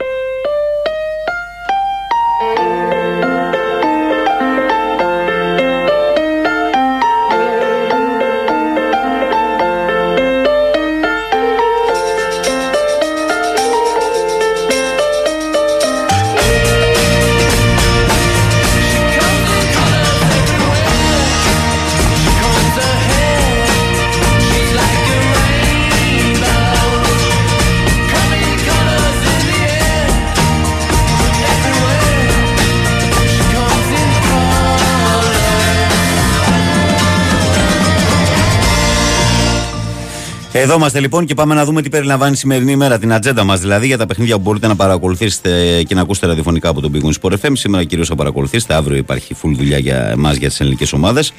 Εδώ είμαστε λοιπόν και πάμε να δούμε τι περιλαμβάνει η σημερινή ημέρα, την ατζέντα μας δηλαδή για τα παιχνίδια που μπορείτε να παρακολουθήσετε και να ακούσετε ραδιοφωνικά από τον Big Win Sport FM. Σήμερα κυρίως θα παρακολουθήσετε, αύριο υπάρχει full δουλειά για εμάς για τις ελληνικές ομάδες.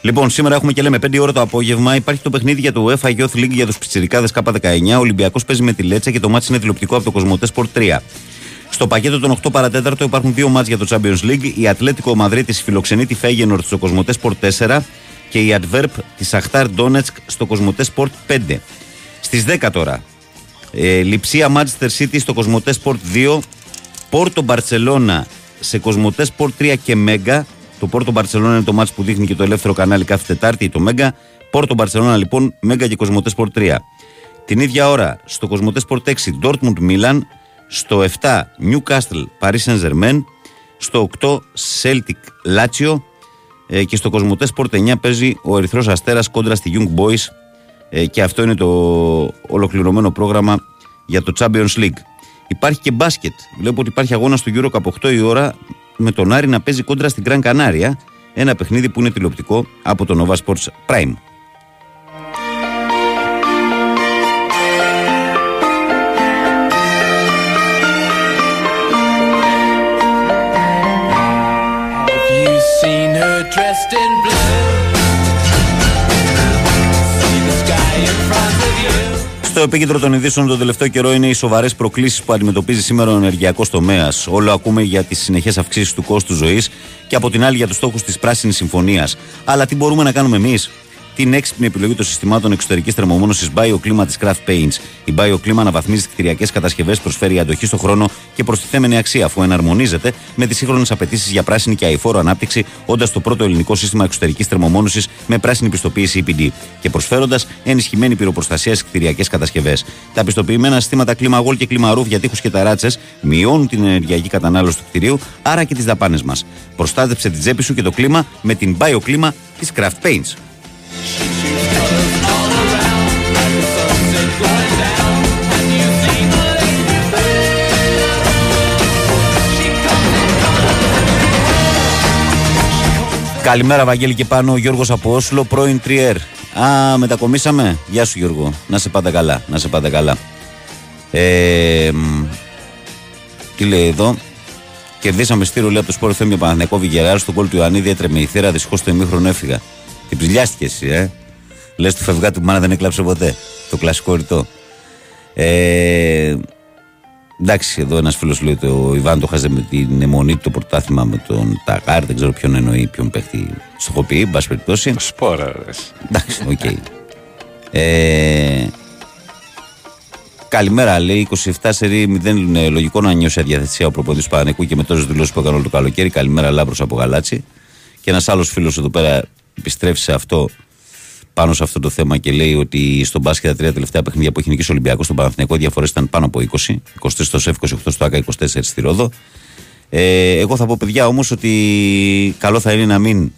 Λοιπόν, σήμερα έχουμε και λέμε 5 ώρα το απόγευμα. Υπάρχει το παιχνίδι για το UEFA Youth League για τους Πιτσυρικάδε K19. Ο Ολυμπιακός παίζει με τη Λέτσα και το μάτι είναι τηλεοπτικό από το Κοσμοτέ Sport 3. Στο πακέτο των 8 παρατέταρτο υπάρχουν δύο μάτς για το Champions League. Η Ατλέτικο Μαδρίτη φιλοξενεί τη Φέγενορτ στο Κοσμοτέ Sport 4 και η Adverb της Αχτάρ Ντόνετσκ στο Κοσμοτέ Sport 5. Στις 10 τώρα. Ε, Λιψία Manchester City στο Κοσμοτέ Sport 2. Πόρτο Μπαρσελόνα σε Κοσμοτέ Sport 3 και Μέγκα. Το Πόρτο Μπαρσελόνα είναι το μάτς που δείχνει και το ελεύθερο κανάλι κάθε Τετάρτη, το Μέγκα. Πόρτο Μπαρσελόνα λοιπόν, Μέγκα και Κοσμοτέ Sport 3. Την ίδια ώρα στο Κοσμοτέ Sport 6 Dortmund Milan. Στο 7 Newcastle Paris Saint Germain. Στο 8 Celtic Lazio. Ε, και στο Κοσμοτέ Sport 9 παίζει ο Ερυθρός Αστέρας κόντρα στη Young Boys ε, και αυτό είναι το ολοκληρωμένο πρόγραμμα για το Champions League. Υπάρχει και μπάσκετ. Βλέπω ότι υπάρχει αγώνα στο Euro Cup 8 η ώρα με τον Άρη να παίζει κόντρα στην Gran Canaria. Ένα παιχνίδι που είναι τηλεοπτικό από το Nova Sports Prime. Her dressed in blue? See the sky in front of you. Στο επίκεντρο των ειδήσεων τον τελευταίο καιρό είναι οι σοβαρές προκλήσεις που αντιμετωπίζει σήμερα ο ενεργειακός τομέας. Όλο ακούμε για τις συνεχεί αυξήσεις του κόστους ζωής και από την άλλη για τους στόχους της Πράσινης Συμφωνίας. Αλλά τι μπορούμε να κάνουμε εμείς; Την έξυπνη επιλογή των συστημάτων εξωτερικής θερμομόνωση BioClima τη Craft Paints. Η BioClima αναβαθμίζει τι κτηριακές κατασκευές, προσφέρει αντοχή στο χρόνο και προστιθέμενη αξία αφού εναρμονίζεται με τις σύγχρονες απαιτήσεις για πράσινη και αηφόρο ανάπτυξη, όντας το πρώτο ελληνικό σύστημα εξωτερικής θερμομόνωση με πράσινη πιστοποίηση EPD και προσφέροντας ενισχυμένη πυροπροστασία στις κτηριακές κατασκευές. Τα πιστοποιημένα συστήματα ClimaGol και ClimaRoof για τείχους και ταράτσες μειώνουν την ενεργειακή κατανάλωση του κτηρίου, άρα και τις δαπάνες μας. Προστάτεψε την τσέπη σου και το κλίμα με την BioClima της Craft Paints. Καλημέρα, Βαγγέλη και πάνω. Ο Γιώργος από Όσλο, πρώην Τριέρ. Α, μετακομίσαμε. Γεια σου, Γιώργο. Να σε πάντα καλά. Να σε πάντα καλά. Ε, μ, τι λέει εδώ; Κερδίσαμε στήρο λέει από το σπόρο Θέμιο Παναθηναϊκό Βιγεράρ στον κόλ του Ιωαννίδη. Έτρεμε η θύρα. Δυστυχώς στο ημίχρονο έφυγα. Την ψηλιάστηκε εσύ, ε. Λες του φευγά του μάνα δεν έκλαψε ποτέ. Το κλασικό ρητό. Ε, εντάξει, εδώ ένας φίλος λέει ότι ο Ιβάν το χάζε με την αιμονή του το πρωτάθλημα με τον Ταγάρ. Δεν ξέρω ποιον εννοεί, ποιον παίχτη στοχοποιεί, εν πάση περιπτώσει. Σπόρα, ρε. Εντάξει, οκ. Ε, καλημέρα, λέει. 27 σερί 0 είναι λογικό να νιώσει αδιαθεσία ο προπονητής του Παναθηναϊκού και με τόσες δηλώσεις που έκανε όλο το καλοκαίρι. Καλημέρα, Λάμπρος από Γαλάτσι. Και ένας άλλος φίλος εδώ πέρα επιστρέφει σε αυτό πάνω σε αυτό το θέμα και λέει ότι στον μπάσκετ τα τρία τελευταία παιχνίδια που έχει νικήσει ο Ολυμπιακός στον Παναθηναϊκό διαφορές ήταν πάνω από 20. 23 στο ΣΕΦ, 28 στο ΟΑΚΑ, 24 στη Ρόδο. Ε, εγώ θα πω παιδιά όμως ότι καλό θα είναι να μην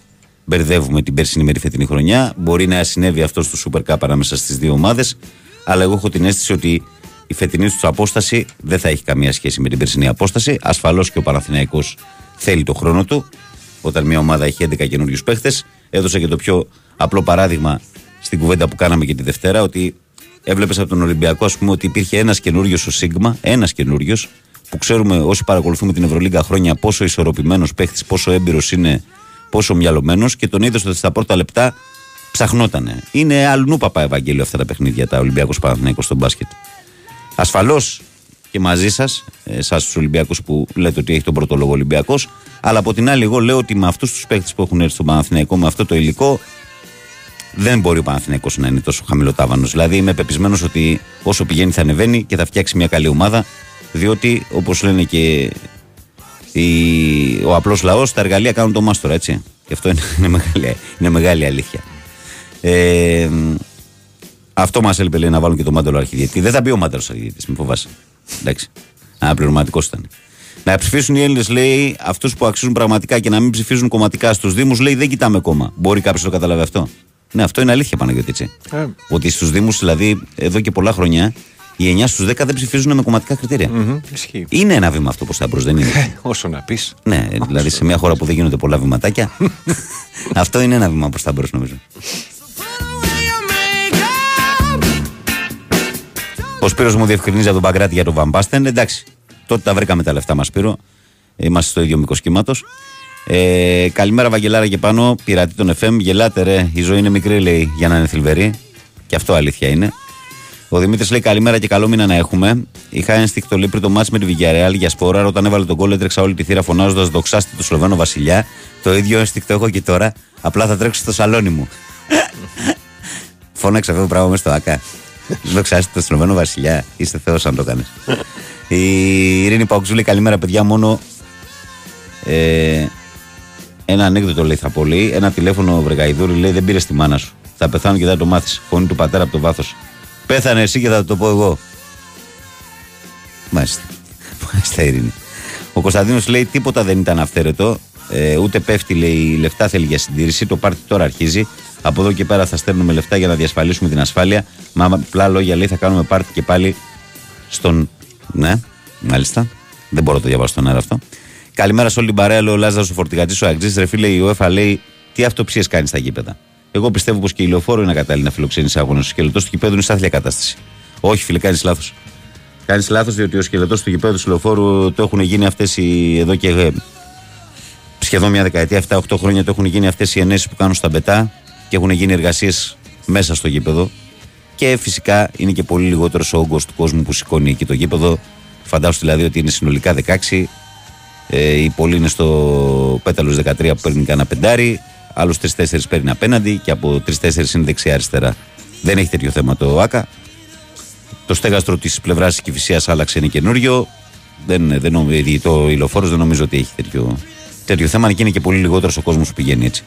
μπερδεύουμε την περσινή με τη φετινή χρονιά. Μπορεί να συνέβη αυτό στο Super Cup ανάμεσα στις δύο ομάδες, αλλά εγώ έχω την αίσθηση ότι η φετινή τους απόσταση δεν θα έχει καμία σχέση με την περσινή απόσταση. Ασφαλώς και ο Παναθηναϊκός θέλει το χρόνο του. Όταν μια ομάδα έχει 11 καινούριους παίχτες, έδωσα και το πιο απλό παράδειγμα στην κουβέντα που κάναμε και τη Δευτέρα, ότι έβλεπες από τον Ολυμπιακό, ας πούμε, ότι υπήρχε ένας καινούριος ο Σίγμα, ένας καινούριος, που ξέρουμε όσοι παρακολουθούμε την Ευρωλίγκα χρόνια πόσο ισορροπημένος παίχτης, πόσο έμπειρος είναι, πόσο μυαλωμένος και τον είδες ότι στα πρώτα λεπτά ψαχνότανε. Είναι αλλού παπά Ευαγγέλιο αυτά τα παιχνίδια, τα Ολυμπιακό Παναθηναϊκό στο μπάσκετ. Ασφαλώς και μαζί σας, εσά τους Ολυμπιακούς που λέτε ότι έχει τον πρώτο λόγο Ολυμπιακός, αλλά από την άλλη, εγώ λέω ότι με αυτούς τους παίχτε που έχουν έρθει στο Παναθηναϊκό, με αυτό το υλικό, δεν μπορεί ο Παναθηναϊκός να είναι τόσο χαμηλοτάβανος. Δηλαδή, είμαι πεπισμένος ότι όσο πηγαίνει θα ανεβαίνει και θα φτιάξει μια καλή ομάδα, διότι όπως λένε και οι, ο απλός λαός, τα εργαλεία κάνουν το μάστορα, έτσι. Και αυτό είναι, είναι, μεγάλη, είναι μεγάλη αλήθεια. Ε, αυτό μας έλειπε λέει, να βάλουν και το μάνταλο αρχιδιετή. Δεν θα μπει ο μάνταλο αρχιδιετή, μην φοβάσαι. Εντάξει. Αναπληρωματικό ήταν. Να ψηφίσουν οι Έλληνες, λέει, αυτούς που αξίζουν πραγματικά και να μην ψηφίζουν κομματικά στους Δήμους, λέει, δεν κοιτάμε κόμμα. Μπορεί κάποιος να το καταλάβει αυτό. Ναι, αυτό είναι αλήθεια, Παναγιώτη. Έτσι. Ε. Ότι στους Δήμους, δηλαδή, εδώ και πολλά χρόνια, οι 9 στους 10 δεν ψηφίζουν με κομματικά κριτήρια. Μμμ, Ισχύει. Είναι ένα βήμα αυτό προς τα μπρος, δεν είναι; Όσο να πεις. ναι, δηλαδή σε μια χώρα που δεν γίνονται πολλά βηματάκια. αυτό είναι ένα βήμα προς τα μπρος, νομίζω. Ο Σπύρος μου διευκρινίζει από τον Παγκράτη για τον Βαμπάστεν. Εντάξει, τότε τα βρήκαμε τα λεφτά μας, Σπύρο. Είμαστε στο ίδιο μήκος κύματος. Ε, καλημέρα, Βαγγελάρα και πάνω. Πειρατή των FM. Γελάτε, ρε. Η ζωή είναι μικρή, λέει, για να είναι θλιβερή. Και αυτό αλήθεια είναι. Ο Δημήτρης λέει καλημέρα και καλό μήνα να έχουμε. Είχα ένστικτο λέει πριν το μάτς με τη Βιγιαρεάλ για σπόρα. Όταν έβαλε τον κόλλο, έτρεξα όλη τη θύρα φωνάζοντας δοξάστε του Σλοβαίνο Βασιλιά. Το ίδιο ένστικτο έχω και τώρα. Απλά θα τρέξω στο σαλόνι μου. Φώναξε αυτό το πράγμα μέσα στο ΑΚΑ. Δοξάστε το Σλοβαίνο Βασιλιά. Είστε Θεός αν το κάνεις. Η Ειρήνη Παουξούλη, καλημέρα παιδιά. Μόνο ε, ένα ανέκδοτο λέει θα πω λέει. Ένα τηλέφωνο βρεγαϊδούρι λέει δεν πήρε τη μάνα σου. Θα πεθάνω και δεν θα το μάθεις. Φωνή του πατέρα από το βάθος. Πέθανε εσύ και θα το πω εγώ. Μάλιστα. Μάλιστα, Ειρήνη. Ο Κωνσταντίνος λέει τίποτα δεν ήταν αυθαίρετο. Ε, ούτε πέφτει, λέει, λεφτά θέλει για συντήρηση. Το πάρτι τώρα αρχίζει. Από εδώ και πέρα θα στέλνουμε λεφτά για να διασφαλίσουμε την ασφάλεια. Μα απλά λόγια λέει θα κάνουμε πάρτι και πάλι στον. Ναι, μάλιστα. Δεν μπορώ να το διαβάσω στον αέρα αυτό. Καλημέρα σε όλη την παρέα, λέει ο Λάζαρος ο Φορτηγατή, ο Αγγλή. Ρε φίλε, η UEFA λέει τι αυτοψίες κάνει στα γήπεδα. Εγώ πιστεύω πως και η λεωφόρο είναι κατάλληλη να φιλοξενεί σε αγώνες. Ο σκελετός του γηπέδου είναι σε άθλια κατάσταση. Όχι, φίλε, κάνεις λάθος. Κάνεις λάθος διότι ο σκελετός του γηπέδου του λεωφόρου το έχουν γίνει αυτές οι. εδώ και ε, σχεδόν μια δεκαετία, 7-8 χρόνια το έχουν γίνει αυτές οι ενέσεις που κάνουν στα μπετά και έχουν γίνει εργασίες μέσα στο γήπεδο. Και φυσικά είναι και πολύ λιγότερος ο όγκος του κόσμου που σηκώνει εκεί το γήπεδο. Φαντάζομαι δηλαδή ότι είναι συνολικά 16. Ε, οι πολλοί είναι στο πέταλος 13 που παίρνει κανένα πεντάρι. Άλλους 3-4 παίρνει απέναντι και από 3-4 είναι δεξιά-αριστερά. Δεν έχει τέτοιο θέμα το ΑΚΑ. Το στέγαστρο της πλευράς της Κυφυσίας άλλαξε, είναι καινούριο. Δεν, δεν, νομι- το ηλοφόρο δεν νομίζω ότι έχει τέτοιο, τέτοιο θέμα και είναι και πολύ λιγότερος ο κόσμος που πηγαίνει έτσι.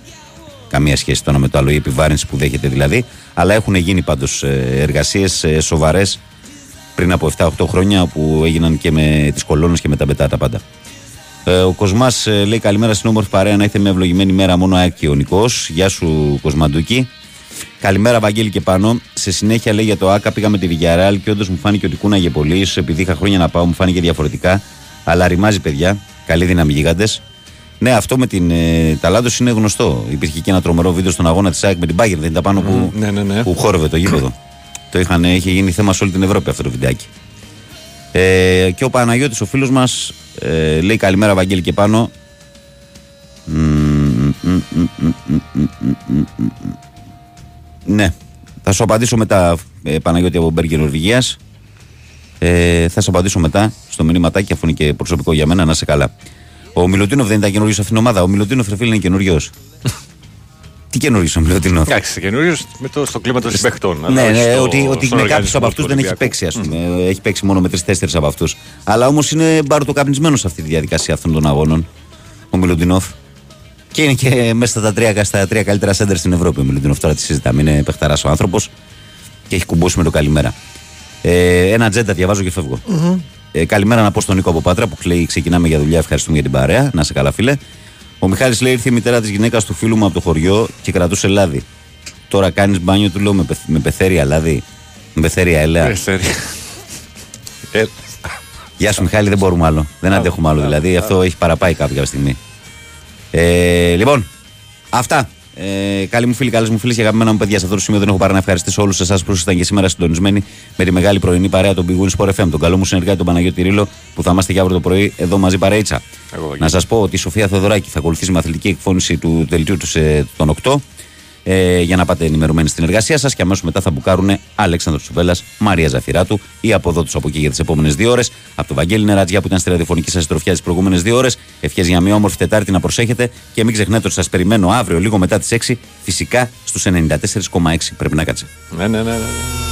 Καμία σχέση το ένα με το άλλο, η επιβάρυνση που δέχεται δηλαδή. Αλλά έχουν γίνει πάντως εργασίες σοβαρές πριν από 7-8 χρόνια που έγιναν και με τις κολόνες και με τα μπετά τα πάντα. Ε, ο Κοσμάς λέει καλημέρα στην όμορφη παρέα να είστε με ευλογημένη μέρα μόνο ΑΕΚ και ο Νικός. Γεια σου Κοσμαντούκη. Καλημέρα, Βαγγέλη και πάνω. Σε συνέχεια λέει για το ΑΚΑ πήγαμε τη Βιγιαρεάλ και όντως μου φάνηκε ότι κούναγε πολύ. Ίσως επειδή είχα χρόνια να πάω, μου φάνηκε διαφορετικά. Αλλά ρημάζει, παιδιά. Καλή δύναμη, γίγαντες. Ναι, αυτό με την ε, Ταλάντο είναι γνωστό. Υπήρχε και ένα τρομερό βίντεο στον αγώνα της ΑΕΚ με την Bayern. Δεν ήταν πάνω που, ναι, ναι, ναι. που χόρευε το γήπεδο. το είχαν, είχε γίνει θέμα σε όλη την Ευρώπη αυτό το βιντεάκι. Ε, και ο Παναγιώτης ο φίλος μας ε, λέει καλημέρα Βαγγέλη και πάνω Μμμ, μμ, μμ, μμ, μμ, μμ, μμ, μμ. Ναι, θα σου απαντήσω μετά ε, Παναγιώτη από Μπέργκερ Νορβηγίας ε, θα σου απαντήσω μετά στο μηνύματάκι αφού είναι και προσωπικό για μένα να είσαι καλά ο Μιλωτίνοφ δεν ήταν καινούριος σε αυτήν την ομάδα ο Μιλωτίνοφ ρε φίλε είναι καινούριος τι καινούριος ο Μιλωτίνοφ; Εντάξει, καινούριος στο κλίμα των συμπαιχτών. ναι, αλλά ναι, στο- ότι, ότι στον με κάποιου οργανισμό από αυτούς του δεν έχει Ολυμπιακού. παίξει, ας πούμε. Έχει παίξει μόνο με τρει-τέσσερι από αυτούς. Αλλά όμως είναι μπαρουτοκαπνισμένο σε αυτή τη διαδικασία αυτών των αγώνων. Ο Μιλοντινόφ. Και είναι και μέσα στα τρία, στα τρία καλύτερα σέντερ στην Ευρώπη. Ο Μιλουτίνοφ τώρα τη συζητάμε. Είναι παιχταράς ο άνθρωπος και έχει κουμπώσει με το καλημέρα. Ε, ένα τζέντα διαβάζω και φεύγω. Ε, καλημέρα να πω στον Νίκο από Πάτρα που λέει ξεκινάμε για δουλειά. Ευχαριστούμε για την παρέα. Να σε καλά, φίλε. Ο Μιχάλης λέει ήρθε η μητέρα της γυναίκας του φίλου μου από το χωριό και κρατούσε λάδι. Τώρα κάνεις μπάνιο, του λέω με, πεθ- με πεθέρια λάδι. Με πεθέρια ελαία. Πεθέρια. Ε, Γεια σου Μιχάλη, δεν μπορούμε άλλο. Δεν αντέχουμε άλλο δηλαδή. Αυτό έχει παραπάει κάποια στιγμή. Ε, λοιπόν, αυτά. Ε, καλοί μου φίλοι, καλές μου φίλες και αγαπημένα μου παιδιά, σε αυτό το σημείο δεν έχω παρά να ευχαριστήσω όλους εσάς που ήσασταν και σήμερα συντονισμένοι με τη μεγάλη πρωινή παρέα των Big Win Sport FM, τον καλό μου συνεργάτη τον Παναγιώτη Ρήλο, που θα είμαστε και αύριο το πρωί εδώ μαζί παρέιτσα. Εγώ, Να σας πω ότι η Σοφία Θεοδωράκη θα ακολουθήσει με αθλητική εκφώνηση του δελτίου του σε τον 8 ε, για να πάτε ενημερωμένοι στην εργασία σας και αμέσως μετά θα μπουκάρουν Αλέξανδρος Τσουβέλλας, Μαρία Ζαφυράτου ή από εδώ τους από εκεί για τις επόμενες δύο ώρες. Από το Βαγγέλη Νερατζιά που ήταν στη ραδιοφωνική σας συντροφιά τις προηγούμενες δύο ώρες. Ευχές για μια όμορφη Τετάρτη να προσέχετε και μην ξεχνάτε ότι σας περιμένω αύριο λίγο μετά τις 6 φυσικά στους 94,6. Πρέπει να κάτσε. ναι, ναι, ναι, ναι.